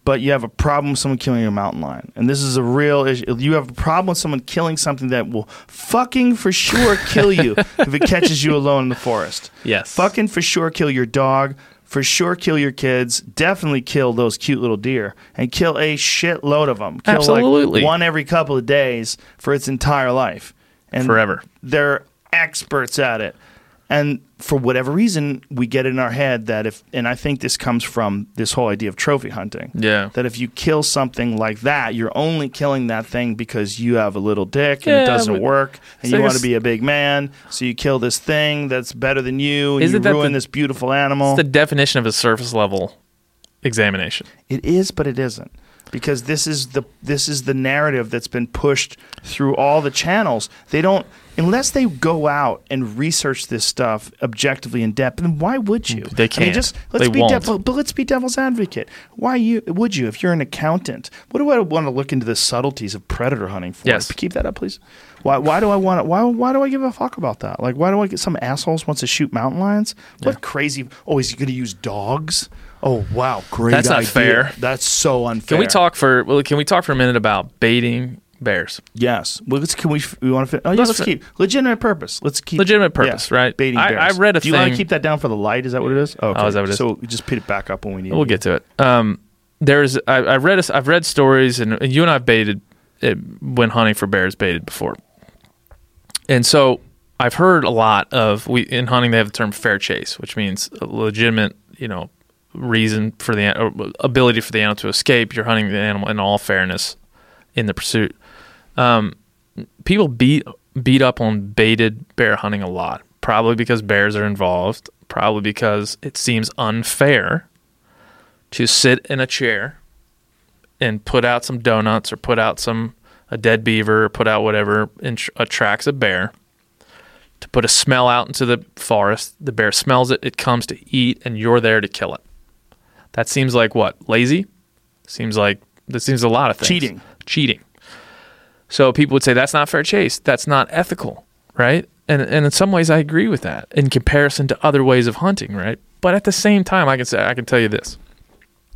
but you have a problem with someone killing a mountain lion? And this is a real issue. You have a problem with someone killing something that will fucking for sure kill you if it catches you alone in the forest. Yes. Fucking for sure kill your dog. For sure kill your kids. Definitely kill those cute little deer and kill a shitload of them. Kill Absolutely. like one every couple of days for its entire life. And Forever. They're experts at it. And for whatever reason, we get it in our head that if, and I think this comes from this whole idea of trophy hunting. Yeah. That if you kill something like that, you're only killing that thing because you have a little dick and it doesn't work and so you want to be a big man. So you kill this thing that's better than you and you ruin the- this beautiful animal. It's the definition of a surface level examination. It is, but it isn't. Because this is the this is the narrative that's been pushed through all the channels. They don't unless they go out and research this stuff objectively in depth. Then why would you? They I mean, can't. just let's They be won't. devil, but let's be devil's advocate. Why you would you if you're an accountant? What do I want to look into the subtleties of predator hunting for? Yes. Keep that up, please. Why why do I want to, why why do I give a fuck about that? Like why do I get some assholes wants to shoot mountain lions? What crazy? Oh, is he going to use dogs? Oh wow, great! That's not idea. fair. That's so unfair. Can we talk for well, can we talk for a minute about baiting bears? Yes. Well, let's, can we? We want to. Oh, yeah. Let's Let's, keep legitimate purpose. Let's keep Legitimate purpose, yeah, right? Baiting I- bears. I read a Do you want to keep that down for the light? Is that what it is? Oh, okay. is that what it is? So just put it back up when we need. We'll it. get to it. Um, there's I, I read a, I've read stories and, and you and I've baited it, when hunting for bears baited before, and so I've heard a lot of we in hunting they have the term fair chase, which means a legitimate you know reason for the or ability for the animal to escape. You're hunting the animal in all fairness in the pursuit. Um, people beat beat up on baited bear hunting a lot, probably because bears are involved, probably because it seems unfair to sit in a chair and put out some donuts or put out some a dead beaver or put out whatever int- attracts a bear. To put a smell out into the forest the bear smells it it comes to eat and you're there to kill it. That seems like what lazy? Seems like that seems a lot of things. Cheating. cheating so people would say that's not fair chase. That's not ethical right? And and in some ways I agree with that in comparison to other ways of hunting right? But at the same time I can say I can tell you this.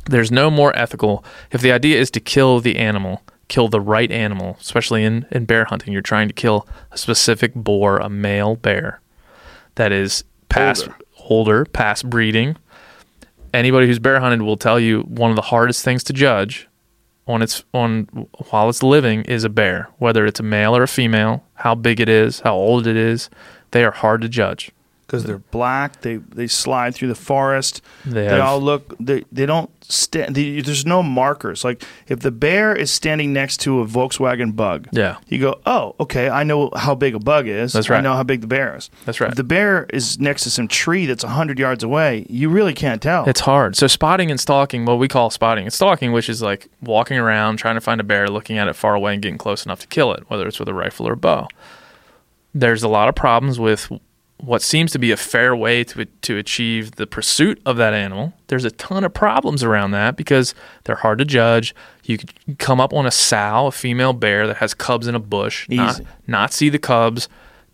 There's no more ethical. If the idea is to kill the animal kill the right animal especially in, in bear hunting you're trying to kill a specific boar a male bear that is past Older. older past breeding. Anybody who's bear hunted will tell you one of the hardest things to judge on its on while it's living is a bear whether it's a male or a female how big it is how old it is they are hard to judge because they're black. They they slide through the forest. They They, all look. They they don't stand. There's no markers. Like if the bear is standing next to a Volkswagen Bug, Yeah. you go, oh, okay. I know how big a bug is. That's right. I know how big the bear is. That's right. If the bear is next to some tree that's hundred yards away, you really can't tell. It's hard. So spotting and stalking, what we call spotting and stalking, which is like walking around trying to find a bear, looking at it far away and getting close enough to kill it, whether it's with a rifle or a bow. There's a lot of problems with what seems to be a fair way to to achieve the pursuit of that animal. There's a ton of problems around that because they're hard to judge. You could come up on a sow, a female bear that has cubs in a bush, not, not see the cubs,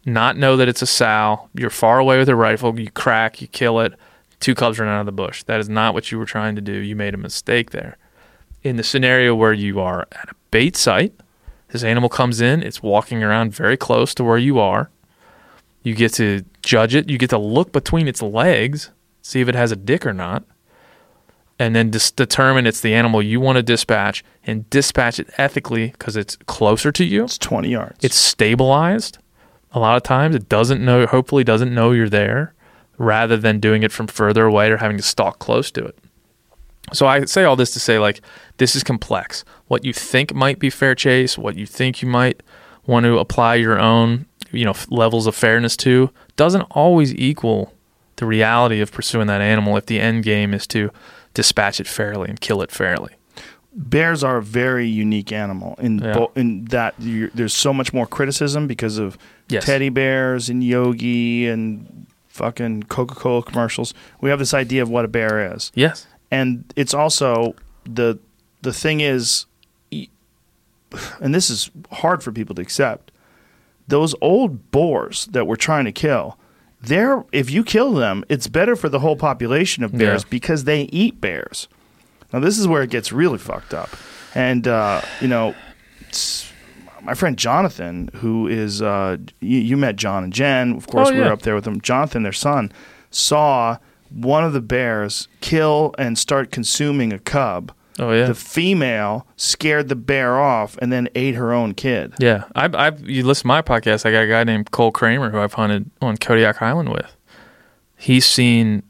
not know that it's a sow. You're far away with a rifle. You crack, you kill it. Two cubs run out of the bush. That is not what you were trying to do. You made a mistake there. In the scenario where you are at a bait site, this animal comes in, it's walking around very close to where you are. You get to judge it. You get to look between its legs, see if it has a dick or not, and then just determine it's the animal you want to dispatch and dispatch it ethically because it's closer to you. It's twenty yards. It's stabilized. A lot of times it doesn't know, hopefully, doesn't know you're there rather than doing it from further away or having to stalk close to it. So I say all this to say, like, this is complex. What you think might be fair chase, what you think you might want to apply your own, you know, f- levels of fairness to, doesn't always equal the reality of pursuing that animal if the end game is to dispatch it fairly and kill it fairly. bears are a very unique animal in Yeah. bo- in that there's so much more criticism because of Yes. teddy bears and yogi and fucking coca-cola commercials we have this idea of what a bear is Yes. and it's also the the thing is and this is hard for people to accept those old boars that we're trying to kill they're if you kill them it's better for the whole population of bears Yeah. because they eat bears. Now this is where it gets really fucked up. And uh, you know my friend jonathan who is uh, you, you met john and jen. Of course Oh, we were up there with them jonathan their son saw one of the bears kill and start consuming a cub Oh yeah. the female scared the bear off and then ate her own kid. Yeah, I've, I've you listen to my podcast. I got a guy named Cole Kramer who I've hunted on Kodiak Island with. He's seen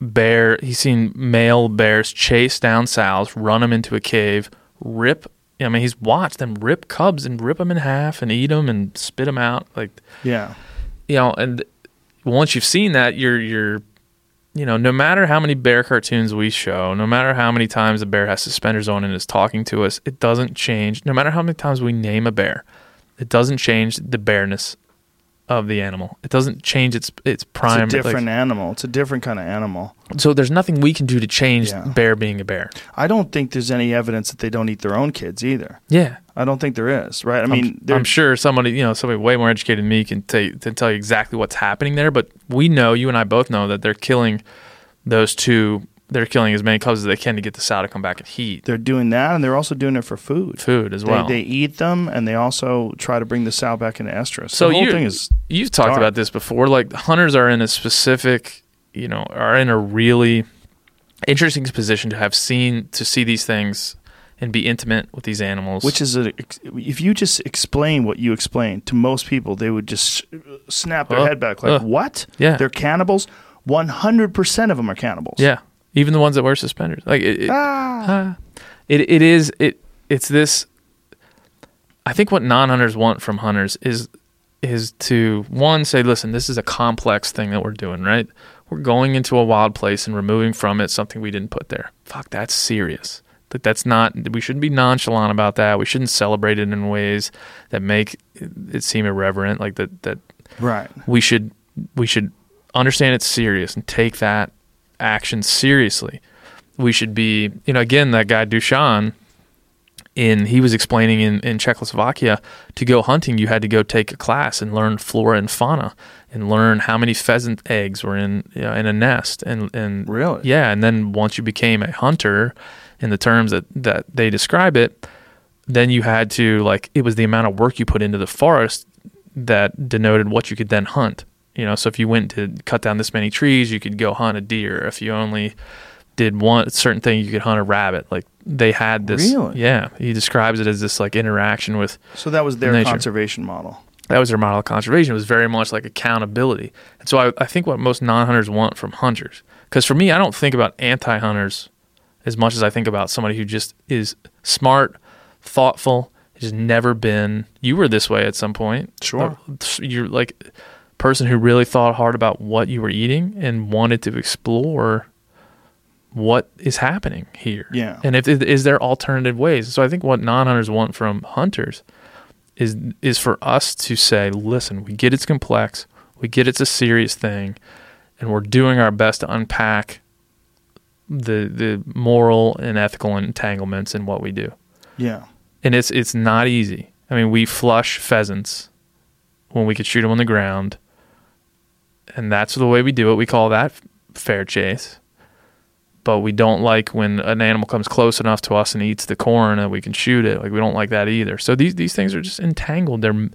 bear. He's seen male bears chase down sows, run them into a cave, rip. I mean, he's watched them rip cubs and rip them in half and eat them and spit them out. Like Yeah. you know, and once you've seen that, you're you're you know, no matter how many bear cartoons we show, no matter how many times a bear has suspenders on and is talking to us, it doesn't change. No matter how many times we name a bear, it doesn't change the bareness of the animal. It doesn't change its its prime. it's a like- different animal. It's a different kind of animal. so there's nothing we can do to change Yeah. bear being a bear. I don't think there's any evidence that they don't eat their own kids either. Yeah. I don't think there is, right? I mean, I'm, I'm sure somebody, you know, somebody way more educated than me can tell can tell you exactly what's happening there. But we know, you and I both know that they're killing those two. They're killing as many cubs as they can to get the sow to come back and heat they're doing that, and they're also doing it for food. food as They, well. they eat them, and they also try to bring the sow back into estrus. So the whole thing is You've talked dark. about this before. Like hunters are in a specific, you know, are in a really interesting position to have seen to see these things and be intimate with these animals. Which is a, if you just explain what you explain to most people, they would just snap their Uh, head back like, uh, "What? yeah. they're cannibals. One hundred percent of them are cannibals." yeah, even the ones that wear suspenders. Like it, it, Ah. Ah. it it is it it's this I think what non-hunters want from hunters is is to one say listen this is a complex thing that we're doing right we're going into a wild place and removing from it something we didn't put there fuck that's serious that that's not we shouldn't be nonchalant about that we shouldn't celebrate it in ways that make it seem irreverent like that that Right. we should we should understand it's serious and take that action seriously. We should be, you know, again that guy Dushan in he was explaining in, in Czechoslovakia to go hunting you had to go take a class and learn flora and fauna and learn how many pheasant eggs were in you know, in a nest and and Really? yeah and then once you became a hunter in the terms that that they describe it then you had to like it was the amount of work you put into the forest that denoted what you could then hunt. You know, so if you went to cut down this many trees, you could go hunt a deer. If you only did one certain thing, you could hunt a rabbit. Like they had this. Really? Yeah, he describes it as this like interaction with. So that was their Nature. conservation model. That was their model of conservation. It was very much like accountability. And so I, I think what most non-hunters want from hunters, because for me, I don't think about anti-hunters as much as I think about somebody who just is smart, thoughtful, has never been. You were this way at some point. Sure. You're like person who really thought hard about what you were eating and wanted to explore what is happening here. Yeah. And if is there alternative ways? So I think what non-hunters want from hunters is is for us to say, listen, we get it's complex, we get it's a serious thing, and we're doing our best to unpack the the moral and ethical entanglements in what we do. Yeah. And it's it's not easy. I mean, we flush pheasants when we could shoot them on the ground, and that's the way we do it. We call that fair chase. But we don't like when an animal comes close enough to us and eats the corn and we can shoot it. Like we don't like that either. So these these things are just entangled. They're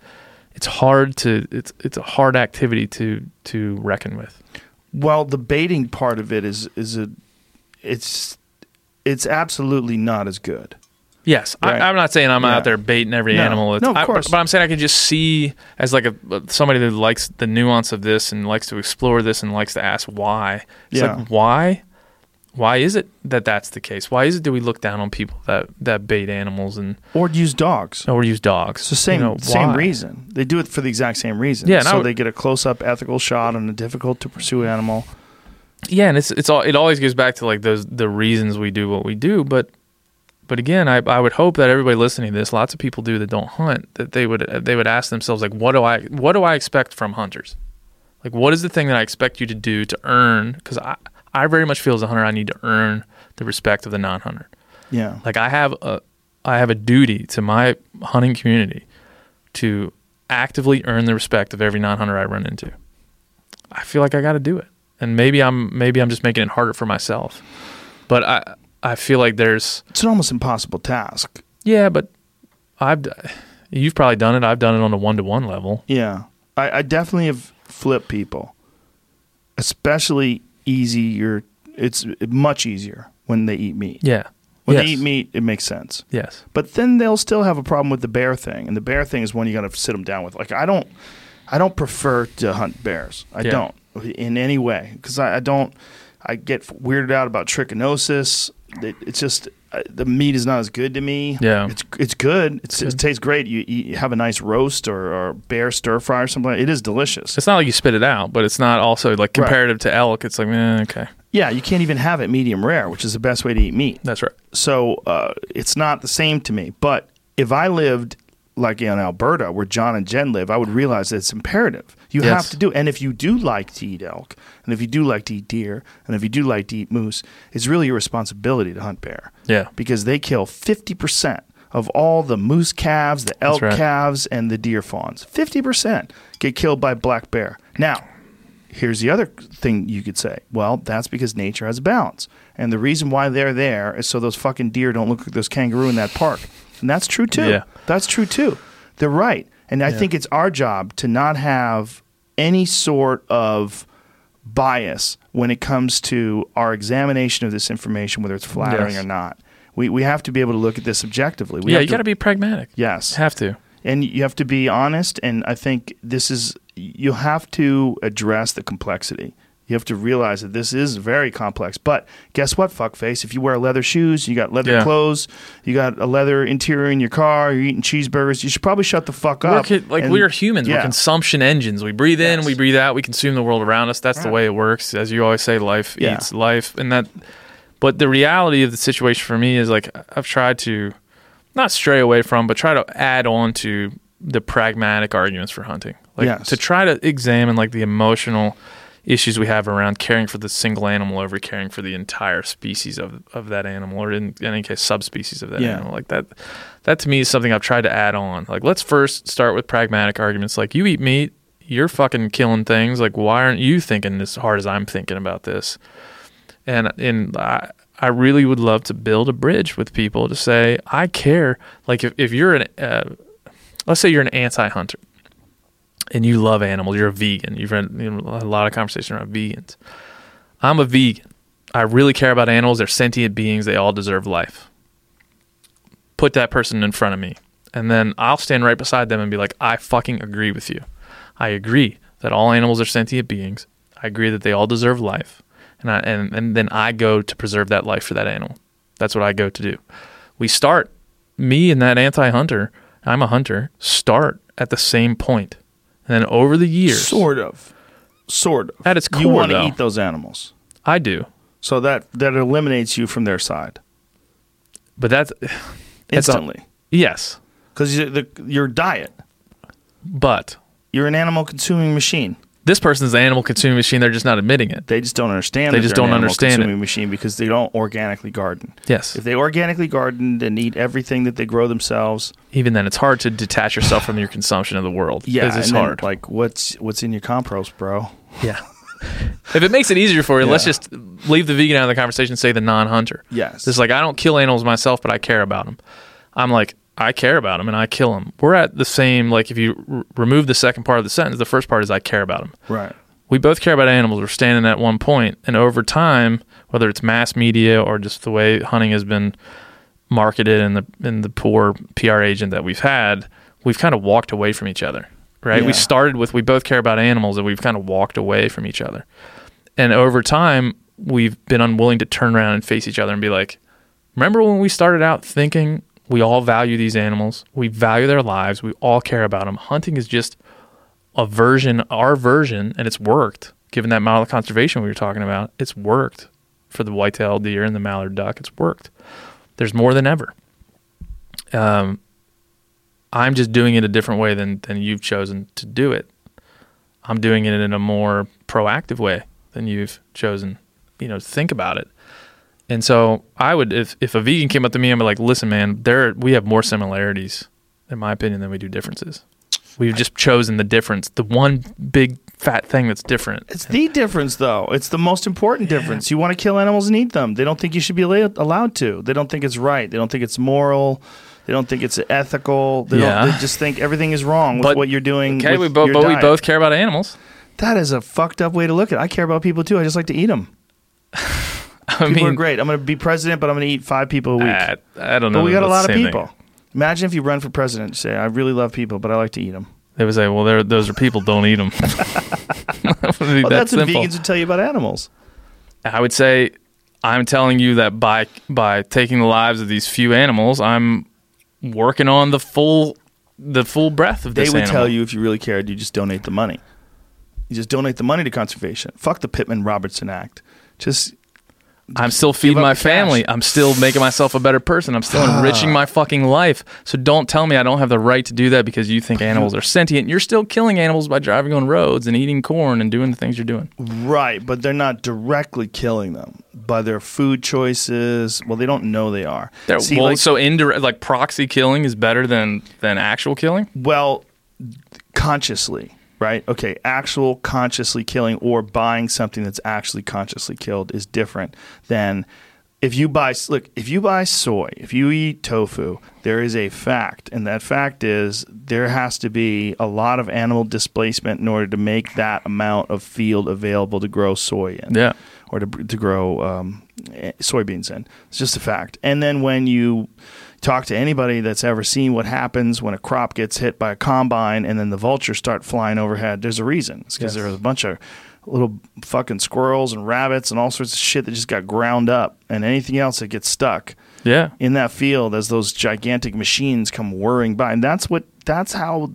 it's hard to it's it's a hard activity to to reckon with. Well, the baiting part of it is is a it's it's absolutely not as good. Yes, Right. I, I'm not saying I'm Yeah. out there baiting every No. animal. No, of I- course. but I'm saying I can just see as like a uh, somebody that likes the nuance of this and likes to explore this and likes to ask why. It's Yeah. like why, why is it that that's the case? Why is it do we look down on people that that bait animals and Or use dogs. or use dogs? It's the same You know, same reason. They do it for the exact same reason. Yeah, so would- they get a close up ethical shot on a difficult to pursue animal. Yeah, and it's it's all it always goes back to like those the reasons we do what we do, but But again, I, I would hope that everybody listening to this, lots of people do that don't hunt, that they would they would ask themselves like, what do I what do I expect from hunters? Like, what is the thing that I expect you to do to earn? Because I I very much feel as a hunter, I need to earn the respect of the non-hunter. Yeah. Like I have a I have a duty to my hunting community to actively earn the respect of every non-hunter I run into. I feel like I got to do it. And maybe I'm maybe I'm just making it harder for myself. But I I feel like there's It's an almost impossible task. yeah, but I've you've probably done it. I've done it on a one-to-one level. Yeah. I, I definitely have flipped people. Especially easier. It's much easier when they eat meat. Yeah. When yes. they eat meat, it makes sense. Yes. But then they'll still have a problem with the bear thing, and the bear thing is one you got to sit them down with. Like I don't, I don't prefer to hunt bears. I Yeah. don't in any way because I, I don't. I get weirded out about trichinosis. It, it's just uh, the meat is not as good to me. Yeah. it's it's good. It's. It tastes great. You, you have a nice roast or, or bear stir fry or something. Like It is delicious. It's not like you spit it out, but it's not also like comparative to elk. It's like, eh, okay, Yeah, you can't even have it medium rare, which is the best way to eat meat. that's right. so uh, it's not the same to me. But if I lived like in Alberta, where John and Jen live, I would realize that it's imperative. You Yes. have to do. it. And if you do like to eat elk, and if you do like to eat deer, and if you do like to eat moose, it's really your responsibility to hunt bear Yeah. because they kill fifty percent of all the moose calves, the elk right. calves, and the deer fawns. Fifty percent get killed by black bear. Now, here's the other thing you could say. Well, that's because nature has a balance. And the reason why they're there is so those fucking deer don't look like those kangaroo in that park. And that's true too. Yeah. That's true too. They're right. And I think it's our job to not have any sort of bias when it comes to our examination of this information, whether it's flattering Yes. or not. We, we have to be able to look at this objectively. We yeah, you got to be pragmatic. Yes Have to. and you have to be honest and i think this is you have to address the complexity you have to realize that this is very complex but guess what fuckface if you wear leather shoes you got leather Yeah. clothes you got a leather interior in your car you're eating cheeseburgers you should probably shut the fuck We're up like and- we are humans. We're consumption engines. We breathe in, Yes. we breathe out, we consume the world around us. That's the way it works. As you always say, life Yeah. eats life, and that. But the reality of the situation for me is like I've tried to not stray away from, but try to add on to the pragmatic arguments for hunting. Like Yes. to try to examine like the emotional issues we have around caring for the single animal over caring for the entire species of of that animal, or in, in any case, subspecies of that Yeah. animal. Like that, that to me is something I've tried to add on. Like let's first start with pragmatic arguments. Like you eat meat, you're fucking killing things. Like why aren't you thinking as hard as I'm thinking about this? And and I I really would love to build a bridge with people to say I care. Like if if you're an uh, let's say you're an anti-hunter and you love animals, you're a vegan. You've had you know, a lot of conversation around vegans. I'm a vegan. I really care about animals. They're sentient beings. They all deserve life. Put that person in front of me, and then I'll stand right beside them and be like, I fucking agree with you. I agree that all animals are sentient beings. I agree that they all deserve life, and I, and and then I go to preserve that life for that animal. That's what I go to do. We start me and that anti-hunter. I'm a hunter. Start at the same point, and then over the years, sort of. Sort of. At its core, you want to eat those animals. I do. so that that eliminates you from their side. But that's It's a- instantly. Yes, because your diet. But you're an animal consuming machine this person's an animal consuming machine. They're just not admitting it. They just don't understand. They that just don't animal understand it. machine because they don't organically garden. Yes. If they organically gardened and eat everything that they grow themselves, Even then, it's hard to detach yourself from your consumption of the world. yeah, it's and then, hard. Like what's what's in your compost, bro? yeah. if it makes it easier for you, let's just leave the vegan out of the conversation. Say the non-hunter. Yes. It's like I don't kill animals myself, but I care about them. I'm like I care about them and I kill them. We're at the same. Like if you r- remove the second part of the sentence, the first part is I care about them. Right. we both care about animals. We're standing at one point, and over time, whether it's mass media or just the way hunting has been marketed and the in the poor PR agent that we've had, we've kind of walked away from each other. Right? Yeah. We started with we both care about animals, and we've kind of walked away from each other. And over time, we've been unwilling to turn around and face each other and be like, "Remember when we started out thinking we all value these animals, we value their lives, we all care about them. Hunting is just a version, our version, and it's worked. Given that model of conservation we were talking about, it's worked for the white-tailed deer and the mallard duck. It's worked. There's more than ever. um, I'm just doing it a different way than than you've chosen to do it. I'm doing it in a more proactive way than you've chosen, you know, think about it. And so I would, if if a vegan came up to me and be like, "Listen, man, there we have more similarities, in my opinion, than we do differences. We've just chosen the difference, the one big fat thing that's different." It's the difference, though. It's the most important difference. You want to kill animals and eat them. They don't think you should be allowed to. They don't think it's right. They don't think it's moral. They don't think it's ethical. They, Yeah. don't, they just think everything is wrong with But- what you're doing. Okay, we both, but we both care about animals. That is a fucked up way to look at it. I care about people too. I just like to eat them. I People mean, are great. I'm going to be president, but I'm going to eat five people a week. I, I don't know. but we got a lot of people. thing. Imagine if you run for president. Say, I really love people, but I like to eat them. They would say, "Well, those are people. Don't eat them." Well, that's what vegans would tell you about animals. I would say I'm telling you that by by taking the lives of these few animals, I'm working on the full the full breadth of They this They would animal. tell you if you really cared, you just donate the money. You just donate the money to conservation. Fuck the Pittman Robertson Act. Just I'm still feeding my the cash. family. I'm still making myself a better person. I'm still ah. enriching my fucking life. So don't tell me I don't have the right to do that because you think animals are sentient. You're still killing animals by driving on roads and eating corn and doing the things you're doing. right, but they're not directly killing them by their food choices. Well, they don't know they are. They're- See, well, like, so indirect, like proxy killing is better than than actual killing. well, consciously, right? Okay, actual consciously killing or buying something that's actually consciously killed is different than if you buy look, if you buy soy, if you eat tofu, there is a fact, and that fact is there has to be a lot of animal displacement in order to make that amount of field available to grow soy in Yeah. or to, to grow um, eh, soybeans in. It's just a fact. And then when you talk to anybody that's ever seen what happens when a crop gets hit by a combine and then the vultures start flying overhead, there's a reason. It's because Yes. there's a bunch of little fucking squirrels and rabbits and all sorts of shit that just got ground up and anything else that gets stuck Yeah. in that field as those gigantic machines come whirring by. And that's what that's how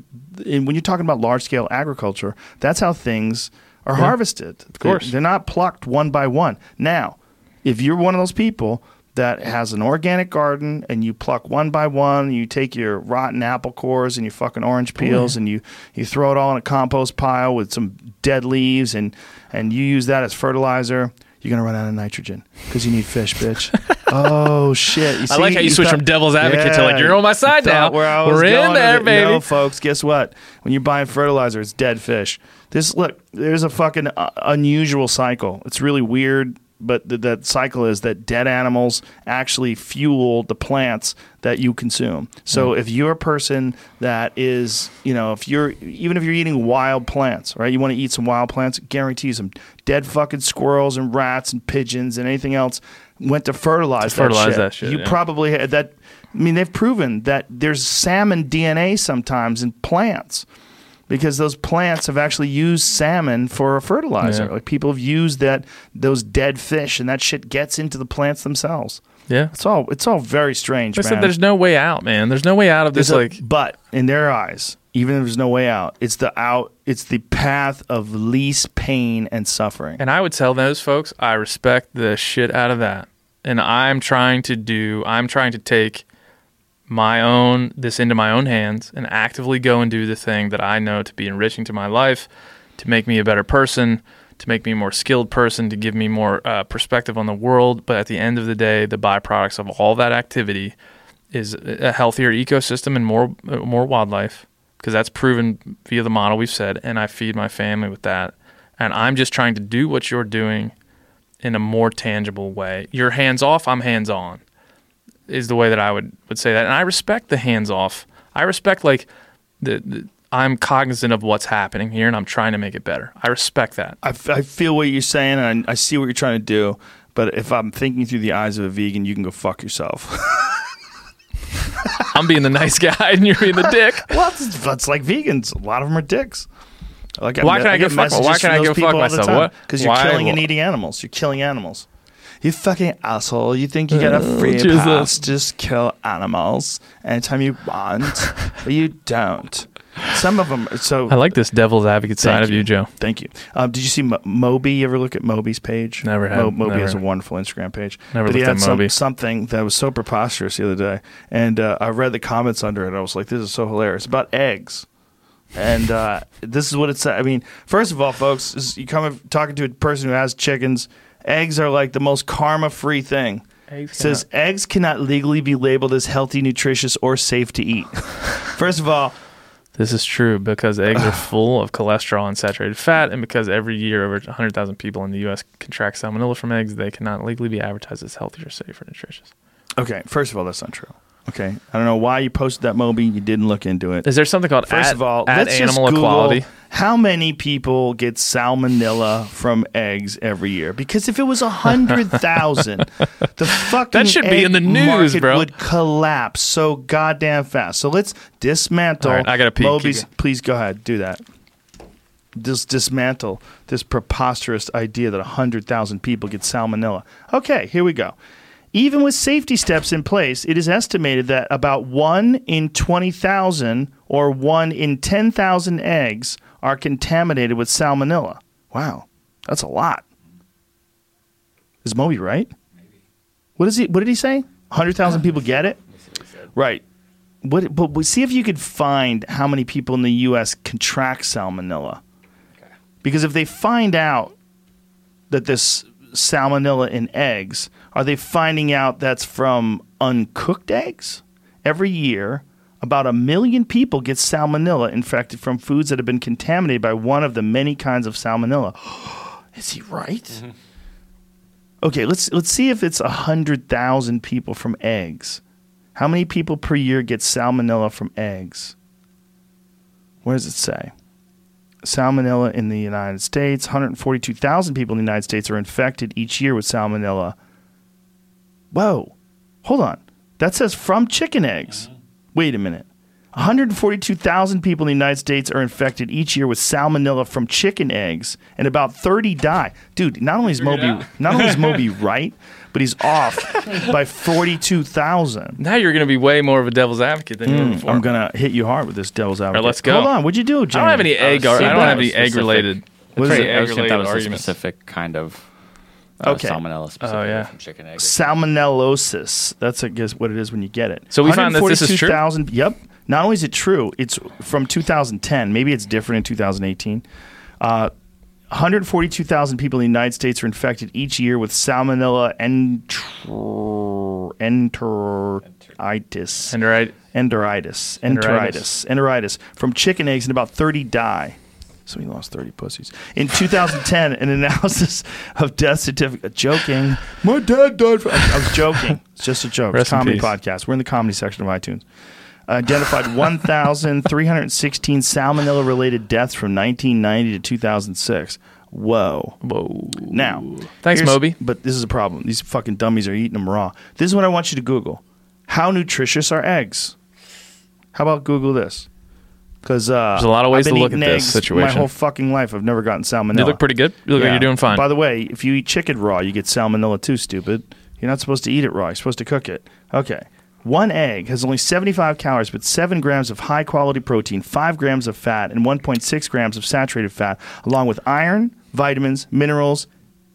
and when you're talking about large scale agriculture, that's how things are harvested. Of course. They're not plucked one by one. Now, if you're one of those people that has an organic garden and you pluck one by one, you take your rotten apple cores and your fucking orange peels and you, you throw it all in a compost pile with some dead leaves and, and you use that as fertilizer, you're gonna run out of nitrogen because you need fish, bitch. oh shit! You I like how you switch thought- from devil's advocate to, like, you're on my side now. Where I was We're in there, baby. No, folks, guess what? When you're buying fertilizer, it's dead fish. This look, there's a fucking uh, unusual cycle. It's really weird, but th- that cycle is that dead animals actually fuel the plants that you consume. So Hmm. if you're a person that is, you know, if you're even if you're eating wild plants, right? You want to eat some wild plants, guarantee some dead fucking squirrels and rats and pigeons and anything else went to fertilize, To fertilize that shit. that shit, you yeah. probably had that. I mean, they've proven that there's salmon DNA sometimes in plants because those plants have actually used salmon for a fertilizer. Yeah. Like people have used that those dead fish, and that shit gets into the plants themselves. Yeah. It's all it's all very strange, I man. said there's no way out, man. There's no way out of this. There's a- like, but in their eyes, even if there's no way out, it's the out. It's the path of least pain and suffering. and I would tell those folks, I respect the shit out of that. And I'm trying to do, I'm trying to take my own, this into my own hands and actively go and do the thing that I know to be enriching to my life, to make me a better person, to make me a more skilled person, to give me more uh, perspective on the world. But at the end of the day, the byproducts of all that activity is a healthier ecosystem and more uh, more wildlife because that's proven via the model we've said and I feed my family with that and I'm just trying to do what you're doing in a more tangible way. You're hands off, I'm hands on. Is the way that I would would say that. And I respect the hands off. I respect like the, the I'm cognizant of what's happening here and I'm trying to make it better. I respect that. I, f- I feel what you're saying, and I, I see what you're trying to do. But if I'm thinking through the eyes of a vegan, you can go fuck yourself. I'm being the nice guy and you're being the dick. well, that's, that's like vegans. A lot of them are dicks. Like Why can I give a fuck- why can I give a fuck myself? Because you're why- killing and eating animals. You're killing animals. You fucking asshole. You think you get a free Uh, Jesus. pass just kill animals anytime you want, but you don't. Some of them. So I like this devil's advocate side Thank of you, Joe. Thank you. Um, did you see Mo- Moby? You ever look at Moby's page? Never have, Moby never. has a wonderful Instagram page. Never but he had at some- something that was so preposterous the other day, and uh, I read the comments under it. I was like, "This is so hilarious." About eggs, and uh, this is what it said. I mean, first of all, folks, you come talking to a person who has chickens. Eggs are like the most karma-free thing. It says eggs cannot legally be labeled as healthy, nutritious, or safe to eat. First of all, This is true because eggs are full of cholesterol and saturated fat, and because every year over 100,000 people in the U.S. contract salmonella from eggs, they cannot legally be advertised as healthy or safe or nutritious. Okay, first of all, that's not true. Okay, I don't know why you posted that Moby. You didn't look into it. Is there something called First at, of all, at let's just animal Google equality? how many people get salmonella from eggs every year. Because if it was a hundred thousand, the fucking That should be in the news, bro. Would collapse so goddamn fast. So let's dismantle. Right, I gotta pee. Moby's. Please go ahead, do that. Just dismantle this preposterous idea that hundred thousand people get salmonella. Okay, here we go. Even with safety steps in place, it is estimated that about 1 in 20,000 or 1 in 10,000 eggs are contaminated with salmonella. Wow, that's a lot. Is Moby right? What is he? What did he say? 100,000 people get it? Right. What, but but see if you could find how many people in the U.S. contract salmonella. Because if they find out that this salmonella in eggs, are they finding out that's from uncooked eggs? Every year, about a million people get salmonella infected from foods that have been contaminated by one of the many kinds of salmonella. Is he right? Mm-hmm. Okay, let's let's see if it's hundred thousand people from eggs. How many people per year get salmonella from eggs? Where does it say? Salmonella in the United States. 142,000 people in the United States are infected each year with salmonella. Whoa. Hold on. That says from chicken eggs. Uh-huh. Wait a minute. 142,000 people in the United States are infected each year with salmonella from chicken eggs, and about 30 die. Dude, not only is Moby not only is Moby right, but he's off by 42,000. Now you're going to be way more of a devil's advocate than you were mm, before. I'm gonna hit you hard with this devil's advocate. let's go. Hold on, what'd you do, I Jamie? don't have any egg. Oh, ar- I don't have any egg related. What is Pretty it? I was thinking egg-related that was a arguments. specific kind of uh, Okay. salmonella specific Oh, yeah. from chicken eggs. Salmonellosis. That's I guess what it is when you get it. So we found that this is true? 142,000 Yep. Not only is it true, it's from 2010. Maybe it's different in 2018. Uh, 142,000 people in the United States are infected each year with Salmonella enter- enteritis. Enteritis. Enderitis. Enteritis. Enteritis. From chicken eggs, and about 30 die. So he lost 30 pussies. In 2010, an analysis of death certificate. Joking. My dad died from. I was joking. It's just a joke. Rest it's a comedy podcast. We're in the comedy section of iTunes. Identified 1,316 salmonella related deaths from 1990 to 2006. Whoa. Whoa. Now, Thanks, Moby. But this is a problem. These fucking dummies are eating them raw. This is what I want you to Google. How nutritious are eggs? How about Google this? Because uh, There's a lot of ways to look at this situation. My whole fucking life, I've never gotten salmonella. You look pretty good. You look like Yeah. you're doing fine. By the way, if you eat chicken raw, you get salmonella too. Stupid. You're not supposed to eat it raw. You're supposed to cook it. Okay. One egg has only 75 calories, but 7 grams of high quality protein, 5 grams of fat, and 1.6 grams of saturated fat, along with iron, vitamins, minerals,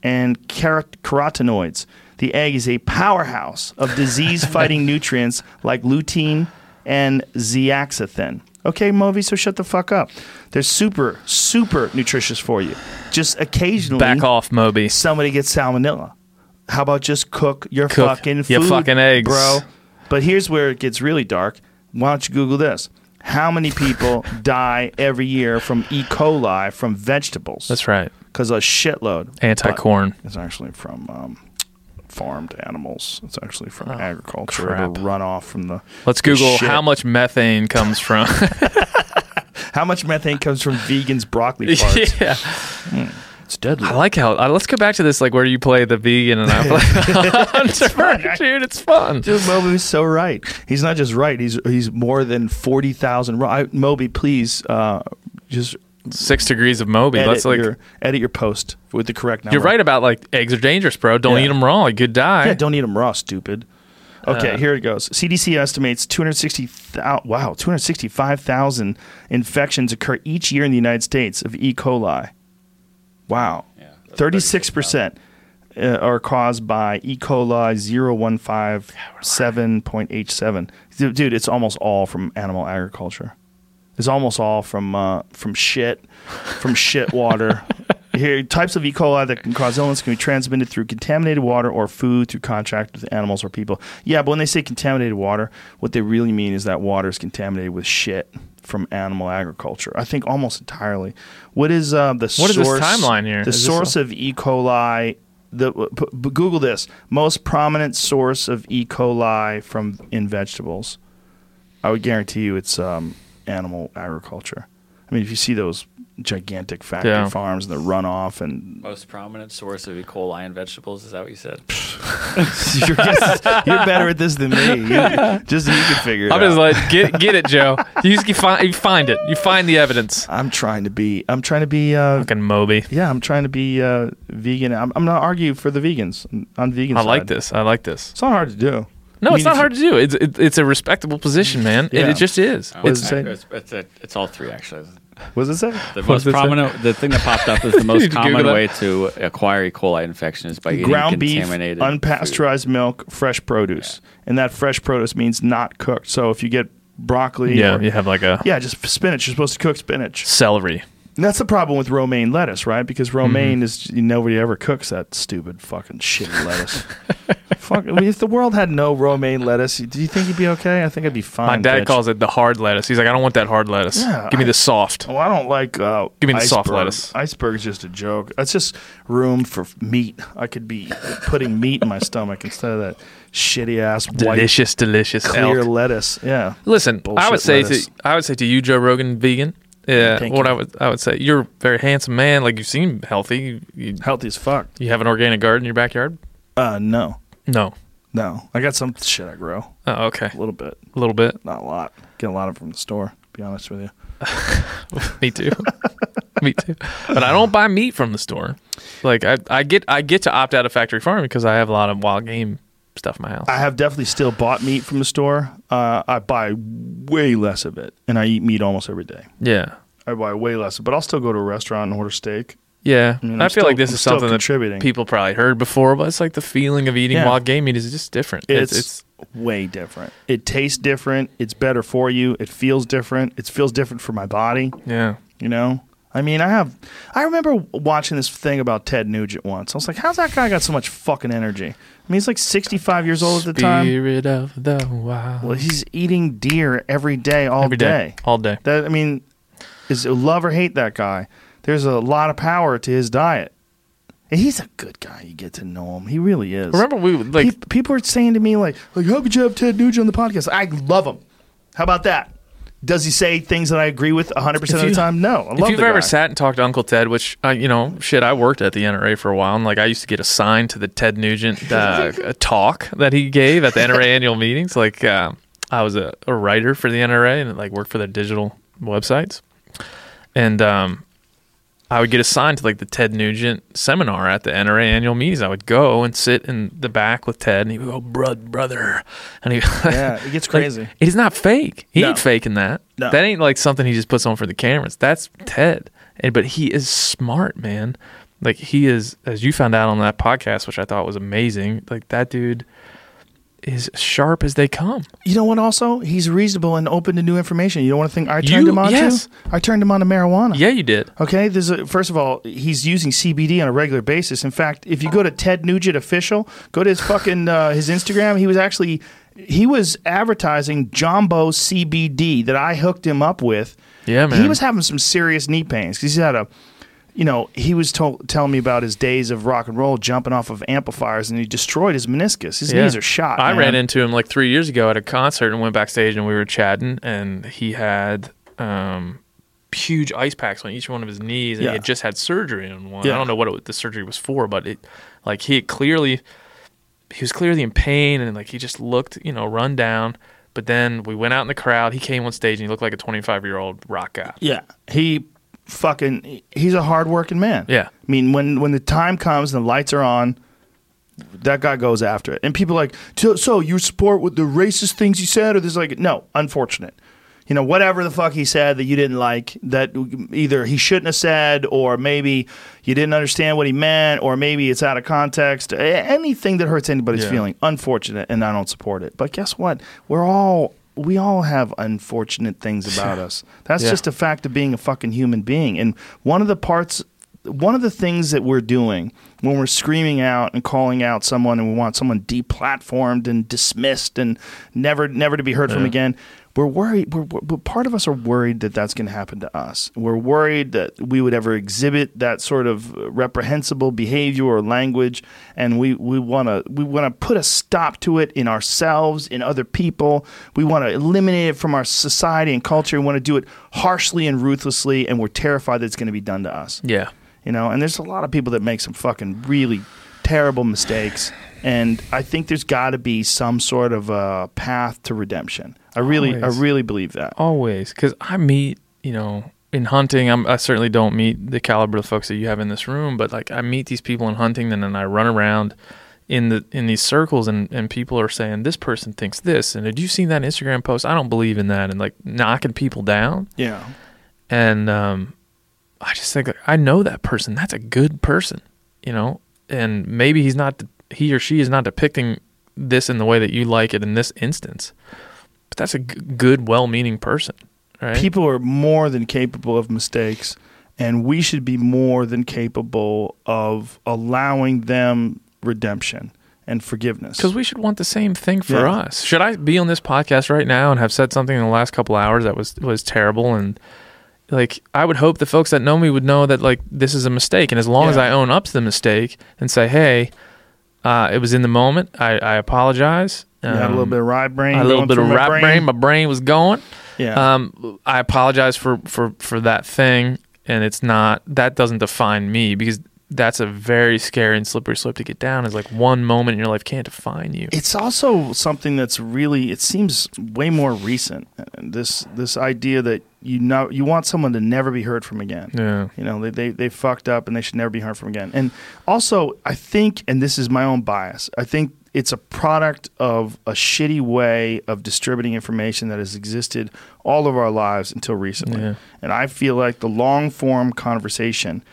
and carot- carotenoids. The egg is a powerhouse of disease fighting nutrients like lutein and zeaxanthin. Okay, Moby, so shut the fuck up. They're super, super nutritious for you. Just occasionally Back off, Moby. somebody gets salmonella. How about just cook your Cook fucking food, your fucking eggs. bro? But here's where it gets really dark. Why don't you Google this? How many people die every year from E. coli from vegetables? That's right. because a shitload. Anti corn. It's actually from um, farmed animals. It's actually from Oh, agriculture. crap. The runoff from the. Let's Google shit. how much methane comes from. How much methane comes from vegans' broccoli farts? yeah. It's deadly. I like how. Uh, let's go back to this, like where you play the vegan and I play hunter. Dude, it's fun. Dude, Moby's so right. He's not just right. He's he's more than forty thousand. Moby, please, uh, just Six degrees of Moby. edit Let's like. your edit your post with the correct number. You're right about like eggs are dangerous, bro. Don't Yeah. eat them raw. You could die. Yeah, don't eat them raw, stupid. Okay, Uh, here it goes. CDC estimates 260,000 wow, 265,000 infections occur each year in the United States of E. coli. Wow. Yeah, 36% uh, are caused by E. coli 0157.H7. Dude, dude, it's almost all from animal agriculture. It's almost all from uh, from shit, from shit water. Here, types of E. coli that can cause illness can be transmitted through contaminated water or food through contact with animals or people. Yeah, but when they say contaminated water, what they really mean is that water is contaminated with shit from animal agriculture. I think almost entirely. What is uh, the What is this timeline here? The Is source a- of E. coli. The p- p- Google this most prominent source of E. coli from in vegetables. I would guarantee you it's um, animal agriculture. I mean, if you see those gigantic factory Yeah. farms and the runoff, and Most prominent source of E. coli in vegetables. Is that what you said? you're, just- you're better at this than me. You, just you can figure it I'm out. just like get get it, Joe. You, just, you find you find it. You find the evidence. I'm trying to be. I'm trying to be. Uh, Fucking Moby. yeah, I'm trying to be uh, vegan. I'm, I'm not argue for the vegans. I'm on vegan. I like this. I like this. It's not hard to do. No, I it's not hard to do. It's it, it's a respectable position, man. It, Yeah. it just is. Oh, What it's, it it's, it's, a- it's all three actually. What does it say? The What most does say? prominent, the thing that popped up is the most to Google common that. way to acquire E. coli infection is by eating ground beef, contaminated food. unpasteurized milk, fresh produce, and that fresh produce means not cooked. So if you get broccoli, Yeah, or- you have like a yeah, just spinach. You're supposed to cook spinach. celery. And that's the problem with romaine lettuce, right? Because romaine Mm-hmm. is nobody ever cooks that stupid fucking shitty lettuce. Fuck, I mean, if the world had no romaine lettuce, do you think you'd be okay? I think I'd be fine. My dad bitch. calls it the hard lettuce. He's like, I don't want that hard lettuce. Yeah, Give me I- the soft. Well, I don't like. Uh, Give me the soft lettuce. iceberg. Iceberg's just a joke. That's just room for meat. I could be putting meat in my stomach instead of that shitty ass white Delicious, delicious clear elk. lettuce. Yeah. Listen, I would say lettuce. to I would say to you, Joe Rogan, vegan. Yeah, Thank what you. I would I would say you're a very handsome man. Like you seem healthy. You, you, Healthy as fuck. you have an organic garden in your backyard. Uh, no, No. no. I got some shit I grow Oh, okay. a little bit, A little bit. not a lot. Get a lot of it from the store. To be honest with you. Me too. Me too. But I don't buy meat from the store. Like I, I get I get to opt out of factory farming because I have a lot of wild game stuff in my house. I have definitely still bought meat from the store. Uh, I buy way less of it, and I eat meat almost every day. yeah. I buy way less, but I'll still go to a restaurant and order steak. Yeah. I I, mean, feel I'm still- like this I'm is something that people probably heard before, but it's like the feeling of eating Yeah. wild game meat is just different. It's, It's, it's way different. It tastes different. It's better for you. It feels different. It feels different for my body. yeah. You know. I mean, I have. I remember watching this thing about Ted Nugent once. I was like, "How's that guy got so much fucking energy?" I mean, he's like sixty-five years old at the time. Spirit of the wild. Well, he's eating deer every day, all Every day. All day. That I mean, is love or hate that guy? There's a lot of power to his diet. And he's a good guy. You get to know him. He really is. Remember we would, like Pe- people are saying to me like, like, how could you have Ted Nugent on the podcast? I love him. How about that? Does he say things that I agree with 100 percent of the time? No. I love if you've ever guy. sat and talked to Uncle Ted, which uh, you know, shit, I worked at the NRA for a while, and like I used to get assigned to the Ted Nugent uh, talk that he gave at the NRA annual meetings. Like uh, I was a, a writer for the NRA and like worked for their digital websites, and um, I would get assigned to like the Ted Nugent seminar at the NRA annual meetings. I would go and sit in the back with Ted, and he would go, oh, "Brud, brother," and he yeah, it gets Like, crazy. it is not fake. He No. ain't faking that. No. That ain't like something he just puts on for the cameras. That's Ted. And but he is smart, man. Like he is, as you found out on that podcast, which I thought was amazing. Like that dude is sharp as they come. you know what? Also, he's reasonable and open to new information. You don't want to think I turned You- him on yes. to? I turned him on to marijuana. Yeah, you did. Okay, there's a, first of all, he's using CBD on a regular basis. In fact, if you go to Ted Nugent official, go to his fucking uh, his Instagram. He was actually he was advertising Jumbo CBD that I hooked him up with. Yeah, man. He was having some serious knee pains because he's had a, you know, he was to- telling me about his days of rock and roll, jumping off of amplifiers, and he destroyed his meniscus. His Yeah. knees are shot. I man. ran into him like three years ago at a concert and went backstage and we were chatting and he had um, huge ice packs on each one of his knees and Yeah. he had just had surgery on one. Yeah. I don't know what it, the surgery was for, but it like he clearly he was clearly in pain and like he just looked you know run down. But then we went out in the crowd. He came on stage and he looked like a 25 year old rock guy. Yeah, he fucking he's a hardworking man. Yeah. I mean when when the time comes and the lights are on, that guy goes after it, and people are like, so, so you support with the racist things you said, or this like, no, unfortunate. You know, whatever the fuck he said that you didn't like, that either he shouldn't have said, or maybe you didn't understand what he meant, or maybe it's out of context. Anything that hurts anybody's Yeah. feeling, unfortunate, and I don't support it. But guess what? We're all we all have unfortunate things about us. That's Yeah. just a fact of being a fucking human being. And one of the parts one of the things that we're doing when we're screaming out and calling out someone and we want someone deplatformed and dismissed and never never to be heard from again we're worried we're, we're, part of us are worried that that's going to happen to us. We're worried that we would ever exhibit that sort of reprehensible behavior or language and we we want to we want to put a stop to it in ourselves in other people. We want to eliminate it from our society and culture. We want to do it harshly and ruthlessly and we're terrified that it's going to be done to us. Yeah. you know and there's a lot of people that make some fucking really terrible mistakes and i think there's got to be some sort of a path to redemption i really Always. i really believe that Always, because I meet, you know, in hunting. I'm, I certainly don't meet the caliber of folks that you have in this room, but like I meet these people in hunting, and then I run around in the in these circles, and and people are saying this person thinks this, and did you see that Instagram post? I don't believe in that, and like knocking people down, yeah and um, I just think like, I know that person. That's a good person, you know, and maybe he's not he or she is not depicting this in the way that you like it in this instance, but that's a g- good, well-meaning person, right? people are more than capable of mistakes and we should be more than capable of allowing them redemption and forgiveness Because we should want the same thing for Yeah. us. Should I be on this podcast right now and have said something in the last couple hours that was was terrible and like I would hope the folks that know me would know that like this is a mistake. And as long as I own up to the mistake and say hey uh, it was in the moment I, I apologize. You had a little Um, bit of ride brain a little bit of my rap brain. my brain was going. Yeah. Um, I apologize for, for, for that thing, and it's not that doesn't define me because that's a very scary and slippery slope to get down. Is like one moment in your life can't define you. It's also something that's really it seems way more recent. Uh, this this idea that you know you want someone to never be heard from again. Yeah, You know, they, they they fucked up and they should never be heard from again. And also, I think, and this is my own bias, I think it's a product of a shitty way of distributing information that has existed all of our lives until recently. Yeah. And I feel like the long form conversation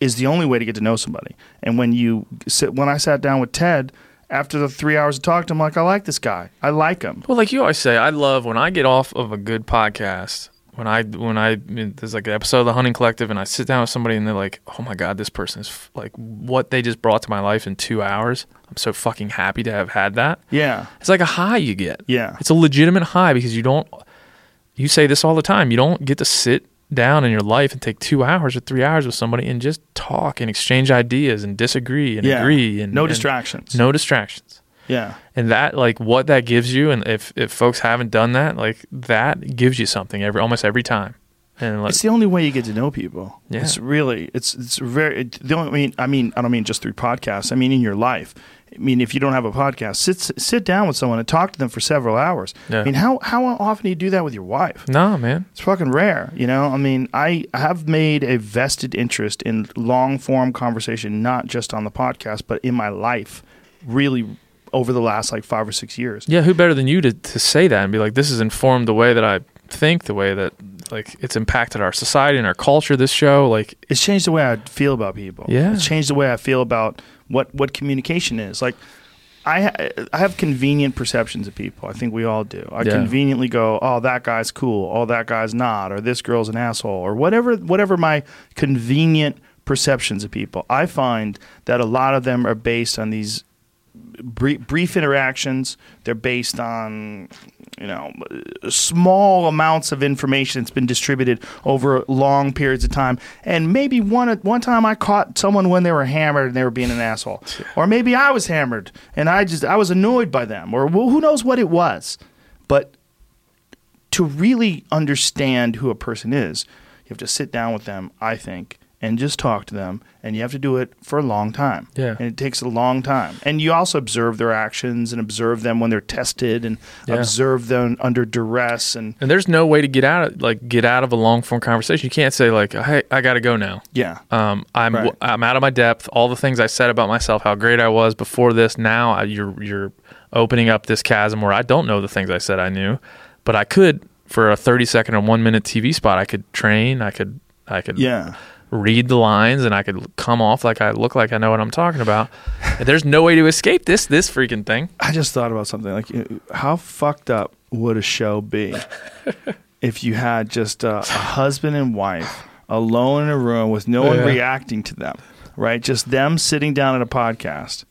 is the only way to get to know somebody. And when you sit, when I sat down with Ted after the three hours of talking to him, like I like this guy, I like him. Well, like you always say, I love when I get off of a good podcast. When I when I there's like an episode of the Hunting Collective, and I sit down with somebody, and they're like, "Oh my god, this person is f- like what they just brought to my life in two hours." I'm so fucking happy to have had that. Yeah, It's like a high you get. yeah, It's a legitimate high because you don't. You say this all the time. You don't get to sit down in your life and take two hours or three hours with somebody and just talk and exchange ideas and disagree and yeah. agree and no and distractions. no distractions. Yeah, And that like what that gives you, and if if folks haven't done that, like that gives you something every almost every time. And like it's the only way you get to know people. Yeah. It's really it's it's very it, the only I mean I mean I don't mean just through podcasts. I mean in your life. I mean if you don't have a podcast, sit sit down with someone and talk to them for several hours. Yeah. I mean how how often do you do that with your wife? nah, man. It's fucking rare, you know. I mean, I have made a vested interest in long form conversation, not just on the podcast, but in my life, really over the last like five or six years. Yeah, who better than you to to say that and be like, this has informed the way that I think, the way that like it's impacted our society and our culture. This show, like, It's changed the way I feel about people. Yeah. it's changed the way I feel about what what communication is. Like, I ha- I have convenient perceptions of people. I think we all do. I Yeah. conveniently go, oh, that guy's cool. Oh, that guy's not. Or this girl's an asshole. Or whatever whatever my convenient perceptions of people. I find that a lot of them are based on these brief, brief interactions. They're based on you know small amounts of information that's been distributed over long periods of time. And maybe one one time I caught someone when they were hammered and they were being an asshole, or maybe I was hammered and I just I was annoyed by them, or well, who knows what it was. But to really understand who a person is, you have to sit down with them, I think, and just talk to them, and you have to do it for a long time. Yeah. and it takes a long time. And you also observe their actions and observe them when they're tested, and Yeah. observe them under duress, and And there's no way to get out of like get out of a long form conversation. You can't say like, "Hey, I got to go now." yeah, Um, I'm Right. I'm out of my depth. All the things I said about myself, how great I was before this. Now I, you're you're opening up this chasm where I don't know the things I said I knew, but I could for a 30 second or one minute TV spot. I could train. I could I could yeah. Read the lines, and I could come off like I look like I know what I'm talking about. There's no way to escape this this freaking thing. I just thought about something like, how fucked up would a show be if you had just a, a husband and wife alone in a room with no one Yeah. reacting to them, right? Just them sitting down at a podcast.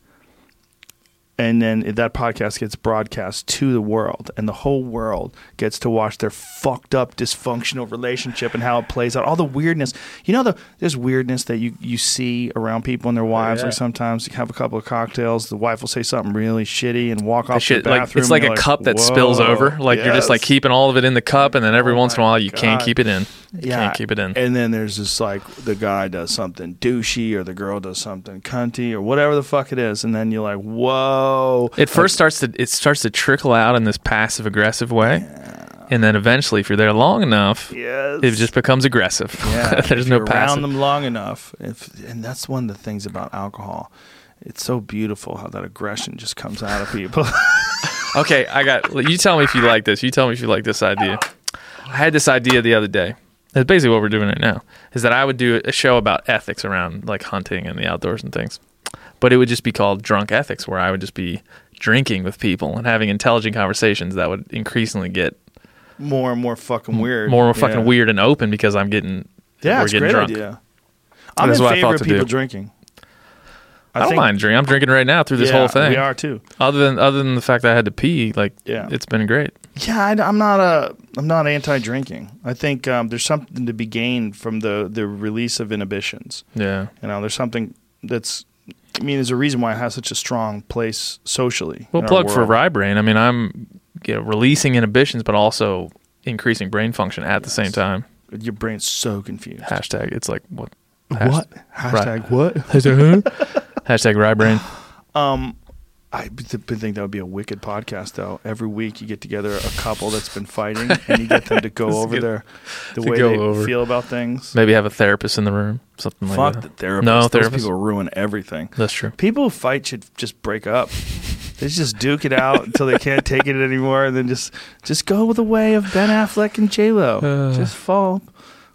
And then that podcast gets broadcast to the world, and the whole world gets to watch their fucked up, dysfunctional relationship and how it plays out. All the weirdness, you know, the there's weirdness that you you see around people and their oh, wives. yeah. Like sometimes you have a couple of cocktails, the wife will say something really shitty and walk That off shit, the like bathroom. it's like a You're cup that spills over. Like you're just like keeping all of it in the cup, and then every Oh once in a while you can't keep it in. You yeah, can't keep it in. And then there's just like the guy does something douchey or the girl does something cunty or whatever the fuck it is, and then you're like, whoa. Oh. It first starts to it starts to trickle out in this passive aggressive way, and then eventually, if you're there long enough, yes. it just becomes aggressive. Yeah, There's if no passive. around them long enough, if, and that's one of the things about alcohol. It's so beautiful how that aggression just comes out of people. Okay, I got. You tell me if you like this. You tell me if you like this idea. I had this idea the other day. It's basically what we're doing right now. Is that I would do a show about ethics around like hunting and the outdoors and things, but it would just be called drunk ethics, where I would just be drinking with people and having intelligent conversations that would increasingly get more and more fucking weird. more and more fucking Yeah. weird and open because I'm getting Yeah, we're getting drunk. idea. I'm That's in what I favor thought of to people do. drinking. I, don't think- mind drinking. I'm drinking right now through this yeah, whole thing. We are too. Other than other than the fact that I had to pee, like Yeah. it's been great. Yeah, I, am not a. I'm not anti-drinking. I think um, there's something to be gained from the the release of inhibitions. Yeah. You know, there's something that's. I mean, there's a reason why it has such a strong place socially. Well, plug for world. Rye Brain. I mean, I'm you know, releasing inhibitions, but also increasing brain function at the same time. Your brain's so confused. Hashtag. It's like what? What? Hashtag what? Hashtag, Hashtag Rye Brain. Um, I think that would be a wicked podcast, though. Every week you get together a couple that's been fighting, and you get them to go over good. their the way they over. feel about things. Maybe have a therapist in the room. Something like that. Fuck the therapist. No Those therapist. people ruin everything. That's true. People who fight should just break up. They just duke it out until they can't take it anymore, and then just just go the way of Ben Affleck and J Lo. Uh, just fall.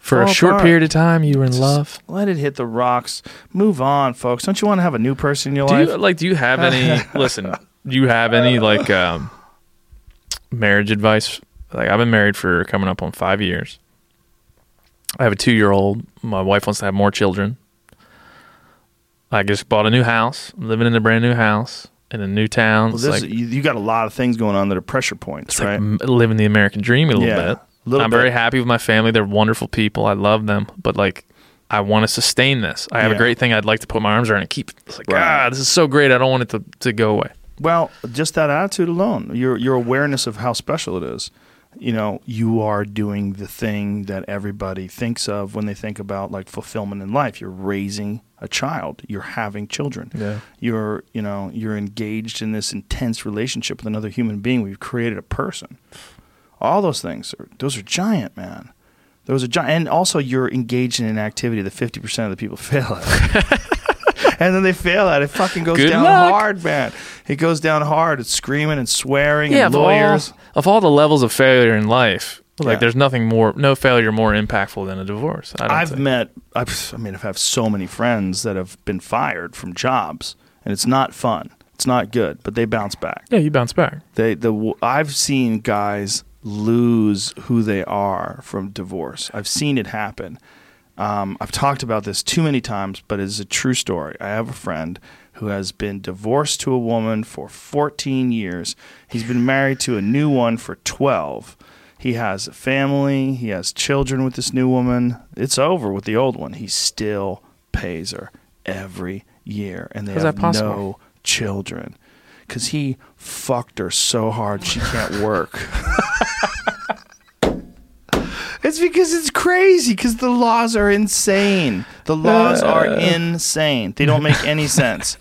For a short apart. period of time, you were in Just love. Let it hit the rocks. Move on, folks. Don't you want to have a new person in your Do life? you like? Do you have any? listen. Do you have any like um, marriage advice? Like I've been married for coming up on five years. I have a two-year-old. My wife wants to have more children. I just bought a new house. I'm living in a brand new house in a new town. well, It's this, like, you, you got a lot of things going on that are pressure points, it's right? m- living the American dream a little Yeah, bit. Little I'm bit. very happy with my family. They're wonderful people. I love them. But like, I want to sustain this. I have Yeah. a great thing I'd like to put my arms around and keep. It's like, Right. ah, this is so great. I don't want it to, to go away. Well, just that attitude alone, your your awareness of how special it is. You know, you are doing the thing that everybody thinks of when they think about like fulfillment in life. You're raising a child. You're having children. Yeah. You're, you know, you're engaged in this intense relationship with another human being. We've created a person. All those things are those are giant, man. Those are giant, and also you're engaged in an activity that fifty percent of the people fail at. and then they fail at it. Fucking goes Good down luck. hard, man. It goes down hard. It's screaming and swearing yeah, and of lawyers. all, of all the levels of failure in life, like Yeah. there's nothing more, no failure more impactful than a divorce. I think. met. I've, I mean, I've had so many friends that have been fired from jobs, and it's not fun. It's not good, but they bounce back. yeah, you bounce back. They the I've seen guys lose who they are from divorce. I've seen it happen. Um, I've talked about this too many times, but it's a true story. I have a friend who has been divorced to a woman for 14 years. He's been married to a new one for 12. He has a family. He has children with this new woman. It's over with the old one. He still pays her every year, and they How's have no children because he fucked her so hard she can't work. it's because it's crazy because the laws are insane. The laws uh. are insane. They don't make any sense.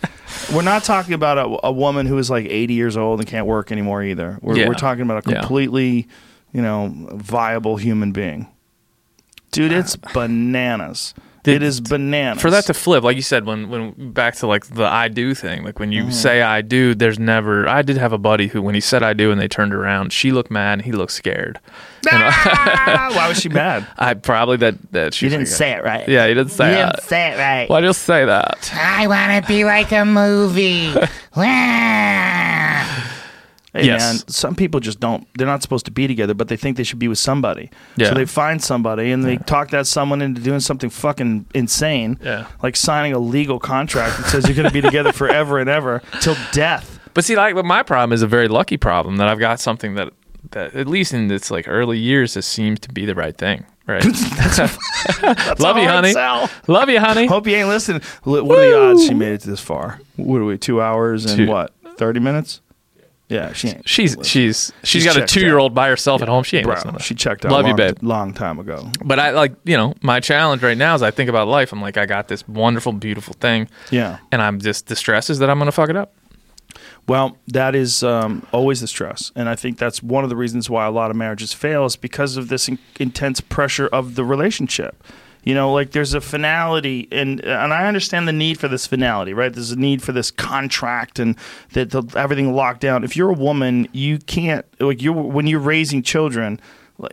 We're not talking about a, a woman who is like 80 years old and can't work anymore either. We're, Yeah. we're talking about a Yeah. completely, you know, viable human being. Dude, it's uh. bananas. It is bananas. for that to flip, like you said, when when back to like the I do thing, like when you Mm-hmm. say I do, there's never. I did have a buddy who, when he said I do, and they turned around, she looked mad, and he looked scared. Ah, why was she mad? I probably that that she You didn't say it right. Yeah, he didn't say You that. didn't say it right. Why did you say that? I want to be like a movie. Hey Yes. man, some people just don't. They're not supposed to be together, but they think they should be with somebody. Yeah. So they find somebody and they talk that someone into doing something fucking insane. Yeah. Like signing a legal contract that says you're going to be together forever and ever till death. But see, like, but my problem is a very lucky problem that I've got something that that at least in its like early years, this seems to be the right thing. Right. Love you, honey. sell. Love you, honey. Hope you ain't listening. What what are the odds she made it this far? What are we? Two hours and Two. what? Thirty minutes? Yeah, she ain't. She's she's she's got a checked two year old by herself at home. She ain't Bro, listening. To she checked out. Love you, long, babe. Long time ago. But I like you know my challenge right now is I think about life. I'm like I got this wonderful, beautiful thing, Yeah. and I'm just the stress is that I'm gonna fuck it up. Well, that is um, always the stress, and I think that's one of the reasons why a lot of marriages fail is because of this in- intense pressure of the relationship. You know, like there's a finality, and and I understand the need for this finality, right? There's a need for this contract and that the, everything locked down. If you're a woman, you can't like you when you're raising children.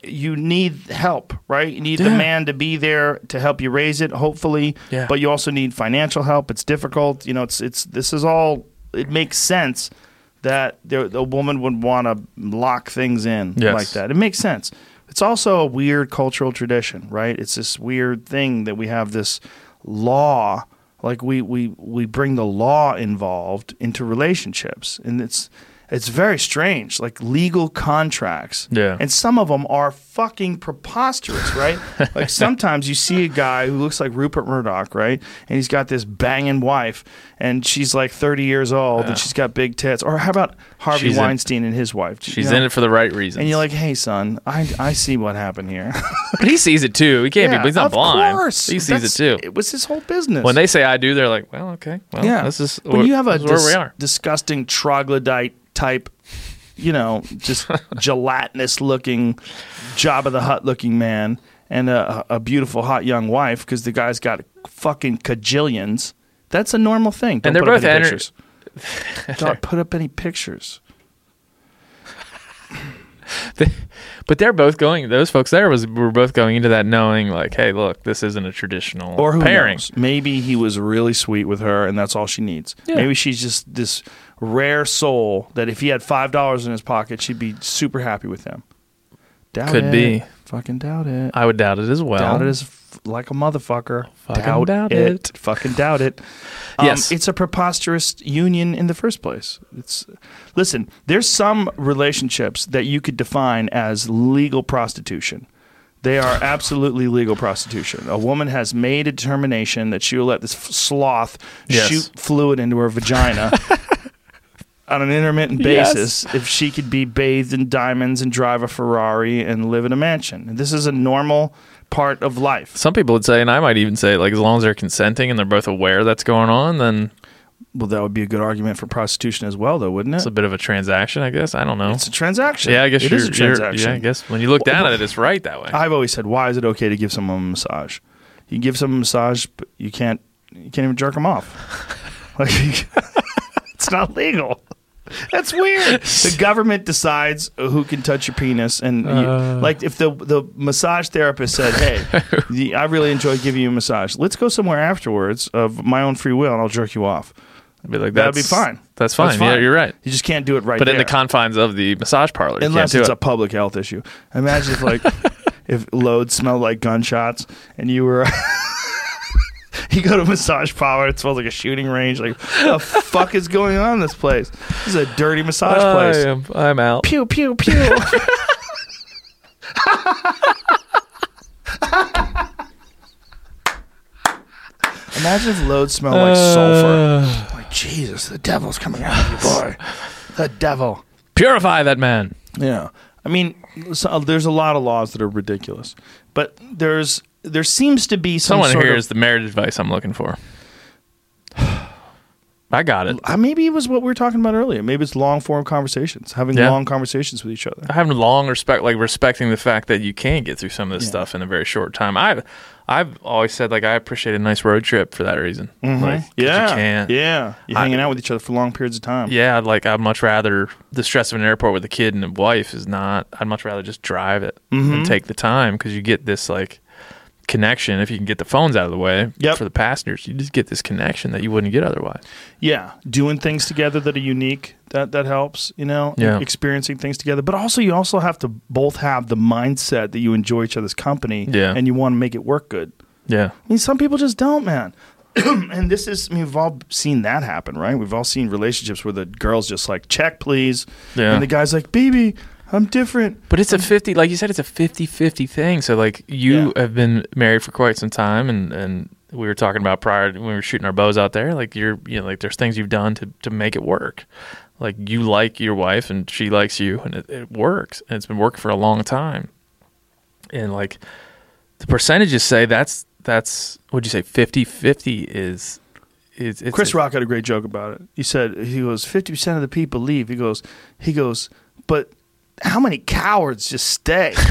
You need help, right? You need the man to be there to help you raise it, hopefully. Yeah. But you also need financial help. It's difficult. You know, it's it's this is all. It makes sense that there, the woman would want to lock things in Yes. like that. It makes sense. It's also a weird cultural tradition, right? It's this weird thing that we have this law, like we we we bring the law involved into relationships, and it's it's very strange, like legal contracts. Yeah. and some of them are fucking preposterous, right? like sometimes you see a guy who looks like Rupert Murdoch, right? And he's got this banging wife, and she's like 30 years old, and she's got big tits. Or how about Harvey She's in- Weinstein and his wife? She's You know? in it for the right reasons. And you're like, hey, son, I, I see what happened here. but he sees it too. He can't Yeah, be. He's not of blind. course. He sees That's- it too. It was his whole business. When they say I do, they're like, well, okay, well, yeah, this is when you have a this is where we are. disgusting troglodyte type, you know, just gelatinous looking, Jabba the Hutt looking man, and a, a beautiful hot young wife because the guy's got fucking cajillions. That's a normal thing. Don't And they're put up both any ener- pictures. Don't put up any pictures. But they're both going. Those folks there was were both going into that knowing like, hey, look, this isn't a traditional Or who pairing. knows? Maybe he was really sweet with her, and that's all she needs. Yeah. Maybe she's just this rare soul that if he had five dollars in his pocket, she'd be super happy with him. Doubt Could it. be. Fucking doubt it. I would doubt it as well. doubt it as f- like a motherfucker. Fucking doubt, doubt it. it. Fucking doubt it. Um, Yes. it's a preposterous union in the first place. It's listen. There's some relationships that you could define as legal prostitution. They are absolutely legal prostitution. A woman has made a determination that she will let this f- sloth Yes. shoot fluid into her vagina on an intermittent Yes. basis if she could be bathed in diamonds and drive a Ferrari and live in a mansion. This is a normal part of life. Some people would say, and I might even say, like, as long as they're consenting and they're both aware that's going on, then Well, that would be a good argument for prostitution as well, though, wouldn't it? it's a bit of a transaction, I guess. I don't know. It's a transaction. yeah, I guess it you're, is a transaction. Yeah, I guess when you look down at it, it's right that way. I've always said, why is it okay to give someone a massage? You give someone a massage, but you can't. You can't even jerk them off. Like, it's not legal. That's weird. The government decides who can touch your penis, and you, Uh. like if the the massage therapist said, "Hey, the, I really enjoy giving you a massage. Let's go somewhere afterwards of my own free will, and I'll jerk you off." I'd be like, That'd be that's fine. That's fine. That's Yeah, fine. you're right. You just can't do it right But in the confines of the massage parlor, unless it's do a public health issue. Imagine if like if loads smelled like gunshots and you were you go to a massage parlor, it smells like a shooting range. Like what the fuck is going on in this place? This is a dirty massage I place. am, I'm out. Pew pew pew. Imagine if loads smelled like sulfur. Uh. Like Jesus, the devil's coming out of you, boy. The devil. Purify that man. Yeah. I mean, so, uh, there's a lot of laws that are ridiculous, but there's there seems to be some Someone here of, is the marriage advice I'm looking for. I got it. Uh, maybe it was what we were talking about earlier. Maybe it's long form conversations, having Yeah. long conversations with each other. having long respect, like respecting the fact that you can get through some of this Yeah. stuff in a very short time. I've I've always said like I appreciate a nice road trip for that reason. Mm-hmm. yeah, you can't. yeah, you're I- hanging out with each other for long periods of time. Yeah, like I'd much rather the stress of an airport with a kid and a wife is not. I'd much rather just drive it Mm-hmm. and take the time because you get this like connection if you can get the phones out of the way Yep. for the passengers. You just get this connection that you wouldn't get otherwise. Yeah, doing things together that are unique that that helps. You know, Yeah. experiencing things together. But also, you also have to both have the mindset that you enjoy each other's company. Yeah. and you want to make it work good. Yeah, I mean, some people just don't, man. and this is, I mean, we've all seen that happen, right? We've all seen relationships where the girl's just like, check, please. Yeah. And the guy's like, baby, I'm different. But it's a 50, like you said, it's a 50 50 thing. So, like, you Yeah. have been married for quite some time, and, and we were talking about prior when we were shooting our bows out there. Like, you're, you know, like, there's things you've done to, to make it work. Like, you like your wife, and she likes you, and it, it works. And it's been working for a long time. And, like, the percentages say that's, that's, what'd you say, 50 50 is. is it's Chris Rock had a great joke about it. He said, he goes, 50% of the people leave. He goes, he goes, but how many cowards just stay?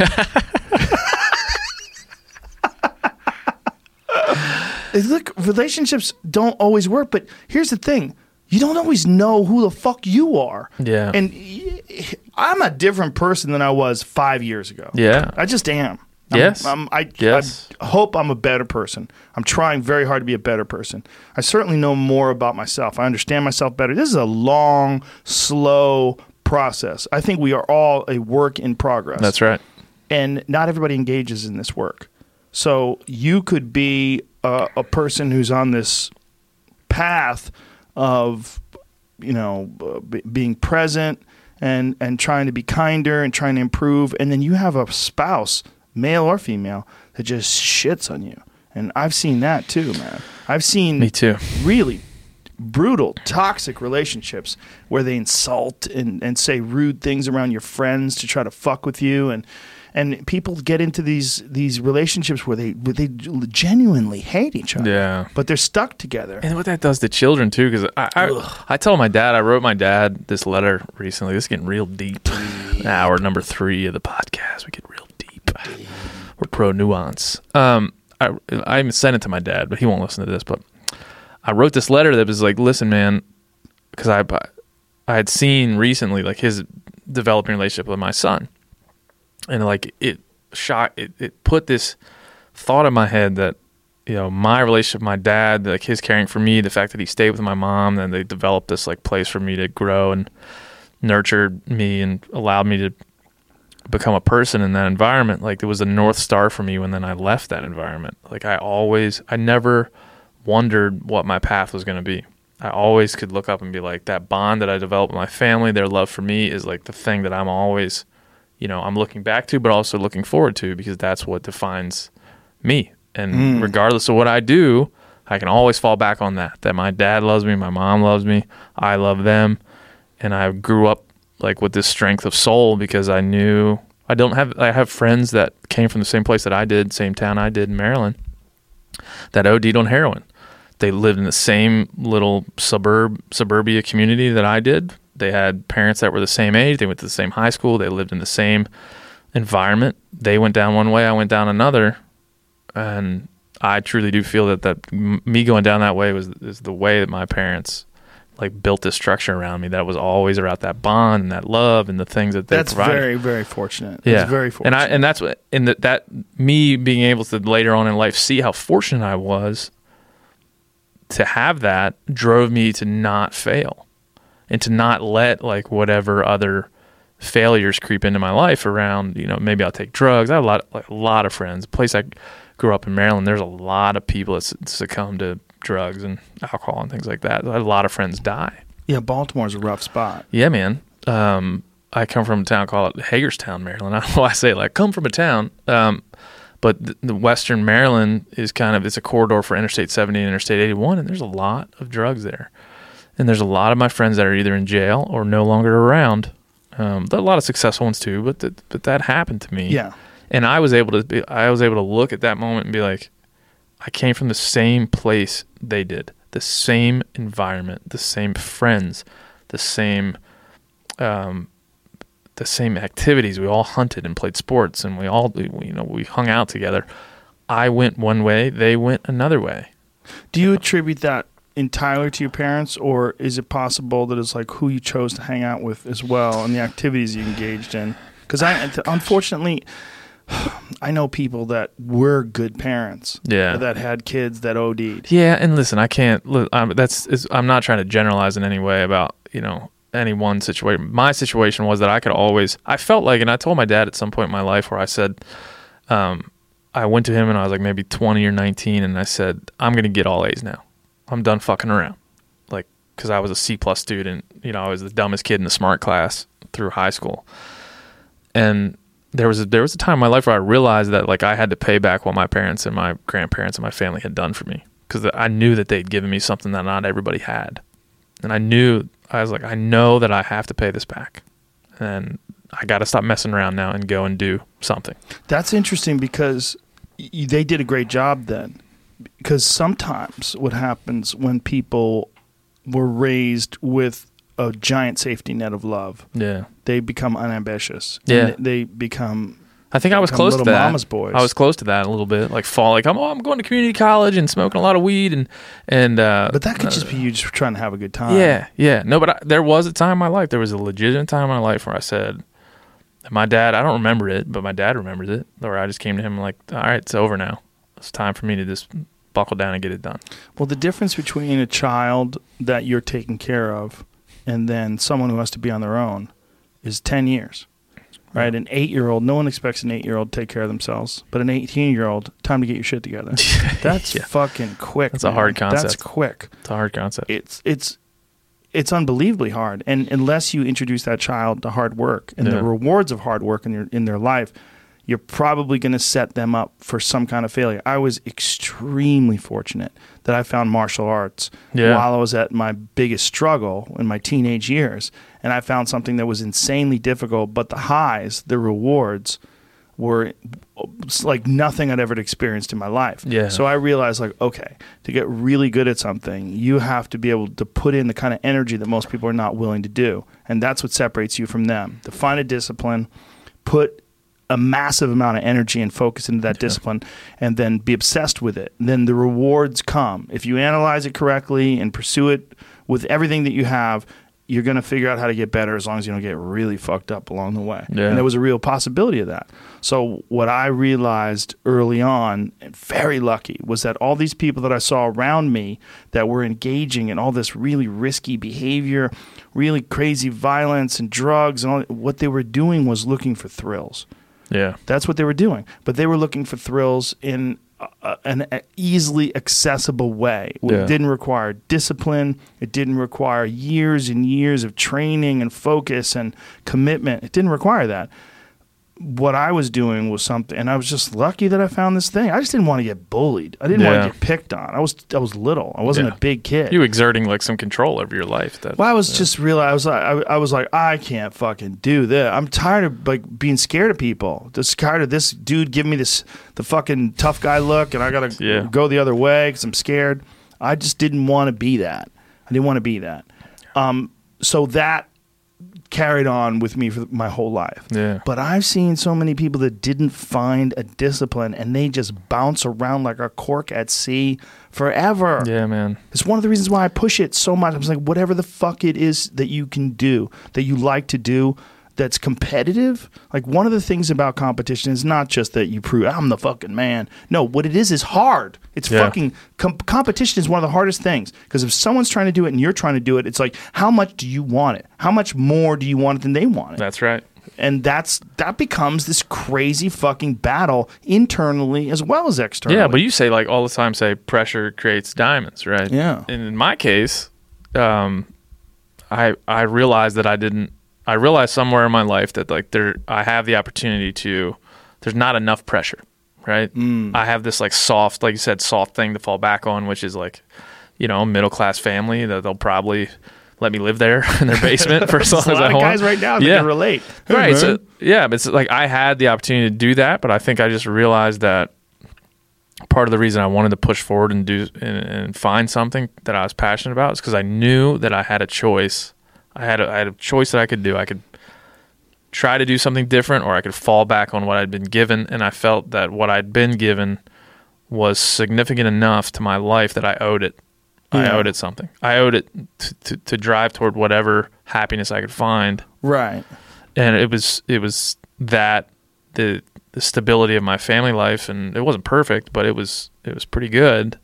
Look, relationships don't always work, but here's the thing. You don't always know who the fuck you are. Yeah. And I'm a different person than I was five years ago. Yeah. I just am. I'm- Yes. I'm, I, Yes. I hope I'm a better person. I'm trying very hard to be a better person. I certainly know more about myself. I understand myself better. This is a long, slow process. I think we are all a work in progress. That's right. And not everybody engages in this work. So you could be a, a person who's on this path of, you know, uh, b- being present and and trying to be kinder and trying to improve, and then you have a spouse, male or female, that just shits on you. And I've seen that too, man. I've seen Me too. really brutal, toxic relationships where they insult and, and say rude things around your friends to try to fuck with you and and people get into these these relationships where they where they genuinely hate each other. Yeah. But they're stuck together. And what that does to children too, because I, I, I told my dad, I wrote my dad this letter recently. This is getting real deep. Hour number three of the podcast, we get real deep. We're pro nuance. Um, I I even sent it to my dad, but he won't listen to this. But I wrote this letter that was like, listen, man, because I I had seen recently like his developing relationship with my son, and like it shot it, it put this thought in my head that you know my relationship with my dad like his caring for me the fact that he stayed with my mom and they developed this like place for me to grow and nurtured me and allowed me to become a person in that environment. Like it was a north star for me when then i left that environment. Like i always i never wondered what my path was going to be. I always could look up and be like that bond that i developed with my family their love for me is like the thing that i'm always you know i'm looking back to but also looking forward to because that's what defines me. And mm. regardless of what i do i can always fall back on that that my dad loves me my mom loves me i love them. And i grew up like with this strength of soul because i knew i don't have i have friends that came from the same place that i did same town i did in maryland that OD'd on heroin. They lived in the same little suburb suburbia community that I did. They had parents that were the same age. They went to the same high school. They lived in the same environment. They went down one way. I went down another, and I truly do feel that that me going down that way was is the way that my parents like built this structure around me that was always about that bond and that love and the things that they That's provided. very, very fortunate. Yeah, That's very fortunate. And I and that's what and that that me being able to later on in life see how fortunate I was to have that drove me to not fail and to not let like whatever other failures creep into my life around you know maybe I'll take drugs. I have a lot like a lot of friends. The place I grew up in Maryland, there's a lot of people that succumb to drugs and alcohol and things like that. A lot of friends die. yeah, Baltimore's a rough spot. Yeah, man. Um, I come from a town called Hagerstown, Maryland. I don't know why I say it like come from a town. Um, but the, the Western Maryland is kind of it's a corridor for Interstate 70 and Interstate 81, and there's a lot of drugs there. And there's a lot of my friends that are either in jail or no longer around. Um, a lot of successful ones too, but th- but that happened to me. Yeah. and I was able to be, I was able to look at that moment and be like, I came from the same place they did, the same environment, the same friends, the same, um, the same activities. We all hunted and played sports, and we all, you know, we hung out together. I went one way, they went another way. Do you attribute that entirely to your parents, or is it possible that it's like who you chose to hang out with as well and the activities you engaged in? Because I, unfortunately, I know people that were good parents, Yeah. that had kids that OD'd. Yeah, and listen, I can't. I'm, that's. Is, I'm not trying to generalize in any way about you know any one situation. My situation was that I could always. I felt like, and I told my dad at some point in my life where I said, um, I went to him and I was like maybe 20 or 19, and I said, I'm gonna get all A's now. I'm done fucking around, like because I was a C plus student. You know, I was the dumbest kid in the smart class through high school, and there was a, there was a time in my life where I realized that like I had to pay back what my parents and my grandparents and my family had done for me because I knew that they'd given me something that not everybody had, and I knew I was like I know that I have to pay this back, and I got to stop messing around now and go and do something. That's interesting because y- they did a great job then. Because sometimes what happens when people were raised with a giant safety net of love, Yeah, they become unambitious. Yeah. And they become I think I was close to that. mama's boys. I was close to that a little bit, like fall. Like I'm, oh, I'm going to community college and smoking a lot of weed and and. Uh, But that could just be you just trying to have a good time. Yeah, yeah. No, but I, there was a time in my life. There was a legitimate time in my life where I said, "My dad. I don't remember it, but my dad remembers it." Where I just came to him like, "All right, it's over now. It's time for me to just buckle down and get it done." Well, the difference between a child that you're taking care of and then someone who has to be on their own is 10 years. Right? An eight year old, no one expects an eight year old to take care of themselves. But an 18 year old, time to get your shit together. That's Yeah. fucking quick. That's a hard concept. That's quick. It's a hard concept. It's, it's, it's unbelievably hard. And unless you introduce that child to hard work and the rewards of hard work in, your, in their life, you're probably going to set them up for some kind of failure. I was extremely fortunate that I found martial arts Yeah. while I was at my biggest struggle in my teenage years. And I found something that was insanely difficult, but the highs, the rewards, were like nothing I'd ever experienced in my life. Yeah. So I realized, like, okay, to get really good at something, you have to be able to put in the kind of energy that most people are not willing to do. And that's what separates you from them. To find a discipline, put a massive amount of energy and focus into that discipline and then be obsessed with it. And then the rewards come. If you analyze it correctly and pursue it with everything that you have, you're going to figure out how to get better as long as you don't get really fucked up along the way. Yeah. And there was a real possibility of that. So what I realized early on, and very lucky, was that all these people that I saw around me that were engaging in all this really risky behavior, really crazy violence and drugs and all what they were doing was looking for thrills. Yeah, That's what they were doing. But they were looking for thrills in a, an a easily accessible way. It Yeah. didn't require discipline. It didn't require years and years of training and focus and commitment. It didn't require that. What I was doing was something, and I was just lucky that I found this thing. I just didn't want to get bullied. I didn't want to get picked on. I was I was little. I wasn't Yeah. a big kid. you exerting like some control over your life. That Well, I was just real. I was like, I, I was like, I can't fucking do this. I'm tired of like being scared of people. Just tired of this dude giving me this the fucking tough guy look, and I gotta Yeah. go the other way because I'm scared. I just didn't want to be that. I didn't want to be that. Um, so that carried on with me for my whole life. Yeah. But I've seen so many people that didn't find a discipline and they just bounce around like a cork at sea forever. yeah, man. It's one of the reasons why I push it so much. I'm just like, whatever the fuck it is that you can do, that you like to do, that's competitive. Like one of the things about competition is not just that you prove I'm the fucking man. No, what it is is hard. It's Yeah. fucking com- competition is one of the hardest things because if someone's trying to do it and you're trying to do it, it's like how much do you want it? How much more do you want it than they want it? That's right. and that's that becomes this crazy fucking battle internally as well as externally. Yeah, but you say like all the time, say pressure creates diamonds, right? Yeah. And in my case, um, I I realized that I didn't. I realized somewhere in my life that like there, I have the opportunity to. There's not enough pressure, right? Mm. I have this like soft, like you said, soft thing to fall back on, which is like, you know, middle class family that they'll probably let me live there in their basement for as long There's as a I lot of want. guys right now that Yeah. can relate. Hey, right. man. So yeah, but it's like I had the opportunity to do that, but I think I just realized that part of the reason I wanted to push forward and do and, and find something that I was passionate about is because I knew that I had a choice. I had a, I had a choice that I could do. I could try to do something different, or I could fall back on what I'd been given, and I felt that what I'd been given was significant enough to my life that I owed it. I owed it something. I owed it to, to, to drive toward whatever happiness I could find right. and it was it was that the the stability of my family life and it wasn't perfect but it was it was pretty good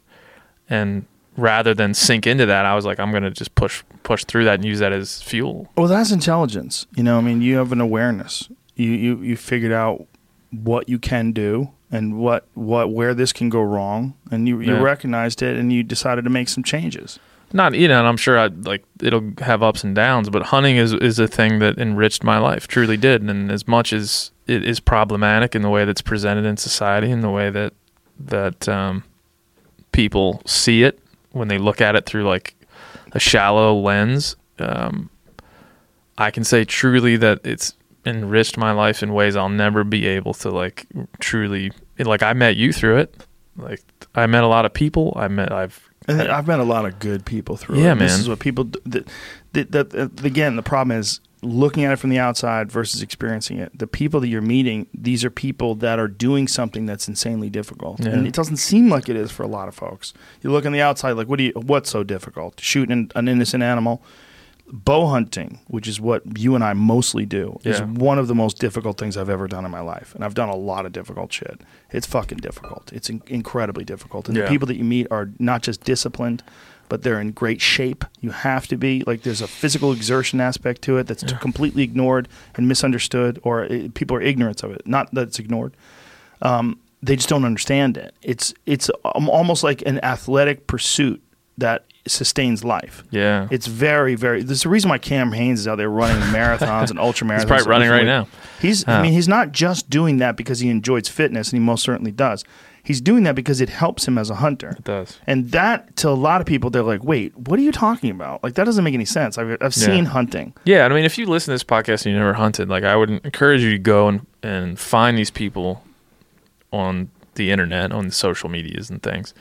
and rather than sink into that i was like i'm going to just push push through that and use that as fuel Well, that's intelligence. You know, I mean, you have an awareness. You you you figured out what you can do and what what where this can go wrong, and you you Yeah. recognized it, and you decided to make some changes. not you know and i'm sure i like it'll have ups and downs but hunting is is a thing that enriched my life truly did and as much as it is problematic in the way that's presented in society and the way that that um, people see it when they look at it through like a shallow lens um, i can say truly that it's enriched my life in ways i'll never be able to like truly like i met you through it like i met a lot of people i met i've And I've met a lot of good people through Yeah, it. This man. is what people. That, that, that, again, the problem is looking at it from the outside versus experiencing it. The people that you're meeting, these are people that are doing something that's insanely difficult, Yeah. and it doesn't seem like it is for a lot of folks. You look on the outside, like, what do you? What's so difficult? Shooting an, innocent animal. Bow hunting, which is what you and I mostly do, is one of the most difficult things I've ever done in my life. And I've done a lot of difficult shit. It's fucking difficult. It's in- incredibly difficult. And Yeah. the people that you meet are not just disciplined, but they're in great shape. You have to be. Like there's a physical exertion aspect to it that's completely ignored and misunderstood, or uh, people are ignorant of it. Not that it's ignored. Um, they just don't understand it. It's it's um, almost like an athletic pursuit that sustains life. yeah It's very, very. There's a reason why Cam Hanes is out there running marathons and ultra marathons. He's probably running right now. He's. I mean, he's not just doing that because he enjoys fitness, and he most certainly does. He's doing that because it helps him as a hunter. it does And that, to a lot of people, they're like, "Wait, what are you talking about? Like that doesn't make any sense." I've, I've Yeah. seen hunting. Yeah, I mean, if you listen to this podcast and you never hunted, like I would encourage you to go and, and find these people on the internet, on the social medias and things,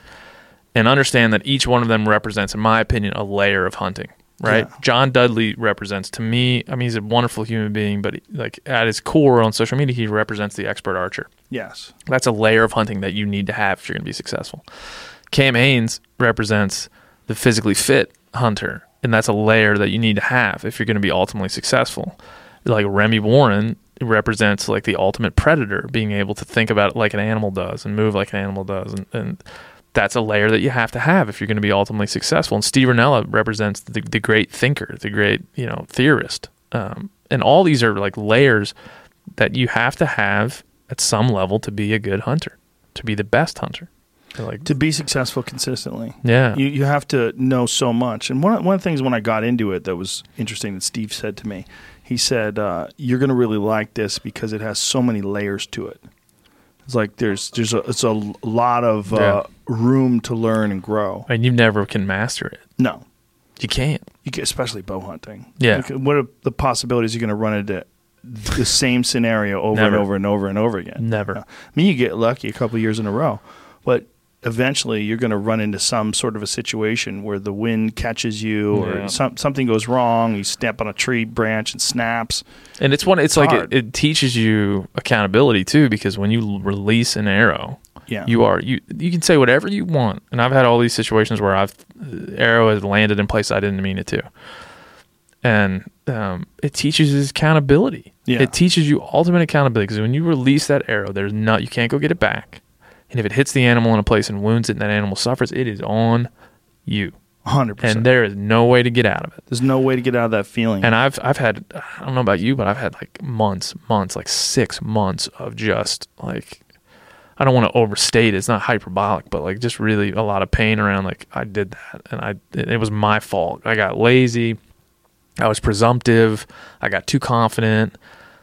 and understand that each one of them represents, in my opinion, a layer of hunting. Right? Yeah. John Dudley represents to me. I mean, he's a wonderful human being, but like at his core on social media, he represents the expert archer. Yes. That's a layer of hunting that you need to have if you're going to be successful. Cam Hanes represents the physically fit hunter, and that's a layer that you need to have if you're going to be ultimately successful. Like Remy Warren represents like the ultimate predator, being able to think about it like an animal does and move like an animal does, and, and that's a layer that you have to have if you're going to be ultimately successful. And Steve Rinella represents the, the great thinker, the great you know theorist, um, and all these are like layers that you have to have at some level to be a good hunter, to be the best hunter. They're Like, To be successful consistently, yeah, you you have to know so much. And one of- one of the things when I got into it that was interesting that Steve said to me, he said, uh, "You're going to really like this because it has so many layers to it." It's like there's there's a it's a lot of uh. Room to learn and grow. and you never can master it. No, You can't. you can, especially bow hunting. Yeah. What are the possibilities you're going to run into the same scenario over and over and over and over again? Never. I mean, you get lucky a couple years in a row, but eventually you're going to run into some sort of a situation where the wind catches you Yeah. or some, something goes wrong. You step on a tree branch and snaps. And it's one. It's, like it, it teaches you accountability too, because when you release an arrow, Yeah. you are you. You can say whatever you want, and I've had all these situations where I've arrow has landed in place I didn't mean it to, and um, it teaches you accountability. Yeah. It teaches you ultimate accountability because when you release that arrow, there's not you can't go get it back, and if it hits the animal in a place and wounds it, and that animal suffers, it is on you, 100%. and there is no way to get out of it. There's no way to get out of that feeling. And I've I've had I don't know about you, but I've had like months, months, like six months of just like I don't want to overstate it. It's not hyperbolic, but like just really a lot of pain around like I did that and I it was my fault. I got lazy. I was presumptive. I got too confident.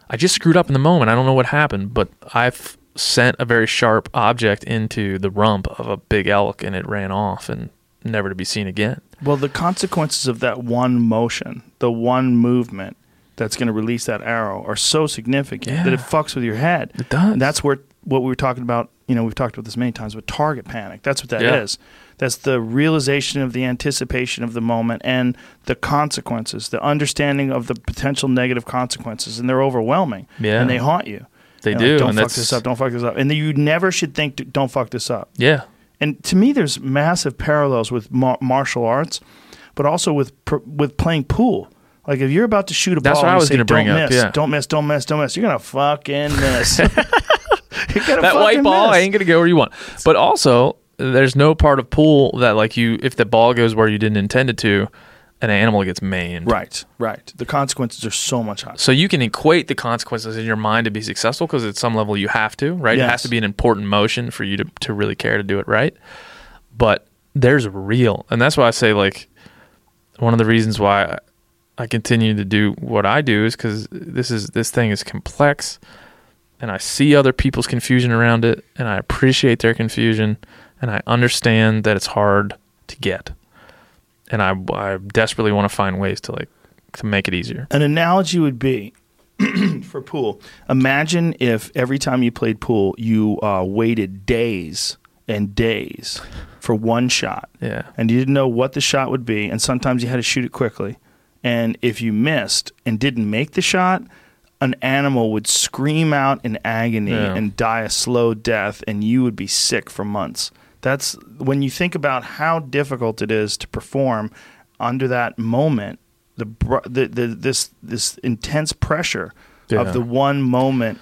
I just screwed up in the moment. I don't know what happened, but I've sent a very sharp object into the rump of a big elk and it ran off and never to be seen again. Well, the consequences of that one motion, the one movement that's going to release that arrow are so significant that it fucks with your head. It does. And that's where what we were talking about, you know, we've talked about this many times with target panic. That's what that is. Yeah. That's the realization of the anticipation of the moment and the consequences, the understanding of the potential negative consequences, and they're overwhelming. Yeah. And they haunt you. They do, like, don't and fuck this up. Don't fuck this up. And you never should think, don't fuck this up. Yeah. And to me, there's massive parallels with mar- martial arts, but also with pr- with playing pool. Like if you're about to shoot a That's ball, what I and was say, gonna bring don't up, miss, yeah. don't miss, don't miss, don't miss. You're gonna fucking miss. gonna that white ball miss. ain't gonna go where you want. But also, there's no part of pool that like you if the ball goes where you didn't intend it to, an animal gets maimed. Right, right. The consequences are so much higher. So you can equate the consequences in your mind to be successful because at some level you have to, right? It has to be an important motion for you to, to really care to do it right. But there's real, and that's why I say like one of the reasons why I, I continue to do what I do is because this is this thing is complex, and I see other people's confusion around it, and I appreciate their confusion, and I understand that it's hard to get, and I I desperately want to find ways to like to make it easier. An analogy would be for pool. Imagine if every time you played pool, you uh, waited days and days for one shot. Yeah. and you didn't know what the shot would be, and sometimes you had to shoot it quickly. And if you missed and didn't make the shot, an animal would scream out in agony Yeah. and die a slow death, and you would be sick for months. That's when you think about how difficult it is to perform under that moment. The, the, the this this intense pressure Yeah. of the one moment.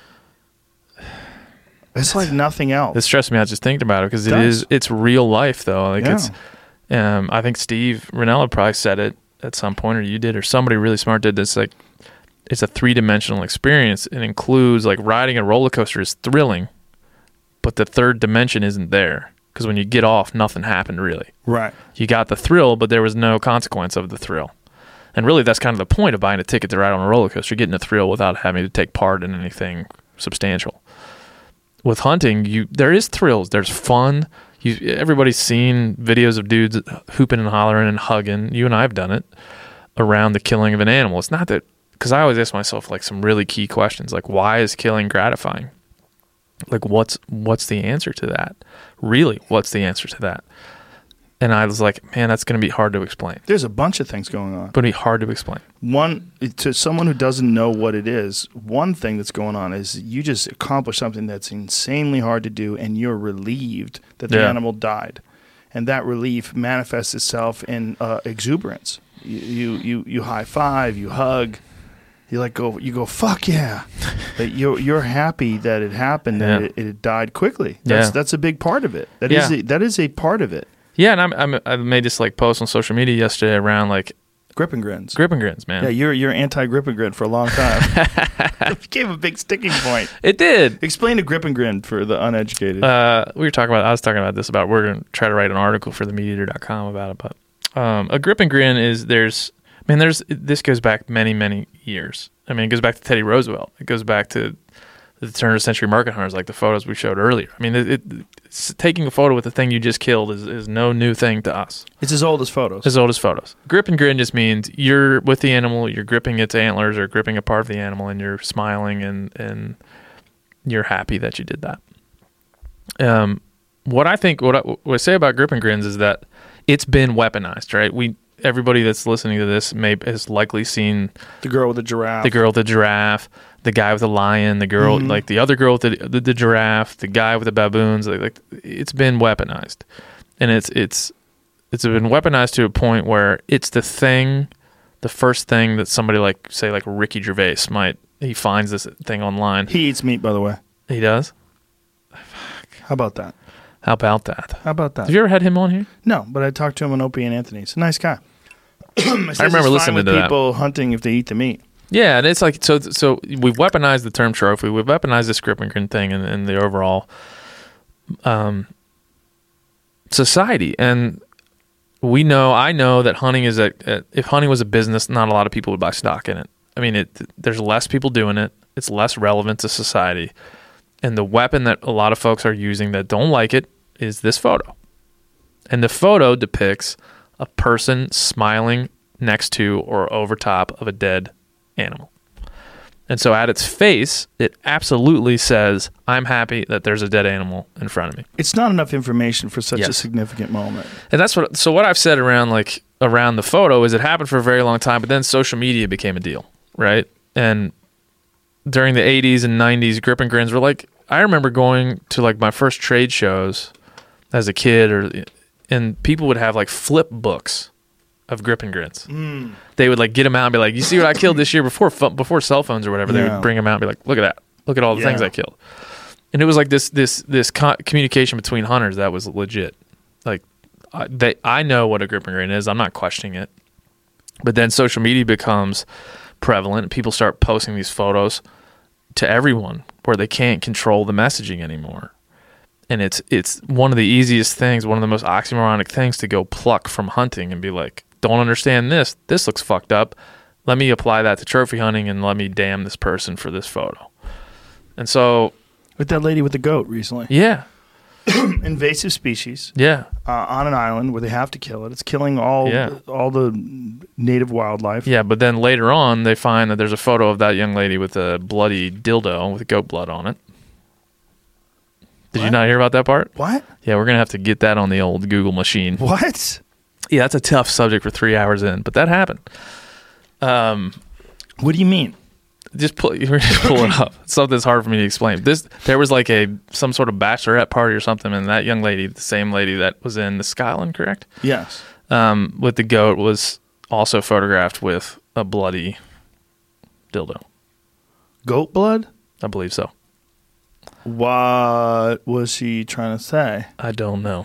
It's like nothing else. It stressed me out just thinking about it because it Does. is it's real life though. Like Yeah. it's um I think Steve Rinella probably said it at some point or you did or somebody really smart did this like it's a three dimensional experience. It includes like riding a roller coaster is thrilling, but the third dimension isn't there. Because when you get off, nothing happened really. right. You got the thrill, but there was no consequence of the thrill. And really, that's kind of the point of buying a ticket to ride on a roller coaster, getting a thrill without having to take part in anything substantial. With hunting, you there is thrills. There's fun. You everybody's seen videos of dudes hooping and hollering and hugging. You and I have done it around the killing of an animal. It's not that because I always ask myself like some really key questions, like why is killing gratifying? Like what's what's the answer to that? Really, what's the answer to that? And I was like, man, that's going to be hard to explain. There's a bunch of things going on. Going to be hard to explain. one to someone who doesn't know what it is one thing that's going on is you just accomplish something that's insanely hard to do and you're relieved that the Yeah. animal died and that relief manifests itself in uh, exuberance you, you you you high five you hug you like go you go fuck yeah that you're you're happy that it happened that Yeah. it, it died quickly that's Yeah. that's a big part of it That is Yeah. a, that is a part of it Yeah, and I'm, I'm I made this like post on social media yesterday around like grip and grins grip and grins, man. yeah you're you're anti grip and grin for a long time it became a big sticking point it did. Explain the grip and grin for the uneducated. Uh, we were talking about. I was talking about this about. We're gonna try to write an article for themeateater.com about it. But um, a grip and grin is there's. I mean, there's. This goes back many many years. I mean, it goes back to Teddy Roosevelt. It goes back to the turn of the century market hunters, like the photos we showed earlier. I mean, it, it, taking a photo with the thing you just killed is, is no new thing to us. it's as old as photos. as old as photos. Grip and grin just means you're with the animal, you're gripping its antlers or gripping a part of the animal, and you're smiling and and you're happy that you did that. Um, what I think, what I, what I say about grip and grins is that it's been weaponized, right? We everybody that's listening to this may has likely seen the girl with the giraffe. the girl with the giraffe, the guy with the lion, the girl Mhm. like the other girl with the, the the giraffe, the guy with the baboons. Like, like it's been weaponized, and it's it's it's been weaponized to a point where it's the thing, the first thing that somebody like say like Ricky Gervais might he finds this thing online. He eats meat, by the way. He does. How about that? How about that? How about that? Have you ever had him on here? no, but I talked to him on Opie and Anthony. He's a nice guy. I remember listening to that. people hunting if they eat the meat. Yeah, and it's like so. So we've weaponized the term trophy. We've weaponized the script and grin thing, and, and the overall um, society. And we know, I know that hunting is a, a. If hunting was a business, not a lot of people would buy stock in it. I mean, it. There's less people doing it. It's less relevant to society. And the weapon that a lot of folks are using that don't like it is this photo. And the photo depicts a person smiling next to or over top of a dead animal. And so at its face, it absolutely says, I'm happy that there's a dead animal in front of me. It's not enough information for such a significant moment. And that's what so what I've said around like around the photo is it happened for a very long time, but then social media became a deal, right? And during the 80s and 90s, grip and grins were like I remember going to like my first trade shows as a kid or and people would have like flip books of grip and grins. Mm. They would like get them out and be like, "You see what I killed this year before before cell phones or whatever." They Yeah. would bring them out and be like, "Look at that. Look at all the things I killed." And it was like this this this co- communication between hunters that was legit. Like I, they, I know what a grip and grin is. I'm not questioning it. But then social media becomes prevalent. People start posting these photos to everyone where they can't control the messaging anymore. And it's it's one of the easiest things, one of the most oxymoronic things to go pluck from hunting and be like, don't understand this. This looks fucked up. Let me apply that to trophy hunting and let me damn this person for this photo. And so, With that lady with the goat recently. yeah, Invasive species yeah, uh, on an island where they have to kill it. It's killing all Yeah. all the native wildlife. Yeah, but then later on, they find that there's a photo of that young lady with a bloody dildo with goat blood on it. Did you not hear about that part? What? Yeah, we're gonna have to get that on the old Google machine. What? Yeah, that's a tough subject for three hours in, but that happened. Um, What do you mean? just pull, just pull it up. Something that's hard for me to explain. This there was like a some sort of bachelorette party or something, and that young lady, the same lady that was in the Skyland, correct? Yes. Um, with the goat was also photographed with a bloody dildo. Goat blood? I believe so. What was she trying to say? I don't know.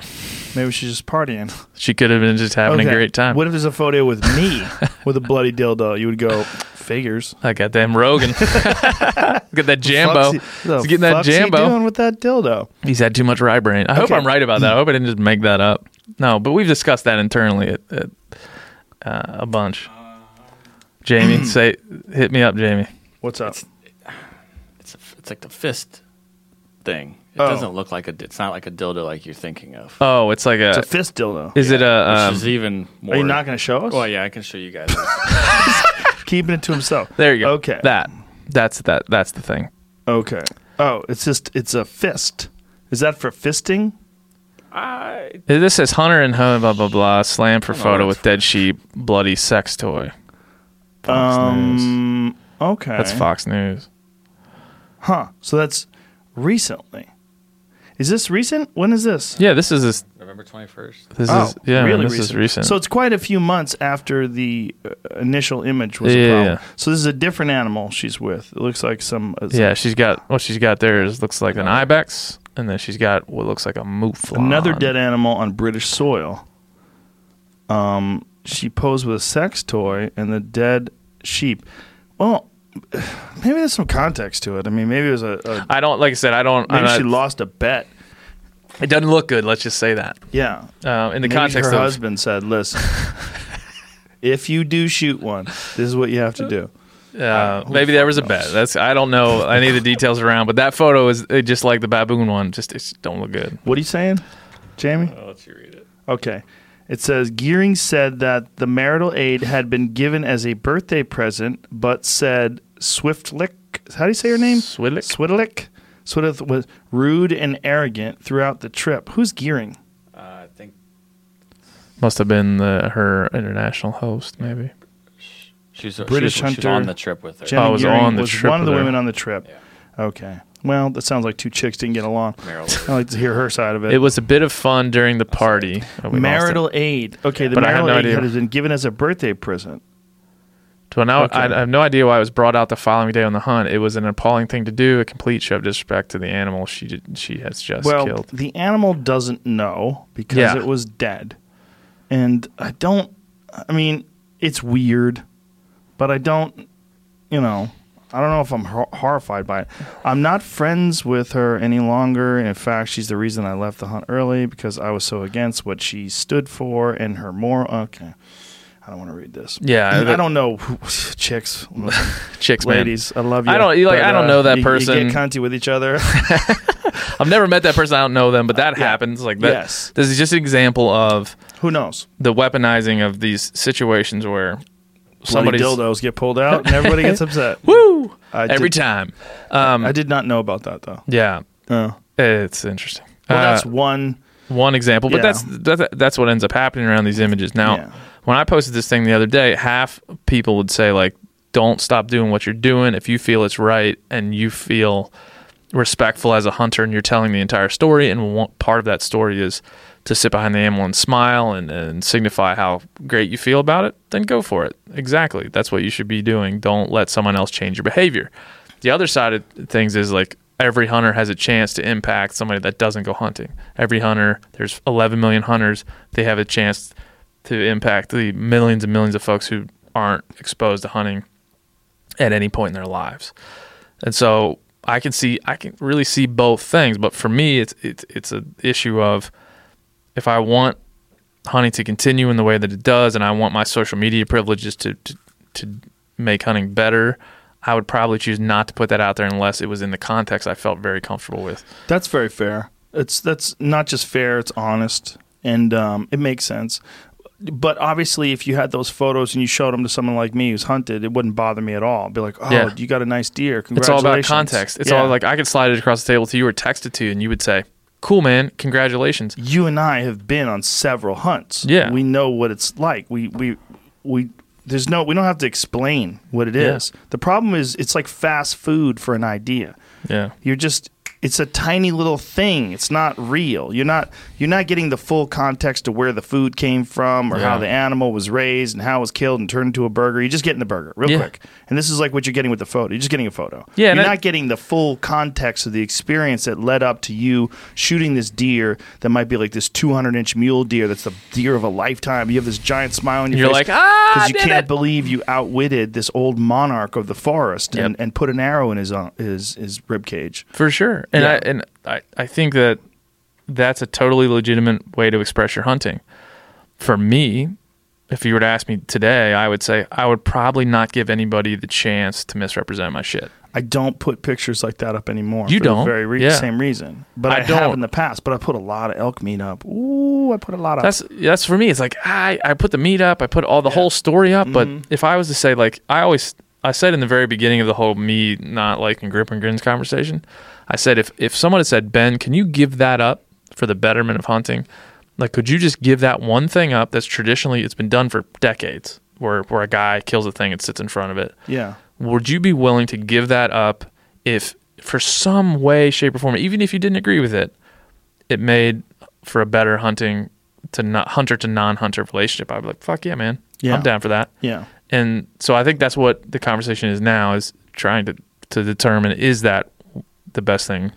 Maybe she's just partying. She could have been just having a Okay. great time. What if there's a photo with me with a bloody dildo? You would go, figures. I got damn Rogan. Get that Jambo. Fuck's he- the He's getting that fuck's he Jambo. doing with that dildo? He's had too much rye brain. I hope Okay. I'm right about that. I hope I didn't just make that up. No, but we've discussed that internally at, at, uh, a bunch. Jamie, say, hit me up, Jamie. What's up? It's a, it's like the fist thing. It Oh. doesn't look like a. It's not like a dildo like you're thinking of. Oh, it's like It's a. a fist dildo. is it Which a? Um, is even more. Are you not going to show us? Well, yeah, I can show you guys. Keeping it to himself. there you go. Okay. That. That's that. That's the thing. Okay. Oh, it's just it's a fist. Is that for fisting? I, This says Hunter and Ho, blah blah blah. Slam for I don't know photo with it's dead sheep, bloody sex toy. Fox News. Um. Okay. That's Fox News. Huh. So that's recently. Is this recent? When is this? Yeah, this is this. November twenty first. This oh, is yeah. really this is recent. So it's quite a few months after the uh, initial image was Yeah, a yeah, problem. yeah. So this is a different animal she's with. It looks like some. uh, yeah, she's got what she's got there is looks like an ibex, and then she's got what looks like a mouflon. another dead animal on British soil. Um, she posed with a sex toy and the dead sheep. Well, maybe there's some context to it. I mean, maybe it was a. a I don't like I said. I don't. maybe I'm she not- lost a bet. it doesn't look good. Let's just say that. Yeah. Uh, in the Maybe context her of husband said, "Listen, if you do shoot one, this is what you have to do." uh, who maybe there was a bet. That's I don't know any of the details around, but that photo is uh, just like the baboon one. Just it don't look good. What are you saying, Jamie? Oh, let's you read it. Okay. It says Gearing said that the marital aid had been given as a birthday present, but said Swiftlick, how do you say her name? Swidlick? Swidlick? Swidlick was rude and arrogant throughout the trip. Who's Gearing? Uh, I think Must have been the, her international host, maybe. she's a British she's, hunter. She's on the trip with her. Jenny Oh, was Gearing on the was trip one of the with her. women on the trip. Yeah. Okay. Well, that sounds like two chicks didn't get along. Maryland. I like to hear her side of it. It was a bit of fun during the party. Oh, we lost it. marital aid. Okay, the But I had marital no aid idea. had been given as a birthday present. So now Okay. I, I have no idea why it was brought out the following day on the hunt. It was an appalling thing to do, a complete show of disrespect to the animal she did, she has just well, killed. the animal doesn't know because Yeah. it was dead. And I don't I mean, it's weird, but I don't you know, I don't know if I'm hor- horrified by it. I'm not friends with her any longer. In fact, she's the reason I left the hunt early because I was so against what she stood for and her more. Okay. I don't want to read this. Yeah, I the- don't know who, chicks, Chicks, man. ladies. I love you. I don't- you like- but, I don't uh, know that you- person. You get cunty with each other. I've never met that person. I don't know them, but that happens. Like that. Yes. This is just an example of Who knows? the weaponizing of these situations where somebody's dildos get pulled out and everybody gets upset. woo I every did- time. Um, I did not know about that though. yeah, Oh. it's interesting. Well, Uh, that's one. one example, but Yeah. that's, that's that's what ends up happening around these images. Now, Yeah. when I posted this thing the other day, half people would say like, "Don't stop doing what you're doing if you feel it's right and you feel respectful as a hunter and you're telling the entire story. And one, part of that story is to sit behind the animal and smile and, and signify how great you feel about it. Then go for it. Exactly, that's what you should be doing. Don't let someone else change your behavior. The other side of things is like every hunter has a chance to impact somebody that doesn't go hunting. Every hunter, there's 11 million hunters, they have a chance to impact the millions and millions of folks who aren't exposed to hunting at any point in their lives. And so I can see I can really see both things, but for me it's it's it's an issue of if I want hunting to continue in the way that it does and I want my social media privileges to to, to make hunting better, I would probably choose not to put that out there unless it was in the context I felt very comfortable with. That's very fair. It's that's not just fair; it's honest, and um, it makes sense. But obviously, if you had those photos and you showed them to someone like me who's hunted, it wouldn't bother me at all. I'd be like, "Oh, Yeah. you got a nice deer! Congratulations!" It's all about context. It's Yeah. all like I could slide it across the table to you or text it to you and you would say, "Cool, man. Congratulations." you and I have been on several hunts. Yeah. we know what it's like. We we we. There's no. We don't have to explain what it Yeah. is. The problem is, it's like fast food for an idea. Yeah. You're just. It's a tiny little thing. It's not real. You're not. You're not getting the full context of where the food came from or Yeah. how the animal was raised and how it was killed and turned into a burger. You're just getting the burger real Yeah. quick. And this is like what you're getting with the photo. You're just getting a photo. Yeah, You're not getting the full context of the experience that led up to you shooting this deer that might be like this 200 inch mule deer that's the deer of a lifetime. You have this giant smile on your You're face. like, "Ah, I because you can't it." believe you outwitted this old monarch of the forest and, Yep. and put an arrow in his uh, his his rib cage. For sure. And Yeah. I and I, I think that that's a totally legitimate way to express your hunting. For me, if you were to ask me today, I would say I would probably not give anybody the chance to misrepresent my shit. I don't put pictures like that up anymore. You for don't? The very re- Yeah. same reason, but I I, have don't. in the past. But I put a lot of elk meat up. Ooh, I put a lot of. That's that's for me. It's like I I put the meat up, I put all the whole story up, but Mm-hmm. if I was to say like I always I said in the very beginning of the whole me not liking grip and grins conversation, I said if if someone had said Ben, can you give that up for the betterment of hunting? Like, could you just give that one thing up that's traditionally it's been done for decades, where where a guy kills a thing and sits in front of it? yeah. Would you be willing to give that up if, for some way, shape, or form, even if you didn't agree with it, it made for a better hunting to not hunter to non-hunter relationship? I'd be like, fuck yeah, man, Yeah. I'm down for that. Yeah. And so I think that's what the conversation is now: is trying to to determine is that the best thing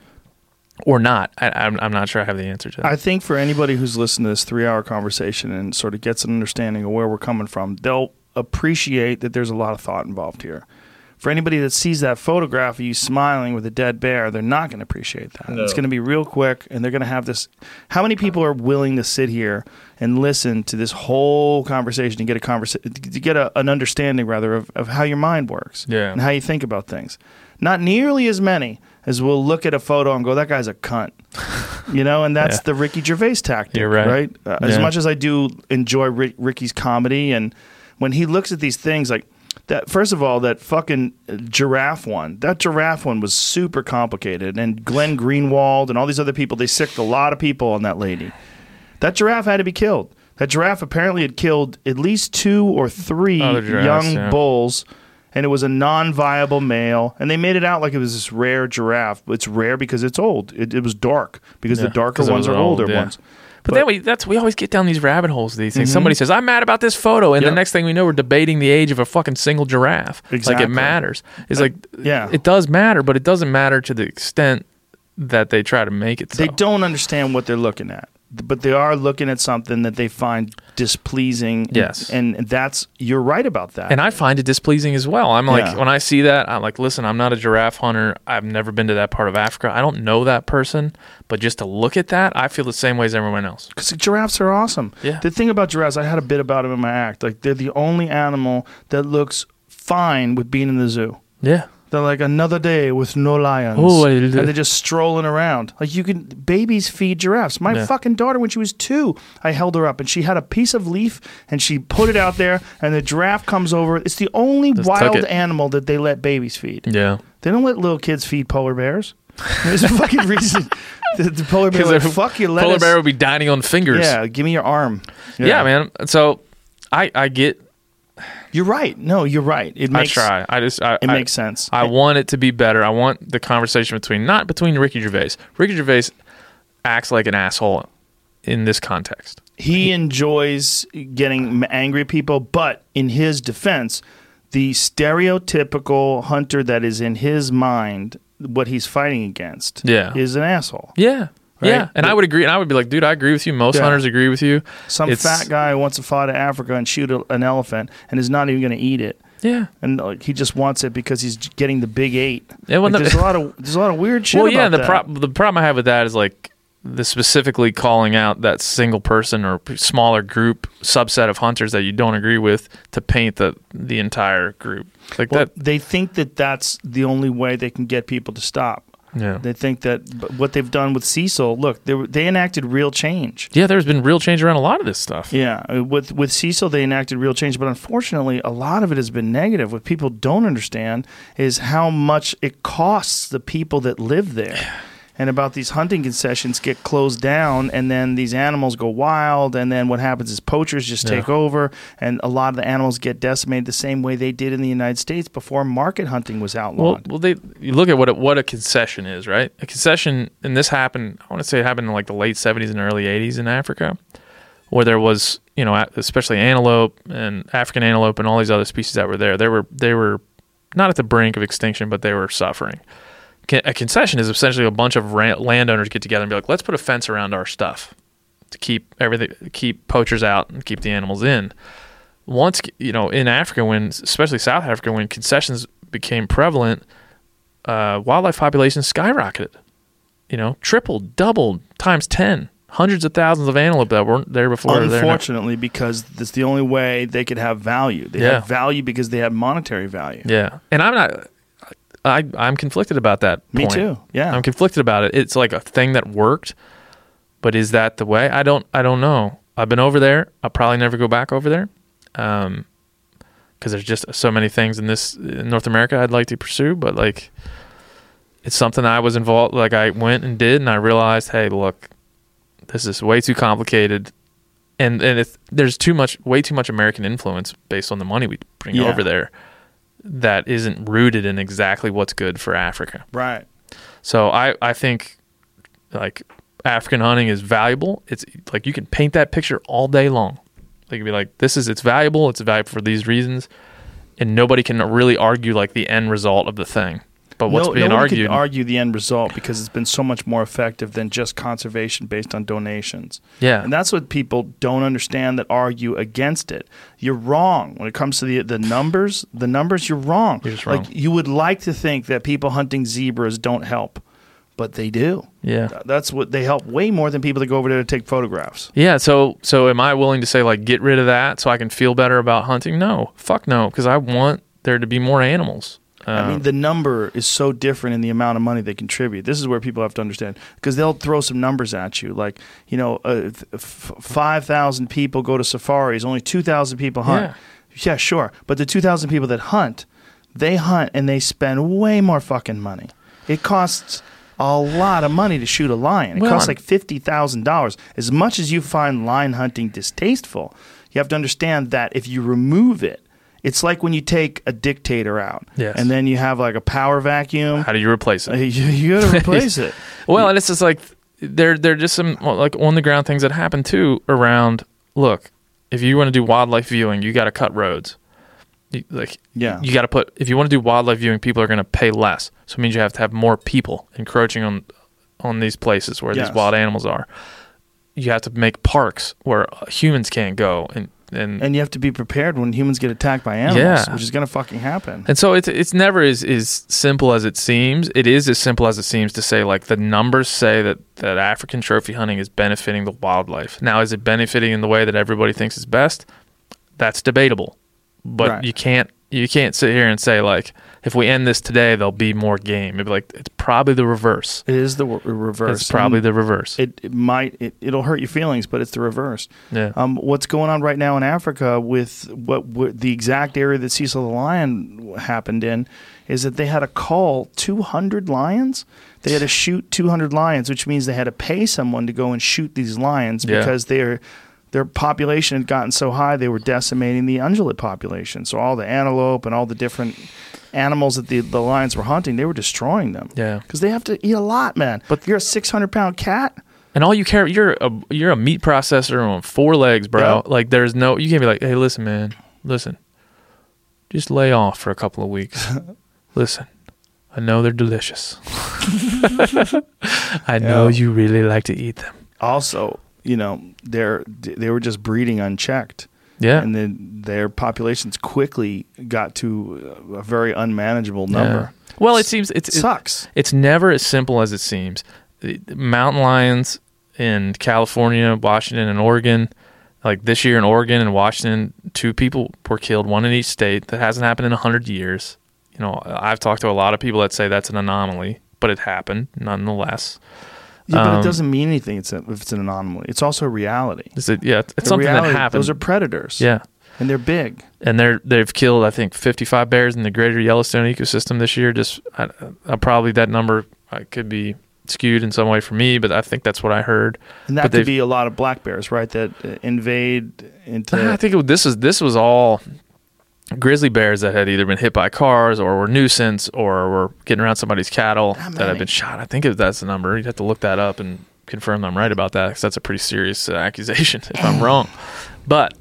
or not. I, I'm I'm not sure I have the answer to that. I think for anybody who's listened to this three hour conversation and sort of gets an understanding of where we're coming from, they'll appreciate that there's a lot of thought involved here. For anybody that sees that photograph of you smiling with a dead bear, they're not going to appreciate that. It's going to be real quick, and they're going to have this. How many people are willing to sit here and listen to this whole conversation and get a conversa- to get a, an understanding, rather, of, of how your mind works Yeah. and how you think about things? Not nearly as many as will look at a photo and go, "That guy's a cunt." You know, and that's Yeah. the Ricky Gervais tactic, You're right. Uh, as much as I do enjoy Rick, Ricky's comedy, and when he looks at these things, like that, first of all, that fucking giraffe one, that giraffe one was super complicated, and Glenn Greenwald and all these other people, they sicked a lot of people on that lady. That giraffe had to be killed. That giraffe apparently had killed at least two or three young yeah. bulls, and it was a non-viable male. And they made it out like it was this rare giraffe. But it's rare because it's old. It, it was dark because the Yeah, darker 'cause it ones are old, older yeah. ones. But, But- then we that's we always get down these rabbit holes. These things. Mm-hmm. Somebody says I'm mad about this photo, and Yep. the next thing we know, we're debating the age of a fucking single giraffe. Like it matters. It's uh, like yeah. it does matter, but it doesn't matter to the extent that they try to make it. So. They don't understand what they're looking at, but they are looking at something that they find displeasing. Yes. and, and that's you're right about that. and I find it displeasing as well. I'm like, Yeah. when I see that, I'm like, listen, I'm not a giraffe hunter. I've never been to that part of Africa. I don't know that person, but just to look at that, I feel the same way as everyone else. because giraffes are awesome. Yeah. The thing about giraffes, I had a bit about them in my act. Like they're the only animal that looks fine with being in the zoo. Yeah. They're like another day with no lions, Oh, and they're just strolling around. Like you can, babies feed giraffes. My Yeah. fucking daughter, when she was two, I held her up, and she had a piece of leaf, and she put it out there, and the giraffe comes over. It's the only wild it. animal that they let babies feed. Yeah. They don't let little kids feed polar bears. There's a fucking reason. The, the polar bear, like, fuck you, let Polar us- bear would be dining on fingers. Yeah, give me your arm. Yeah, man. So I I get You're right. No, you're right. It makes I try. I just I, it I- makes sense. I want it to be better. I want the conversation between not between Ricky Gervais. Ricky Gervais acts like an asshole in this context. he enjoys getting angry at people, but in his defense, the stereotypical hunter that is in his mind, what he's fighting against, Yeah. is an asshole. Yeah. Right? Yeah, and I would agree, and I would be like, dude, I agree with you. Most Yeah. hunters agree with you. Some It's- fat guy wants to fly to Africa and shoot a, an elephant and is not even going to eat it. Yeah, And like, he just wants it because he's getting the big eight. Yeah, well, Like, no- there's a lot of there's a lot of weird shit. well, yeah. The that. pro- the problem I have with that is like the specifically calling out that single person or smaller group subset of hunters that you don't agree with to paint the the entire group like Well, that. they think that that's the only way they can get people to stop. Yeah, They think that what they've done with Cecil, look, they, they enacted real change. yeah. There's been real change around a lot of this stuff. Yeah, uh, with with Cecil, they enacted real change, but unfortunately, a lot of it has been negative. What people don't understand is how much it costs the people that live there. And about these hunting concessions get closed down, and then these animals go wild, and then what happens is poachers just Yeah. take over, and a lot of the animals get decimated the same way they did in the United States before market hunting was outlawed. well, they you look at what a, what a concession is, right? A concession, and this happened. I want to say it happened in like the late '70s and early '80s in Africa, where there was, you know, especially antelope and African antelope and all these other species that were there. They were they were not at the brink of extinction, but they were suffering. A concession is essentially a bunch of landowners get together and be like, let's put a fence around our stuff to keep everything, keep poachers out and keep the animals in once you know in Africa when especially South Africa when concessions became prevalent, uh, wildlife populations skyrocketed. You know, tripled, doubled, times ten hundreds of thousands of antelope that weren't there before. Unfortunately, because that's the only way they could have value. They Yeah. have value because they have monetary value. Yeah, and I'm not. I I'm conflicted about that. Me point. too. Yeah. I'm conflicted about it. It's like a thing that worked, but is that the way? I don't. I don't know. I've been over there. I'll probably never go back over there, um, because there's just so many things in this in North America I'd like to pursue. But like, it's something I was involved. Like I went and did, and I realized, hey, look, this is way too complicated. And and if there's too much, way too much American influence based on the money we bring Yeah. over there, that isn't rooted in exactly what's good for Africa. Right. So I, I think like African hunting is valuable. It's like you can paint that picture all day long. Like be like, this is it's valuable, it's valuable for these reasons. And nobody can really argue like the end result of the thing. But what's no, being no argued argue the end result because it's been so much more effective than just conservation based on donations. Yeah. And that's what people don't understand that argue against it. You're wrong when it comes to the the numbers. The numbers, you're wrong. You're just Like you would like to think that people hunting zebras don't help, but they do. Yeah. That's what they help way more than people that go over there to take photographs. Yeah, so so am I willing to say like get rid of that so I can feel better about hunting? No. Fuck no, because I want there to be more animals. I mean, the number is so different in the amount of money they contribute. This is where people have to understand because they'll throw some numbers at you, like you know, uh, f- five thousand people go to safaris, only two thousand people hunt. Yeah. sure, but the two thousand people that hunt, they hunt and they spend way more fucking money. It costs a lot of money to shoot a lion. It Well, costs like fifty thousand dollars. As much as you find lion hunting distasteful, you have to understand that if you remove it. It's like when you take a dictator out, Yes. and then you have like a power vacuum. how do you replace it? You, you got to replace it. Well, and it's just like there there are just some like on the ground things that happen too around. Look, if you want to do wildlife viewing, you got to cut roads. You, like Yeah. you got to put if you want to do wildlife viewing, people are going to pay less. So it means you have to have more people encroaching on on these places where Yes. these wild animals are. You have to make parks where humans can't go, and and And you have to be prepared when humans get attacked by animals, Yeah. which is going to fucking happen. And so it's it's never as, as simple as it seems. It is as simple as it seems to say like the numbers say that, that African trophy hunting is benefiting the wildlife. Now is it benefiting in the way that everybody thinks is best? That's debatable. But Right. you can't you can't sit here and say like if we end this today there'll be more game. It'd be like it's probably the reverse. It is the w- reverse. It's probably And the reverse. It, it might. It, it'll hurt your feelings, but it's the reverse. yeah. Um, what's going on right now in Africa with what, what the exact area that Cecil the Lion happened in is that they had to call 200 lions. They had to shoot 200 lions, which means they had to pay someone to go and shoot these lions Yeah. because their their population had gotten so high they were decimating the ungulate population. So all the antelope and all the different animals that the, the lions were hunting, they were destroying them. Yeah. because they have to eat a lot, man. But you're a 600 pound cat. And all you care, you're a you're a meat processor on four legs, bro. Yeah. Like there's no, you can't be like, hey, listen, man, listen, just lay off for a couple of weeks. listen, I know they're delicious. I know Yeah. you really like to eat them. also, you know, they're they were just breeding unchecked, Yeah, and then their populations quickly got to a very unmanageable number. Yeah. Well, it seems it's It sucks. it's never as simple as it seems. Mountain lions in California, Washington, and Oregon, like this year in Oregon and Washington, two people were killed, one in each state. That hasn't happened in hundred years. You know, I've talked to a lot of people that say that's an anomaly, but it happened nonetheless. Yeah, but Um, it doesn't mean anything. It's a, if it's an anomaly. It's also a reality. It's a, yeah, it's The something reality- that happened. Those are predators. yeah, and they're big. and they're they've killed I think 55 bears in the greater Yellowstone ecosystem this year. Just I, I probably that number uh, could be skewed in some way for me, but I think that's what I heard. And that But could be a lot of black bears, right? That uh, invade into. I think it, this is this was all grizzly bears that had either been hit by cars or were nuisance or were getting around somebody's cattle How that had been shot. I think it, that's the number. You'd have to look that up and confirm I'm right about that because that's a pretty serious uh, accusation if I'm wrong. But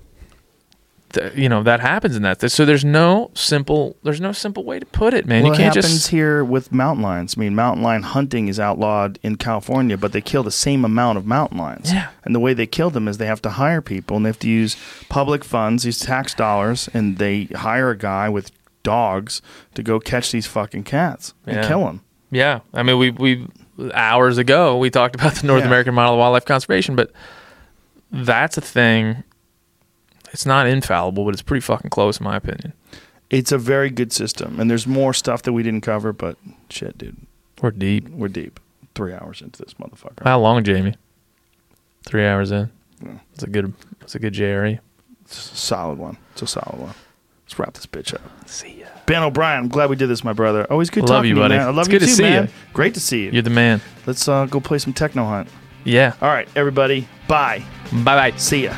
you know that happens in that. So there's no simple there's no simple way to put it, man. What you can't happens just here with mountain lions? I mean, mountain lion hunting is outlawed in California, but they kill the same amount of mountain lions. Yeah. And the way they kill them is they have to hire people and they have to use public funds, these tax dollars, and they hire a guy with dogs to go catch these fucking cats and Yeah. kill them. Yeah, I mean, we we hours ago we talked about the North Yeah. American model of wildlife conservation, but that's a thing. It's not infallible, but it's pretty fucking close, in my opinion. It's a very good system, and there's more stuff that we didn't cover, but shit, dude, We're deep. we're deep. Three hours into this motherfucker. How long, Jamie? Three hours in. Yeah. It's a good. It's a good JRE. It's a solid one. It's a solid one. Let's wrap this bitch up. See ya. Ben O'Brien, I'm glad we did this, my brother. Always good Love talking you, to you, buddy. man. I love It's you good to too, see man. you. Great to see you. You're the man. Let's uh, go play some Techno Hunt. Yeah. All right, everybody. Bye. Bye bye. See ya.